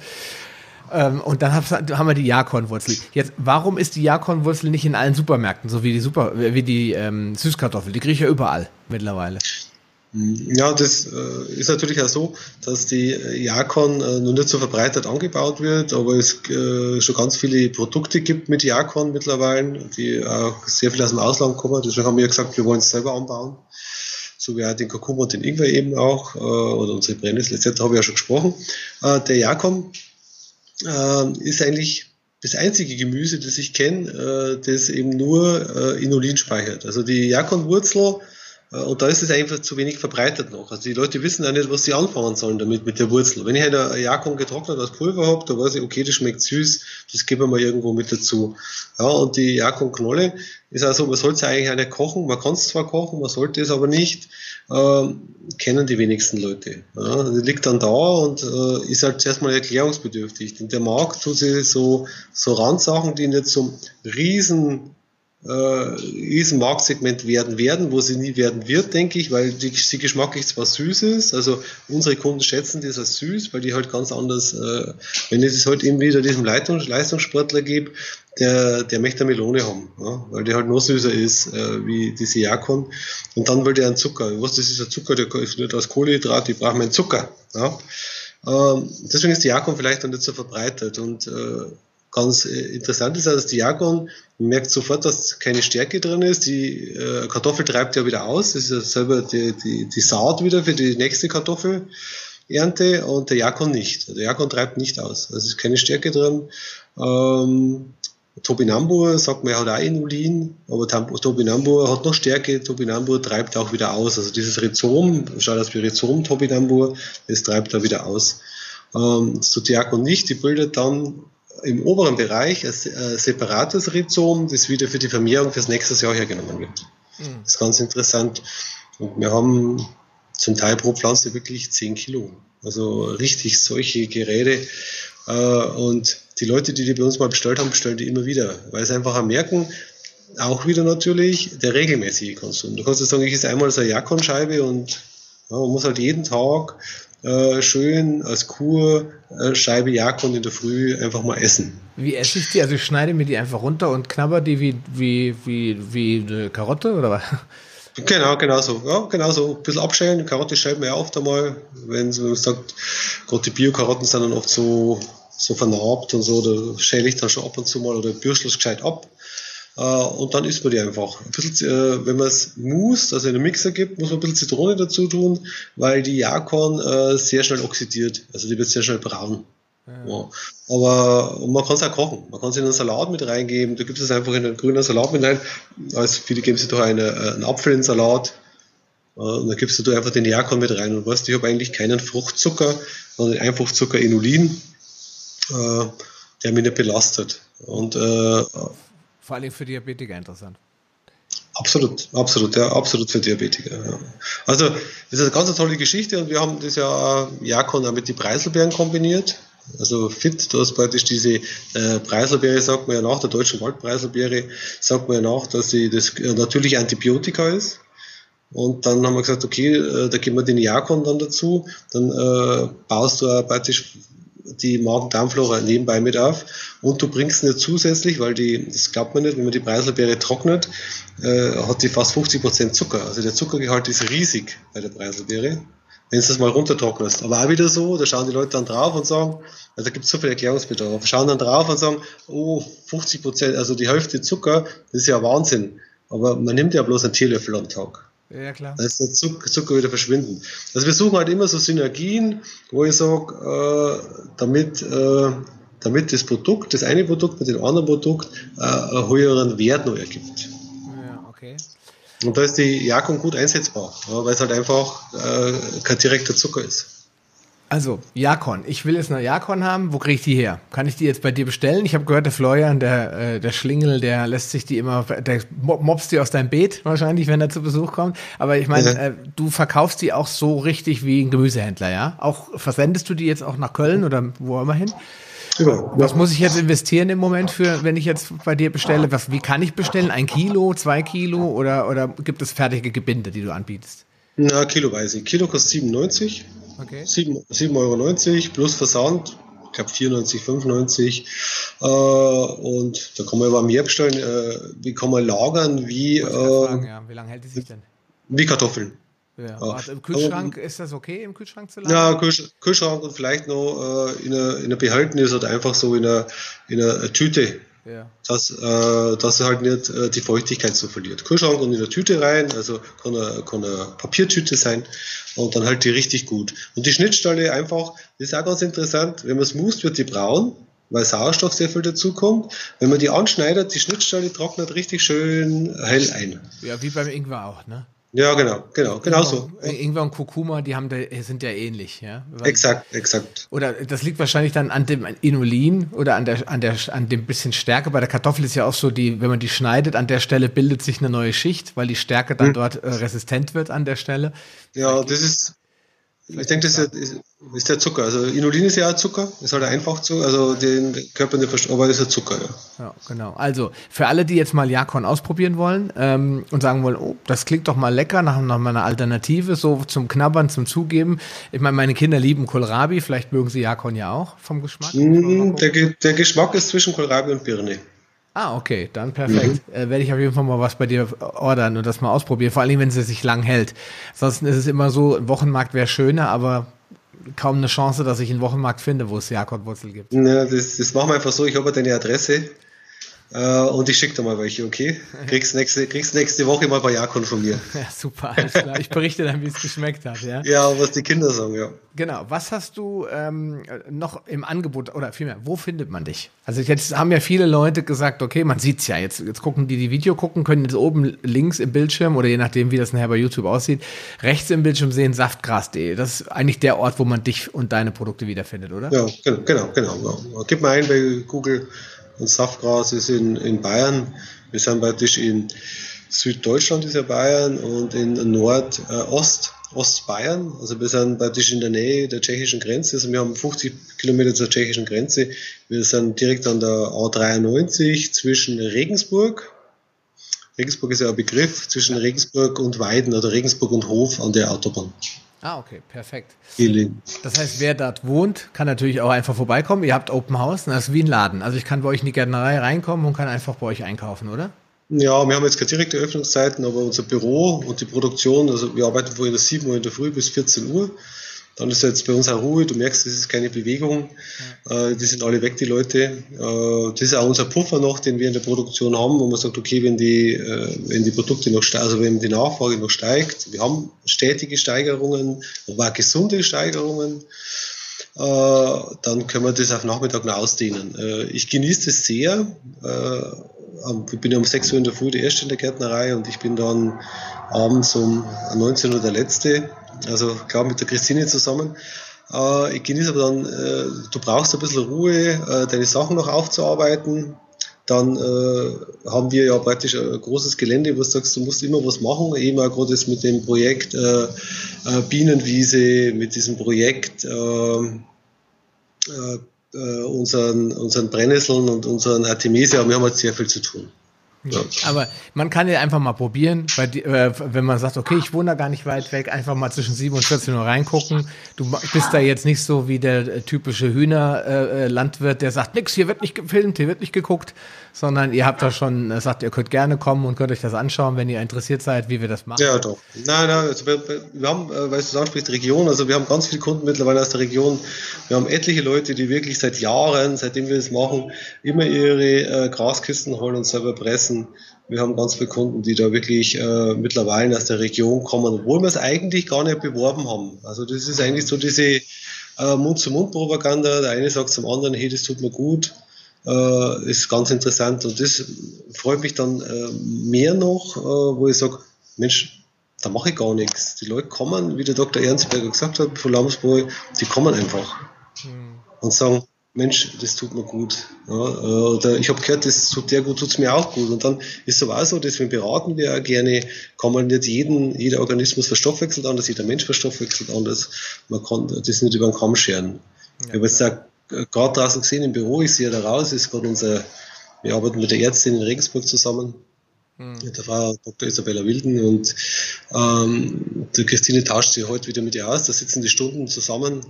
Ähm, und dann haben wir die Jakornwurzel. Jetzt, warum ist die Jakornwurzel nicht in allen Supermärkten, so wie die Super, wie die ähm, Süßkartoffel? Die kriege ich ja überall mittlerweile. Ja, das äh, ist natürlich auch so, dass die Jakon äh, noch nicht so verbreitet angebaut wird, aber es äh, schon ganz viele Produkte gibt mit Jakon mittlerweile, die auch sehr viel aus dem Ausland kommen. Deswegen haben wir gesagt, wir wollen es selber anbauen. So wie auch den Kurkuma und den Ingwer eben auch, äh, oder unsere Brennnessel etc. habe ich ja schon gesprochen. Äh, der Jakon äh, ist eigentlich das einzige Gemüse, das ich kenne, äh, das eben nur äh, Inulin speichert. Also die Jakonwurzel Äh, und da ist es einfach zu wenig verbreitet noch. Also die Leute wissen auch nicht, was sie anfangen sollen damit, mit der Wurzel. Wenn ich eine Jakon getrocknet als Pulver habe, da weiß ich, okay, das schmeckt süß, das geben wir mal irgendwo mit dazu. Ja, und die Jakon-Knolle ist also, man sollte es eigentlich auch nicht kochen, man kann es zwar kochen, man sollte es aber nicht, äh, kennen die wenigsten Leute. Ja, die liegt dann da und äh, ist halt zuerst mal erklärungsbedürftig. Und der Markt tut sich so, so Randsachen, die nicht zum riesen äh, riesen Marktsegment werden werden, wo sie nie werden wird, denke ich, weil die, sie geschmacklich zwar süß ist, also unsere Kunden schätzen das als süß, weil die halt ganz anders, äh, wenn es halt eben wieder diesem Leitungs Leistungssportler gebe, der, der möchte eine Melone haben, ja, weil die halt noch süßer ist äh, wie diese Jakon. Und dann will der einen Zucker. Was das ist ein Zucker, der ist nicht aus Kohlenhydrat, die brauchen einen Zucker. Ja. Ähm, deswegen ist die Jakon vielleicht noch nicht so verbreitet. Und äh, ganz äh, interessant ist, dass die man merkt sofort, dass keine Stärke drin ist. Die äh, Kartoffel treibt ja wieder aus. Das ist ja selber die, die, die Saat wieder für die nächste Kartoffelernte und der Jakon nicht. Der Jakon treibt nicht aus. Also ist keine Stärke drin. Ähm, Topinambur sagt man, er hat auch Inulin, aber Topinambur hat noch Stärke. Topinambur treibt auch wieder aus. Also dieses Rhizom, schaut aus wie Rhizom Topinambur, das treibt da wieder aus. Ähm, das Jakon nicht. Die bildet dann im oberen Bereich ein äh, separates Rhizom, das wieder für die Vermehrung fürs nächste Jahr hergenommen wird. Mhm. Das ist ganz interessant. Und wir haben zum Teil pro Pflanze wirklich 10 Kilo. Also richtig solche Geräte. Äh, und die Leute, die die bei uns mal bestellt haben, bestellen die immer wieder, weil sie einfach merken, auch wieder natürlich der regelmäßige Konsum. Du kannst ja sagen, ich esse einmal so eine Jakonscheibe und ja, man muss halt jeden Tag äh, schön als Kur äh, Scheibe Jakon in der Früh einfach mal essen. Wie esse ich die? Also ich schneide mir die einfach runter und knabber die wie, wie, wie, wie eine Karotte oder was? Genau, genau so. Ja, genau so. Ein bisschen abschälen. Karotte schält man ja oft einmal, wenn man sagt, gerade die Bio-Karotten sind dann oft so, so vernarbt und so, da schäle ich dann schon ab und zu mal oder bürstel es gescheit ab. Äh, und dann isst man die einfach. Ein bisschen, äh, wenn man es muss, also in den Mixer gibt, muss man ein bisschen Zitrone dazu tun, weil die Jakorn äh, sehr schnell oxidiert. Also die wird sehr schnell braun. Ja. Ja. Aber man kann es auch kochen. Man kann es in einen Salat mit reingeben. Du gibst es einfach in einen grünen Salat mit rein. Also viele geben sich doch eine, einen Apfel in den Salat. Und dann gibst du einfach den Jakon mit rein und weißt, ich habe eigentlich keinen Fruchtzucker, sondern einfach Zucker Inulin, der mich nicht belastet. Und äh, vor allem für Diabetiker interessant. Absolut, absolut, ja, absolut für Diabetiker. Ja. Also, das ist eine ganz tolle Geschichte und wir haben das ja Jakon auch mit den Preiselbeeren kombiniert. Also fit, du hast praktisch diese äh, Preiselbeere, sagt man ja nach, der deutschen Waldpreiselbeere, sagt man ja nach, dass sie das äh, natürliche Antibiotika ist. Und dann haben wir gesagt, okay, äh, da geben wir den Jakon dann dazu. Dann äh, baust du praktisch die Magen-Darm-Flora nebenbei mit auf und du bringst nicht zusätzlich, weil die, das glaubt man nicht, wenn man die Preiselbeere trocknet, äh, hat die fast 50 Prozent Zucker. Also der Zuckergehalt ist riesig bei der Preiselbeere, wenn du das mal runtertrocknest. Aber auch wieder so, da schauen die Leute dann drauf und sagen, also da gibt es so viel Erklärungsbedarf, schauen dann drauf und sagen, oh, 50%, Prozent, also die Hälfte Zucker, das ist ja Wahnsinn. Aber man nimmt ja bloß einen Teelöffel am Tag. Ja, klar. Da ist der Zucker, wieder verschwinden. Also wir suchen halt immer so Synergien, wo ich sage, äh, damit, äh, damit das Produkt, das eine Produkt mit dem anderen Produkt äh, einen höheren Wert noch ergibt. Ja, okay. Und da ist die Jakon gut einsetzbar, weil es halt einfach äh, kein direkter Zucker ist. Also, Jakon. Ich will jetzt eine Jakon haben. Wo kriege ich die her? Kann ich die jetzt bei dir bestellen? Ich habe gehört, der Florian, der, äh, der Schlingel, der lässt sich die immer, der mobst die aus deinem Beet wahrscheinlich, wenn er zu Besuch kommt. Aber ich meine, äh, du verkaufst die auch so richtig wie ein Gemüsehändler, ja? Auch versendest du die jetzt auch nach Köln oder wo immer hin? Ja, Was muss ich jetzt investieren im Moment für, wenn ich jetzt bei dir bestelle? Was, wie kann ich bestellen? Ein Kilo, zwei Kilo oder, oder gibt es fertige Gebinde, die du anbietest? Na, kiloweise. Kilo kostet 97. Okay. 7,90 Euro plus Versand, ich glaube 94, 95. Äh, und da kann man aber mehr bestellen. Äh, wie kann man lagern? Wie, äh, fragen, ja. wie lange hält die sich denn? Wie Kartoffeln. Ja. ja. Im Kühlschrank ist das okay, im Kühlschrank zu lagern? Ja, Kühl Kühlschrank und vielleicht noch äh, in, einer, in einer Behältnis oder einfach so in einer, in einer Tüte ja. dass, äh, dass er halt nicht äh, die Feuchtigkeit so verliert. Kühlschrank und in der Tüte rein, also kann eine, kann eine Papiertüte sein und dann halt die richtig gut. Und die Schnittstelle einfach, das ist auch ganz interessant, wenn man es must, wird die braun, weil Sauerstoff sehr viel dazukommt. Wenn man die anschneidet, die Schnittstelle trocknet richtig schön hell ein. Ja, wie beim Ingwer auch, ne? Ja, genau, genau, genau so. Ingwer und Kurkuma, die haben, sind ja ähnlich, ja. Exakt, exakt. Oder das liegt wahrscheinlich dann an dem Inulin oder an der, an der, an dem bisschen Stärke. Bei der Kartoffel ist ja auch so, die, wenn man die schneidet, an der Stelle bildet sich eine neue Schicht, weil die Stärke dann hm. dort äh, resistent wird an der Stelle. Ja, das ist, ich denke, das ist, ist, der Zucker. Also Inulin ist ja Zucker, ist halt einfach zu, also den Körper nicht versteht, aber das ist ja Zucker, ja. Ja, genau. Also für alle, die jetzt mal Jakon ausprobieren wollen ähm, und sagen wollen, oh, das klingt doch mal lecker, nach, nach einer Alternative, so zum Knabbern, zum Zugeben. Ich meine, meine Kinder lieben Kohlrabi, vielleicht mögen sie Jakon ja auch vom Geschmack. Mm, der, der Geschmack ist zwischen Kohlrabi und Birne. Ah, okay, dann perfekt. Mhm. Äh, Werde ich auf jeden Fall mal was bei dir ordern und das mal ausprobieren. Vor allem, wenn es sich lang hält. Ansonsten ist es immer so, ein Wochenmarkt wäre schöner, aber kaum eine Chance, dass ich einen Wochenmarkt finde, wo es Jakobwurzel gibt. Ja, das, das machen wir einfach so. Ich habe deine Adresse. Äh, und ich schicke dir mal welche, okay? Kriegst nächste, kriegst nächste Woche mal ein paar Jakon von mir. Ja, super, alles klar. Ich berichte dann, wie es geschmeckt hat, ja? Ja, was die Kinder sagen, ja. Genau. Was hast du ähm, noch im Angebot, oder vielmehr, wo findet man dich? Also jetzt haben ja viele Leute gesagt, okay, man sieht's ja, jetzt, jetzt gucken die, die Video gucken, können jetzt oben links im Bildschirm oder je nachdem, wie das nachher bei YouTube aussieht, rechts im Bildschirm sehen saftgras.de. Das ist eigentlich der Ort, wo man dich und deine Produkte wiederfindet, oder? Ja, genau, genau, genau. Gib mal ein bei Google und Saftgras ist in, in Bayern. Wir sind praktisch in Süddeutschland ist ja Bayern und in Nordost, äh, Ostbayern. Also wir sind praktisch in der Nähe der tschechischen Grenze. Also wir haben 50 Kilometer zur tschechischen Grenze. Wir sind direkt an der A93 zwischen Regensburg. Regensburg ist ja ein Begriff zwischen Regensburg und Weiden oder Regensburg und Hof an der Autobahn. Ah, okay, perfekt. Das heißt, wer dort wohnt, kann natürlich auch einfach vorbeikommen. Ihr habt Open House, das ist wie ein Laden. Also ich kann bei euch in die Gärtnerei reinkommen und kann einfach bei euch einkaufen, oder? Ja, wir haben jetzt keine direkte Öffnungszeiten, aber unser Büro und die Produktion, also wir arbeiten von 7 Uhr in der Früh bis 14 Uhr. Dann ist jetzt bei uns auch Ruhe, du merkst, es ist keine Bewegung, ja. äh, die sind alle weg, die Leute. Äh, das ist auch unser Puffer noch, den wir in der Produktion haben, wo man sagt, okay, wenn die, äh, wenn die Produkte noch steigen, also wenn die Nachfrage noch steigt, wir haben stetige Steigerungen, aber auch gesunde Steigerungen, äh, dann können wir das auf Nachmittag noch ausdehnen. Äh, ich genieße das sehr. Äh, ich bin um 6 Uhr in der Früh der Erste in der Gärtnerei und ich bin dann abends um 19 Uhr der Letzte also klar mit der Christine zusammen. Äh, ich genieße aber dann, äh, du brauchst ein bisschen Ruhe, äh, deine Sachen noch aufzuarbeiten. Dann äh, haben wir ja praktisch ein großes Gelände, wo du sagst, du musst immer was machen. Eben auch gerade mit dem Projekt äh, Bienenwiese, mit diesem Projekt unseren, unseren Brennnesseln und unseren Artemisia. Wir haben halt sehr viel zu tun. Ja. Aber man kann ja einfach mal probieren, weil die, äh, wenn man sagt, okay, ich wohne da gar nicht weit weg, einfach mal zwischen 7 und 14 Uhr reingucken. Du bist da jetzt nicht so wie der äh, typische Hühnerlandwirt, äh, der sagt, nix, hier wird nicht gefilmt, hier wird nicht geguckt, sondern ihr habt da schon, äh, sagt, ihr könnt gerne kommen und könnt euch das anschauen, wenn ihr interessiert seid, wie wir das machen. Ja, doch. Nein, nein, also wir, wir haben, äh, weil du ansprichst, Region, also wir haben ganz viele Kunden mittlerweile aus der Region. Wir haben etliche Leute, die wirklich seit Jahren, seitdem wir das machen, immer ihre äh, Graskisten holen und selber pressen. Wir haben ganz viele Kunden, die da wirklich äh, mittlerweile aus der Region kommen, obwohl wir es eigentlich gar nicht beworben haben. Also das ist eigentlich so diese äh, Mund-zu-Mund-Propaganda. Der eine sagt zum anderen, hey, das tut mir gut äh, ist ganz interessant und das freut mich dann äh, mehr noch, äh, wo ich sage, Mensch, da mache ich gar nichts. Die Leute kommen, wie der Dr. Ernstberger gesagt hat, von Lamsbräu, die kommen einfach mhm. und sagen, Mensch, das tut mir gut. Ja, äh, oder ich habe gehört, das tut dir gut, tut es mir auch gut. Und dann ist es aber so, deswegen beraten wir auch gerne, kann man nicht jeden, jeder Organismus verstoffwechselt anders, jeder Mensch verstoffwechselt anders. Man kann das nicht über den Kamm scheren. Ja, ich habe jetzt auch gerade draußen gesehen im Büro, ich sehe da raus, ist gerade unser, wir arbeiten mit der Ärztin in Regensburg zusammen, mhm. mit der Frau Dr. Isabella Wilden und ähm, die Christine tauscht sich heute wieder mit ihr aus, da sitzen die Stunden zusammen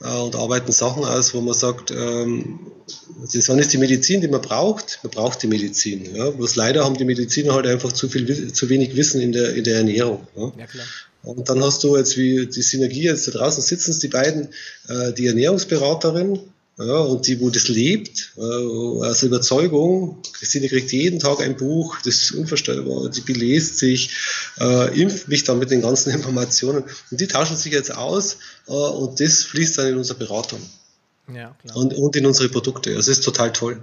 äh, und arbeiten Sachen aus, wo man sagt, ähm, das eine ist die Medizin, die man braucht, man braucht die Medizin. Ja? Bloß leider haben die Mediziner halt einfach zu viel, zu wenig Wissen in der, in der Ernährung. Ja? ja klar. Und dann hast du jetzt wie die Synergie, jetzt da draußen sitzen die beiden, äh, die Ernährungsberaterin, ja, und die, wo das lebt, äh, aus Überzeugung, Christine kriegt jeden Tag ein Buch, das ist unvorstellbar, die belest sich, äh, impft mich dann mit den ganzen Informationen und die tauschen sich jetzt aus äh, und das fließt dann in unsere Beratung. Ja, klar. Und, und in unsere Produkte. Also, das ist total toll.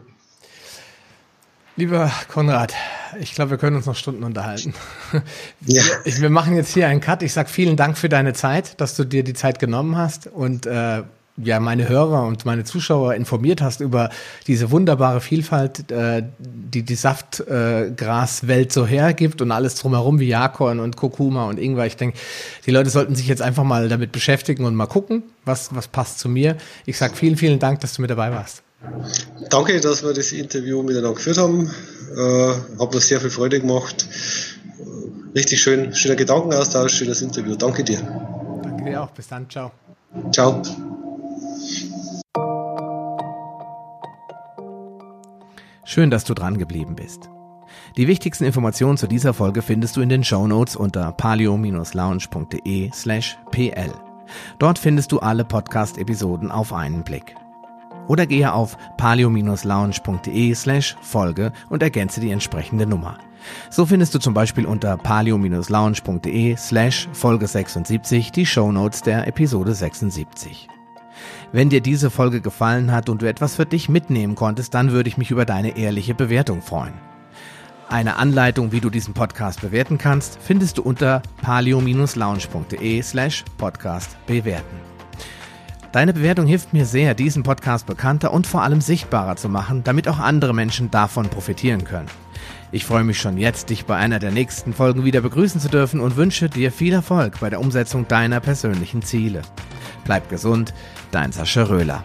Lieber Konrad, ich glaube, wir können uns noch Stunden unterhalten. Ja. Ich, wir machen jetzt hier einen Cut. Ich sage vielen Dank für deine Zeit, dass du dir die Zeit genommen hast und äh, ja meine Hörer und meine Zuschauer informiert hast über diese wunderbare Vielfalt, äh, die die Saftgraswelt äh, so hergibt und alles drumherum wie Jakorn und Kurkuma und Ingwer. Ich denke, die Leute sollten sich jetzt einfach mal damit beschäftigen und mal gucken, was, was passt zu mir. Ich sage vielen, vielen Dank, dass du mit dabei warst. Danke, dass wir das Interview miteinander geführt haben. Äh, hat mir sehr viel Freude gemacht. Richtig schön, schöner Gedankenaustausch, schönes Interview. Danke dir. Danke dir auch. Bis dann. Ciao. Ciao. Schön, dass du dran geblieben bist. Die wichtigsten Informationen zu dieser Folge findest du in den Show Notes unter palio-lounge.de slash pl. Dort findest du alle Podcast-Episoden auf einen Blick. Oder gehe auf palio-lounge.de slash Folge und ergänze die entsprechende Nummer. So findest du zum Beispiel unter palio-lounge.de slash Folge 76 die Show Notes der Episode 76. Wenn dir diese Folge gefallen hat und du etwas für dich mitnehmen konntest, dann würde ich mich über deine ehrliche Bewertung freuen. Eine Anleitung, wie du diesen Podcast bewerten kannst, findest du unter palio-lounge.de slash podcast bewerten. Deine Bewertung hilft mir sehr, diesen Podcast bekannter und vor allem sichtbarer zu machen, damit auch andere Menschen davon profitieren können. Ich freue mich schon jetzt, dich bei einer der nächsten Folgen wieder begrüßen zu dürfen und wünsche dir viel Erfolg bei der Umsetzung deiner persönlichen Ziele. Bleib gesund, dein Sascha Röhler.